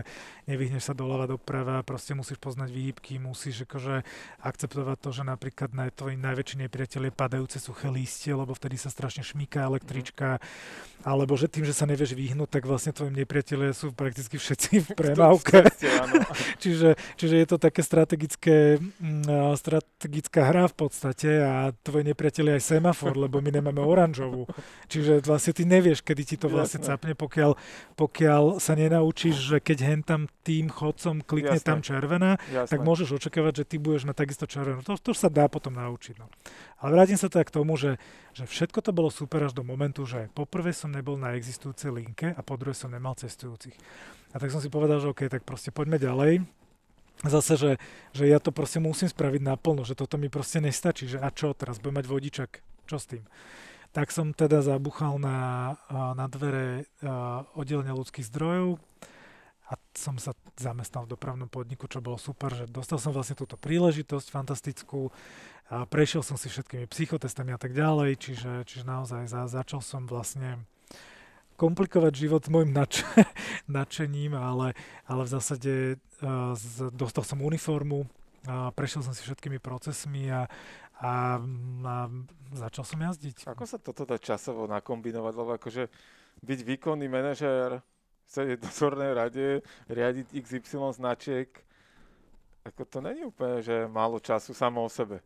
C: nevyhneš sa doľava doprava, proste musíš poznať výhybky, musíš akože akceptovať to, že napríklad na tvoj najväčší nepriateľ je padajúce suché lístie, lebo vtedy sa strašne šmíka električka, mm. alebo že tým, že sa nevieš vyhnúť, tak vlastne tvojim nepriateľe sú prakticky všetci v premávke. čiže, čiže je to také strategické, mm, strategická hra v podstate a tvoj nepriateľ je aj semafor, lebo my nemáme oranž oranžovú. Čiže vlastne ty nevieš, kedy ti to vlastne Jasne. capne, pokiaľ, pokiaľ sa nenaučíš, že keď hen tam tým chodcom klikne Jasne. tam červená, Jasne. tak môžeš očakávať, že ty budeš na takisto červenú. To, to sa dá potom naučiť. No. Ale vrátim sa teda k tomu, že, že všetko to bolo super až do momentu, že poprvé som nebol na existujúcej linke a po druhé som nemal cestujúcich. A tak som si povedal, že OK, tak proste poďme ďalej zase, že, že ja to proste musím spraviť naplno, že toto mi proste nestačí, že a čo, teraz budem mať vodičak, čo s tým? Tak som teda zabuchal na, na dvere oddelenia ľudských zdrojov a som sa zamestnal v dopravnom podniku, čo bolo super, že dostal som vlastne túto príležitosť fantastickú a prešiel som si všetkými psychotestami a tak ďalej, čiže, čiže naozaj za, začal som vlastne komplikovať život môjim nač- nadšením, ale, ale v zásade uh, z, dostal som uniformu, a prešiel som si všetkými procesmi a, a, a začal som jazdiť.
B: Ako sa toto dá časovo nakombinovať? Lebo akože byť výkonný manažér, v dozornej rade, riadiť XY značiek, ako to není úplne, že málo času samo o sebe.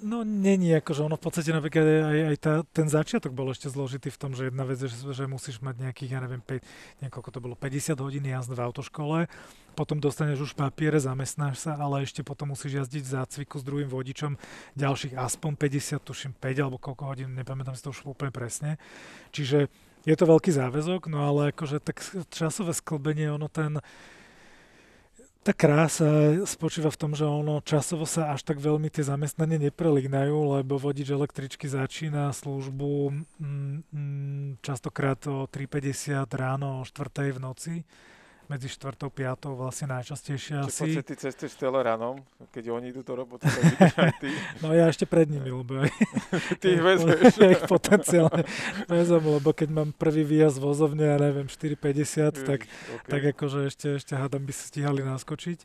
C: No není, akože ono v podstate napríklad aj, aj tá, ten začiatok bol ešte zložitý v tom, že jedna vec je, že, že musíš mať nejakých, ja neviem, 5, niekoľko to bolo, 50 hodín jazd v autoškole, potom dostaneš už papiere, zamestnáš sa, ale ešte potom musíš jazdiť v zácviku s druhým vodičom ďalších aspoň 50, tuším 5 alebo koľko hodín, nepamätám si to už úplne presne. Čiže je to veľký záväzok, no ale akože tak časové sklbenie, ono ten, tá krása spočíva v tom, že ono časovo sa až tak veľmi tie zamestnanie neprelínajú, lebo vodič električky začína službu mm, mm, častokrát o 3.50 ráno, o 4.00 v noci medzi 4. a 5. vlastne najčastejšie
B: Čiže
C: asi.
B: Čiže ty cestuješ Teleranom, keď oni idú do roboty, tak aj ty.
C: No ja ešte pred nimi, lebo aj,
B: ty ich vezeš.
C: ja ich potenciálne vezem, lebo keď mám prvý výjazd vozovne, ja neviem, 4,50, tak,
B: okay.
C: tak akože ešte, ešte hádam by stíhali naskočiť.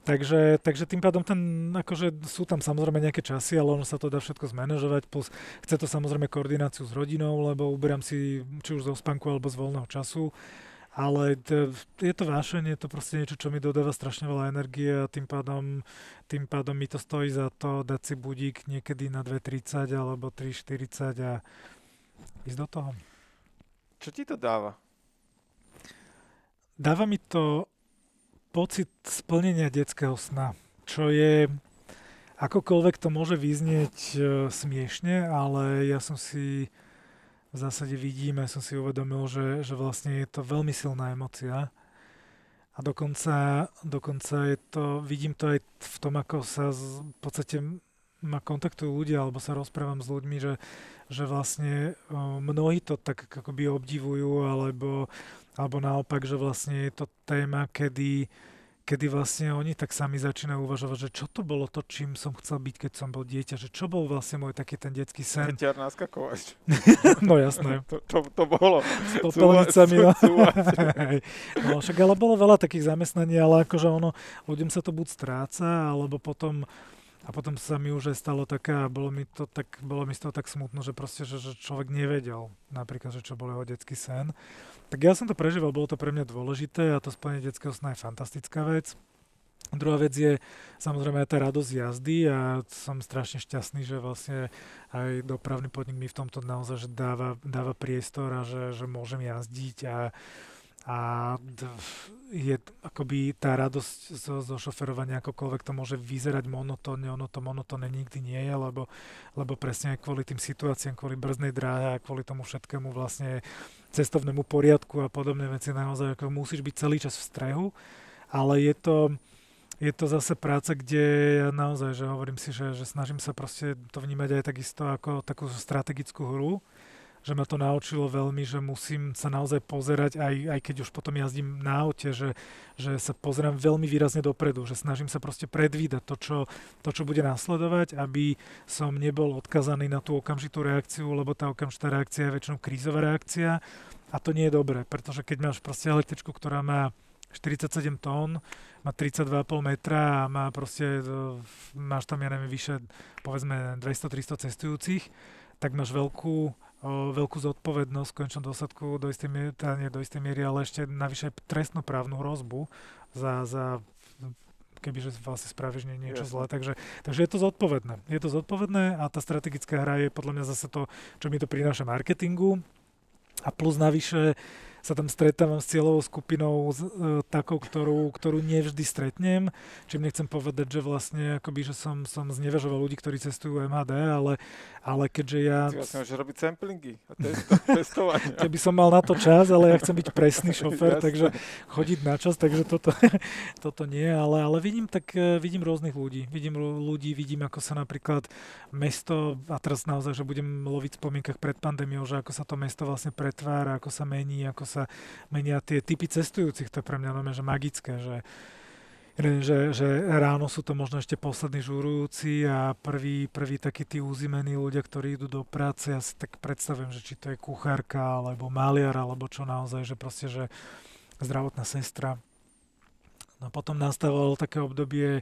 C: Takže, takže tým pádom ten, akože sú tam samozrejme nejaké časy, ale ono sa to dá všetko zmanéžovať, plus chce to samozrejme koordináciu s rodinou, lebo uberám si či už zo spánku alebo z voľného času ale to, je to vášenie, to proste niečo, čo mi dodáva strašne veľa energie a tým pádom, tým pádom mi to stojí za to dať si budík niekedy na 2.30 alebo 3.40 a ísť do toho.
B: Čo ti to dáva?
C: Dáva mi to pocit splnenia detského sna, čo je akokoľvek to môže vyznieť e, smiešne, ale ja som si v zásade vidíme, som si uvedomil, že, že vlastne je to veľmi silná emocia. A dokonca, dokonca je to, vidím to aj v tom, ako sa z, v podstate ma kontaktujú ľudia, alebo sa rozprávam s ľuďmi, že, že vlastne mnohí to tak akoby obdivujú, alebo, alebo naopak, že vlastne je to téma, kedy, kedy vlastne oni tak sami začínajú uvažovať, že čo to bolo to, čím som chcel byť, keď som bol dieťa, že čo bol vlastne môj taký ten detský sen.
B: Peťar naskakovač.
C: no jasné.
B: to, to, to bolo.
C: S popelnicami. no však ale bolo veľa takých zamestnaní, ale akože ono, ľuďom sa to buď stráca, alebo potom a potom sa mi už aj stalo taká, bolo mi to tak, bolo mi z toho tak smutno, že proste, že, že človek nevedel napríklad, že čo bol jeho detský sen. Tak ja som to prežíval, bolo to pre mňa dôležité a to splnenie detského sna je fantastická vec. Druhá vec je samozrejme aj tá radosť jazdy a som strašne šťastný, že vlastne aj dopravný podnik mi v tomto naozaj že dáva, dáva priestor a že, že môžem jazdiť a a je akoby tá radosť zo, zo šoferovania, akokoľvek to môže vyzerať monotónne, ono to monotónne nikdy nie je, lebo, lebo presne aj kvôli tým situáciám, kvôli brznej dráhe a kvôli tomu všetkému vlastne cestovnému poriadku a podobné veci naozaj ako musíš byť celý čas v strehu, ale je to, je to zase práca, kde ja naozaj, že hovorím si, že, že snažím sa proste to vnímať aj takisto ako takú strategickú hru, že ma to naučilo veľmi, že musím sa naozaj pozerať, aj, aj keď už potom jazdím na aute, že, že sa pozerám veľmi výrazne dopredu, že snažím sa proste predvídať to čo, to, čo bude nasledovať, aby som nebol odkazaný na tú okamžitú reakciu, lebo tá okamžitá reakcia je väčšinou krízová reakcia. A to nie je dobré, pretože keď máš proste električku, ktorá má 47 tón, má 32,5 metra a má proste, máš tam, ja neviem, vyše, povedzme 200-300 cestujúcich, tak máš veľkú veľkú zodpovednosť v končnom dôsledku do istej miery, teda nie do istej miery, ale ešte navyše trestnoprávnu hrozbu za, za kebyže vlastne spravíš nie, niečo Jasne. zlé. Takže, takže je to zodpovedné. Je to zodpovedné a tá strategická hra je podľa mňa zase to, čo mi to prináša marketingu. A plus navyše sa tam stretávam s cieľovou skupinou z, e, takou, ktorú, ktorú nevždy stretnem. Čím nechcem povedať, že vlastne akoby, že som, som znevažoval ľudí, ktorí cestujú MHD, ale, ale keďže ja...
B: Ty vlastne môžeš robiť samplingy a testo, testovanie.
C: Keby som mal na to čas, ale ja chcem byť presný šofer, takže chodiť na čas, takže toto, toto nie, ale, ale vidím, tak e, vidím rôznych ľudí. Vidím ľudí, vidím, ako sa napríklad mesto, a teraz naozaj, že budem loviť v spomienkach pred pandémiou, že ako sa to mesto vlastne pretvára, ako sa mení, ako sa menia tie typy cestujúcich. To je pre mňa nové, že magické, že že, že ráno sú to možno ešte poslední žurujúci a prvý, prvý takí tí uzimení ľudia, ktorí idú do práce, ja si tak predstavujem, že či to je kuchárka, alebo maliar, alebo čo naozaj, že proste, že zdravotná sestra. No potom nastávalo také obdobie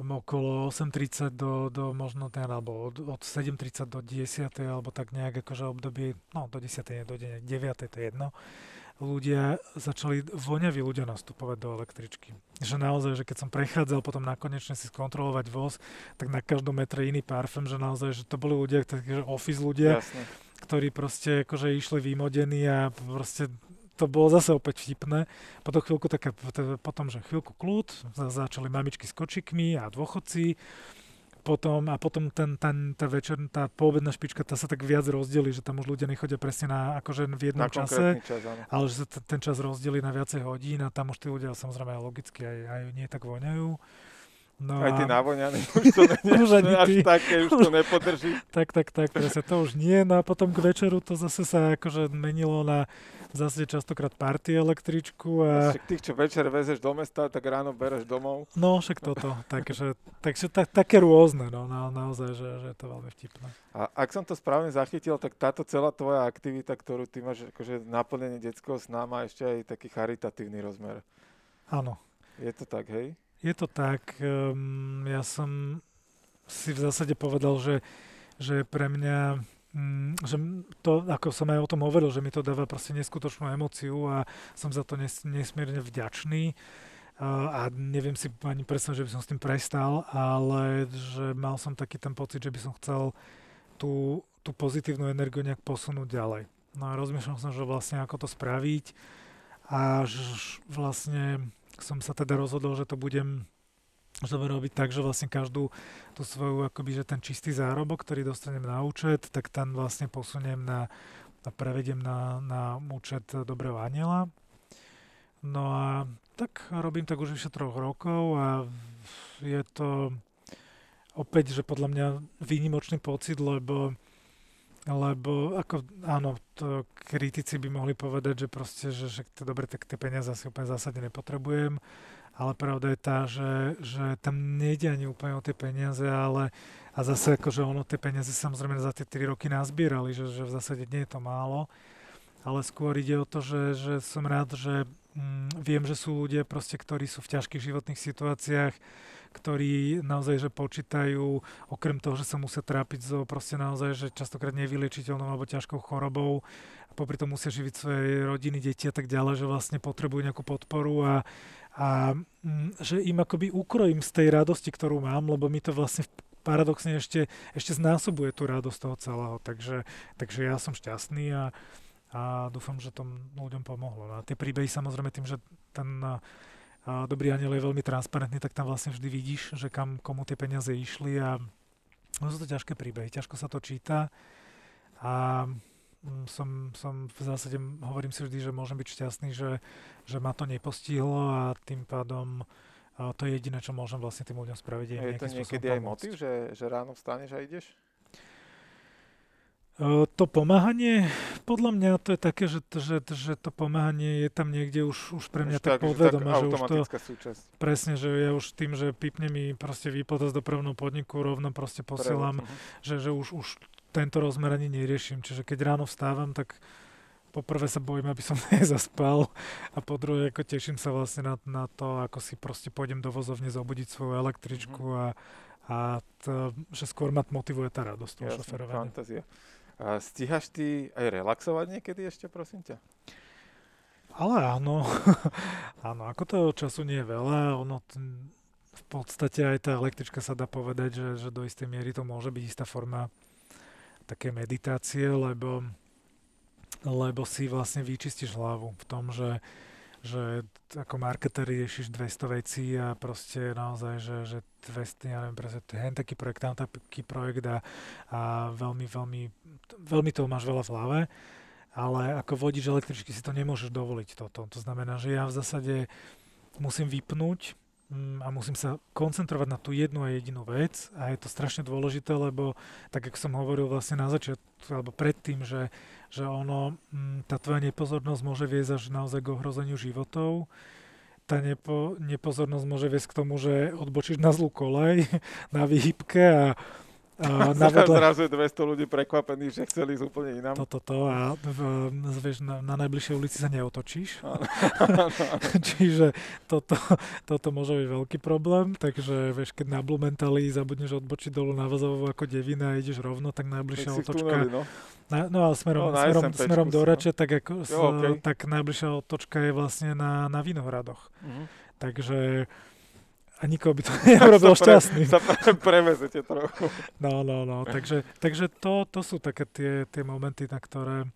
C: okolo 8.30 do, do možno ten, alebo od, od 7.30 do 10. alebo tak nejak akože obdobie, no do 10. nie, do 9. to je jedno ľudia začali, voňaví ľudia nastupovať do električky. Že naozaj, že keď som prechádzal potom nakonečne si skontrolovať voz, tak na každom metre iný parfém, že naozaj, že to boli ľudia, že office ľudia, Jasne. ktorí proste akože išli vymodení a proste to bolo zase opäť vtipné. Potom chvíľku také, potom, že chvíľku kľud, začali mamičky s kočikmi a dôchodci, potom, a potom ten, ten, tá večer, tá poobedná špička, tá sa tak viac rozdelí, že tam už ľudia nechodia presne na, akože v jednom
B: Na
C: čase,
B: čas, áno.
C: ale že sa t- ten čas rozdelí na viacej hodín a tam už tí ľudia samozrejme logicky aj, aj nie tak voňajú. No
B: Aj
C: a-
B: navoňaní, už to nie,
C: Už ani
B: až také, už to nepodrží.
C: Tak, tak, tak, presne to už nie. No a potom k večeru to zase sa akože menilo na zase častokrát party električku a
B: Však tých, čo večer vezeš do mesta, tak ráno bereš domov.
C: no však toto. Takže, takže ta, také rôzne, no na, naozaj, že, že je to veľmi vtipné.
B: A ak som to správne zachytil, tak táto celá tvoja aktivita, ktorú ty máš, akože naplnenie detského sna, má ešte aj taký charitatívny rozmer.
C: Áno,
B: Je to tak, hej?
C: Je to tak. Um, ja som si v zásade povedal, že, že pre mňa Mm, že to, ako som aj o tom hovoril, že mi to dáva proste neskutočnú emóciu a som za to nes, nesmierne vďačný. A, neviem si ani predstaviť, že by som s tým prestal, ale že mal som taký ten pocit, že by som chcel tú, tú pozitívnu energiu nejak posunúť ďalej. No a rozmýšľal som, že vlastne ako to spraviť a že vlastne som sa teda rozhodol, že to budem že to robiť tak, že vlastne každú tú svoju, akoby, že ten čistý zárobok, ktorý dostanem na účet, tak ten vlastne posuniem na, a prevediem na, na účet Dobrého aniela. No a tak robím tak už vyše troch rokov a je to opäť, že podľa mňa výnimočný pocit, lebo lebo ako, áno, to kritici by mohli povedať, že proste, že, že dobre, tak tie peniaze asi úplne zásadne nepotrebujem, ale pravda je tá, že, že tam nejde ani úplne o tie peniaze, ale a zase akože ono tie peniaze samozrejme za tie 3 roky nazbierali, že, že v zásade nie je to málo, ale skôr ide o to, že, že som rád, že mm, viem, že sú ľudia proste, ktorí sú v ťažkých životných situáciách, ktorí naozaj, že počítajú, okrem toho, že sa musia trápiť so proste naozaj, že častokrát nevyliečiteľnou alebo ťažkou chorobou, a popri tom musia živiť svoje rodiny, deti a tak ďalej, že vlastne potrebujú nejakú podporu a, a mm, že im akoby ukrojím z tej radosti, ktorú mám, lebo mi to vlastne paradoxne ešte, ešte znásobuje tú radosť toho celého, takže, takže ja som šťastný a, a dúfam, že to ľuďom pomohlo. No A tie príbehy samozrejme tým, že ten dobrý aniel je veľmi transparentný, tak tam vlastne vždy vidíš, že kam komu tie peniaze išli a no sú to ťažké príbehy, ťažko sa to číta a mm, som, som v zásade, hovorím si vždy, že môžem byť šťastný, že, že ma to nepostihlo a tým pádom a to je jediné, čo môžem vlastne tým ľuďom spraviť.
B: Je, je to niekedy aj motiv, že, že ráno vstaneš a ideš?
C: To pomáhanie, podľa mňa to je také, že, že, že to pomáhanie je tam niekde už, už pre mňa
B: Už
C: tak
B: že
C: podvedomé, že už to
B: súčasť.
C: presne, že ja už tým, že pipne mi proste výplata z dopravného podniku, rovno proste posielam,
B: Prevod, mhm.
C: že, že už, už tento rozmer ani neriešim. Čiže keď ráno vstávam, tak poprvé sa bojím, aby som nezaspal a po druhé ako teším sa vlastne na, na to, ako si proste pôjdem do vozovne zobudiť svoju električku
B: Mhm.
C: a, a to, že skôr ma motivuje tá radosť toho šoferovania.
B: fantázia. Stíhaš ty aj relaxovať niekedy ešte, prosím ťa?
C: Ale áno, áno, ako toho času nie je veľa, ono t- v podstate aj tá električka sa dá povedať, že, že do istej miery to môže byť istá forma také meditácie, lebo, lebo si vlastne vyčistíš hlavu v tom, že, že ako marketer riešiš 200 vecí a proste naozaj, že, že 200, ja neviem, presne, hen taký projekt, tam taký projekt a, a veľmi, veľmi, veľmi toho máš veľa v hlave ale ako vodič električky si to nemôžeš dovoliť toto. To znamená, že ja v zásade musím vypnúť mm, a musím sa koncentrovať na tú jednu a jedinú vec a je to strašne dôležité, lebo tak, ako som hovoril vlastne na začiatku, alebo predtým, že, že ono, mm, tá tvoja nepozornosť môže viesť až naozaj k ohrozeniu životov, tá nepo, nepozornosť môže viesť k tomu, že odbočíš na zlú kolej, na výhybke a, a na vedle,
B: Zrazu je 200 ľudí prekvapených, že chceli ísť úplne inám.
C: toto to a v, vieš, na, na najbližšej ulici sa neotočíš. Čiže toto, toto môže byť veľký problém, takže vieš, keď na Blumentali zabudneš odbočiť dolu na Vazovú ako devina a ideš rovno, tak najbližšia otočka,
B: tuneli, no.
C: na, no ale smerom,
B: No,
C: smerom, smerom do
B: si, no.
C: Tak, ako,
B: Jo, okej.
C: tak najbližšia otočka je vlastne na, na Vinohradoch.
B: Mhm.
C: Takže a nikoho by to neurobil
B: Sa pre-
C: šťastný.
B: Sa pre, prevezete trochu.
C: No, no, no. Takže, takže to, to sú také tie, tie momenty, na ktoré,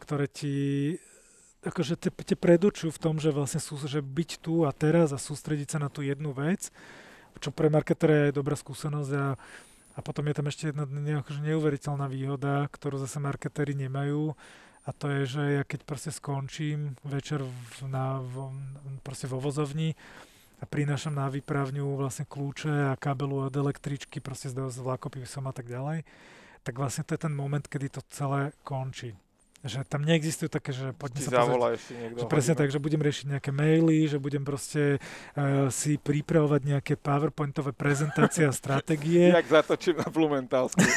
C: ktoré ti akože te, te predurčujú v tom, že vlastne sú, že byť tu a teraz a sústrediť sa na tú jednu vec čo pre marketera je dobrá skúsenosť a, a potom je tam ešte jedna akože neuveriteľná výhoda, ktorú zase marketéri nemajú a to je, že ja keď proste skončím večer v, na, v, proste vo vozovni a prinášam na výpravňu vlastne kľúče a kabelu od električky, proste s vlakopisom a tak ďalej, tak vlastne to je ten moment, kedy to celé končí že tam neexistujú také, že poďme
B: Ti
C: sa pozrieť,
B: niekto.
C: že presne
B: hodinu.
C: tak, že budem riešiť nejaké maily, že budem proste uh, si pripravovať nejaké powerpointové prezentácie a stratégie.
B: Jak zatočím na Blumentálsku.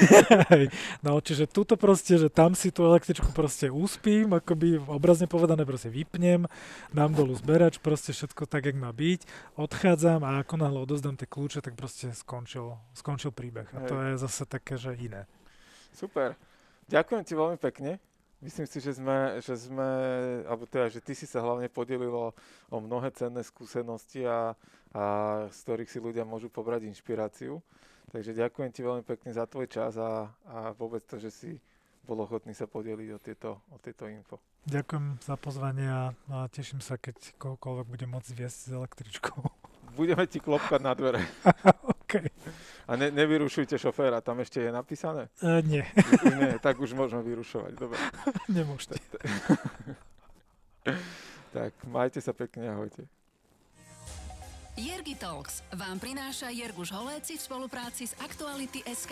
C: No, čiže túto proste, že tam si tú električku proste uspím, akoby obrazne povedané proste vypnem, dám dolu zberač, proste všetko tak, jak má byť, odchádzam a ako náhle odozdám tie kľúče, tak proste skončil, skončil príbeh. A to je zase také, že iné.
B: Super. Ďakujem ti veľmi pekne. Myslím si, že sme, že sme, alebo teda, že ty si sa hlavne podelil o, o mnohé cenné skúsenosti a, a z ktorých si ľudia môžu pobrať inšpiráciu. Takže ďakujem ti veľmi pekne za tvoj čas a, a vôbec to, že si bol ochotný sa podeliť o tieto, o tieto info.
C: Ďakujem za pozvanie a, a teším sa, keď kohokoľvek bude môcť viesť s električkou.
B: Budeme ti klopkať na dvere.
C: OK.
B: A ne, nevyrušujte šoféra, tam ešte je napísané?
C: E, nie,
B: Už nie, tak už môžeme vyrušovať. Dobre.
C: nemôžete.
B: Tak majte sa pekne, ahojte.
A: Jergi Talks vám prináša Jerguš Holéci v spolupráci s Aktuality SK.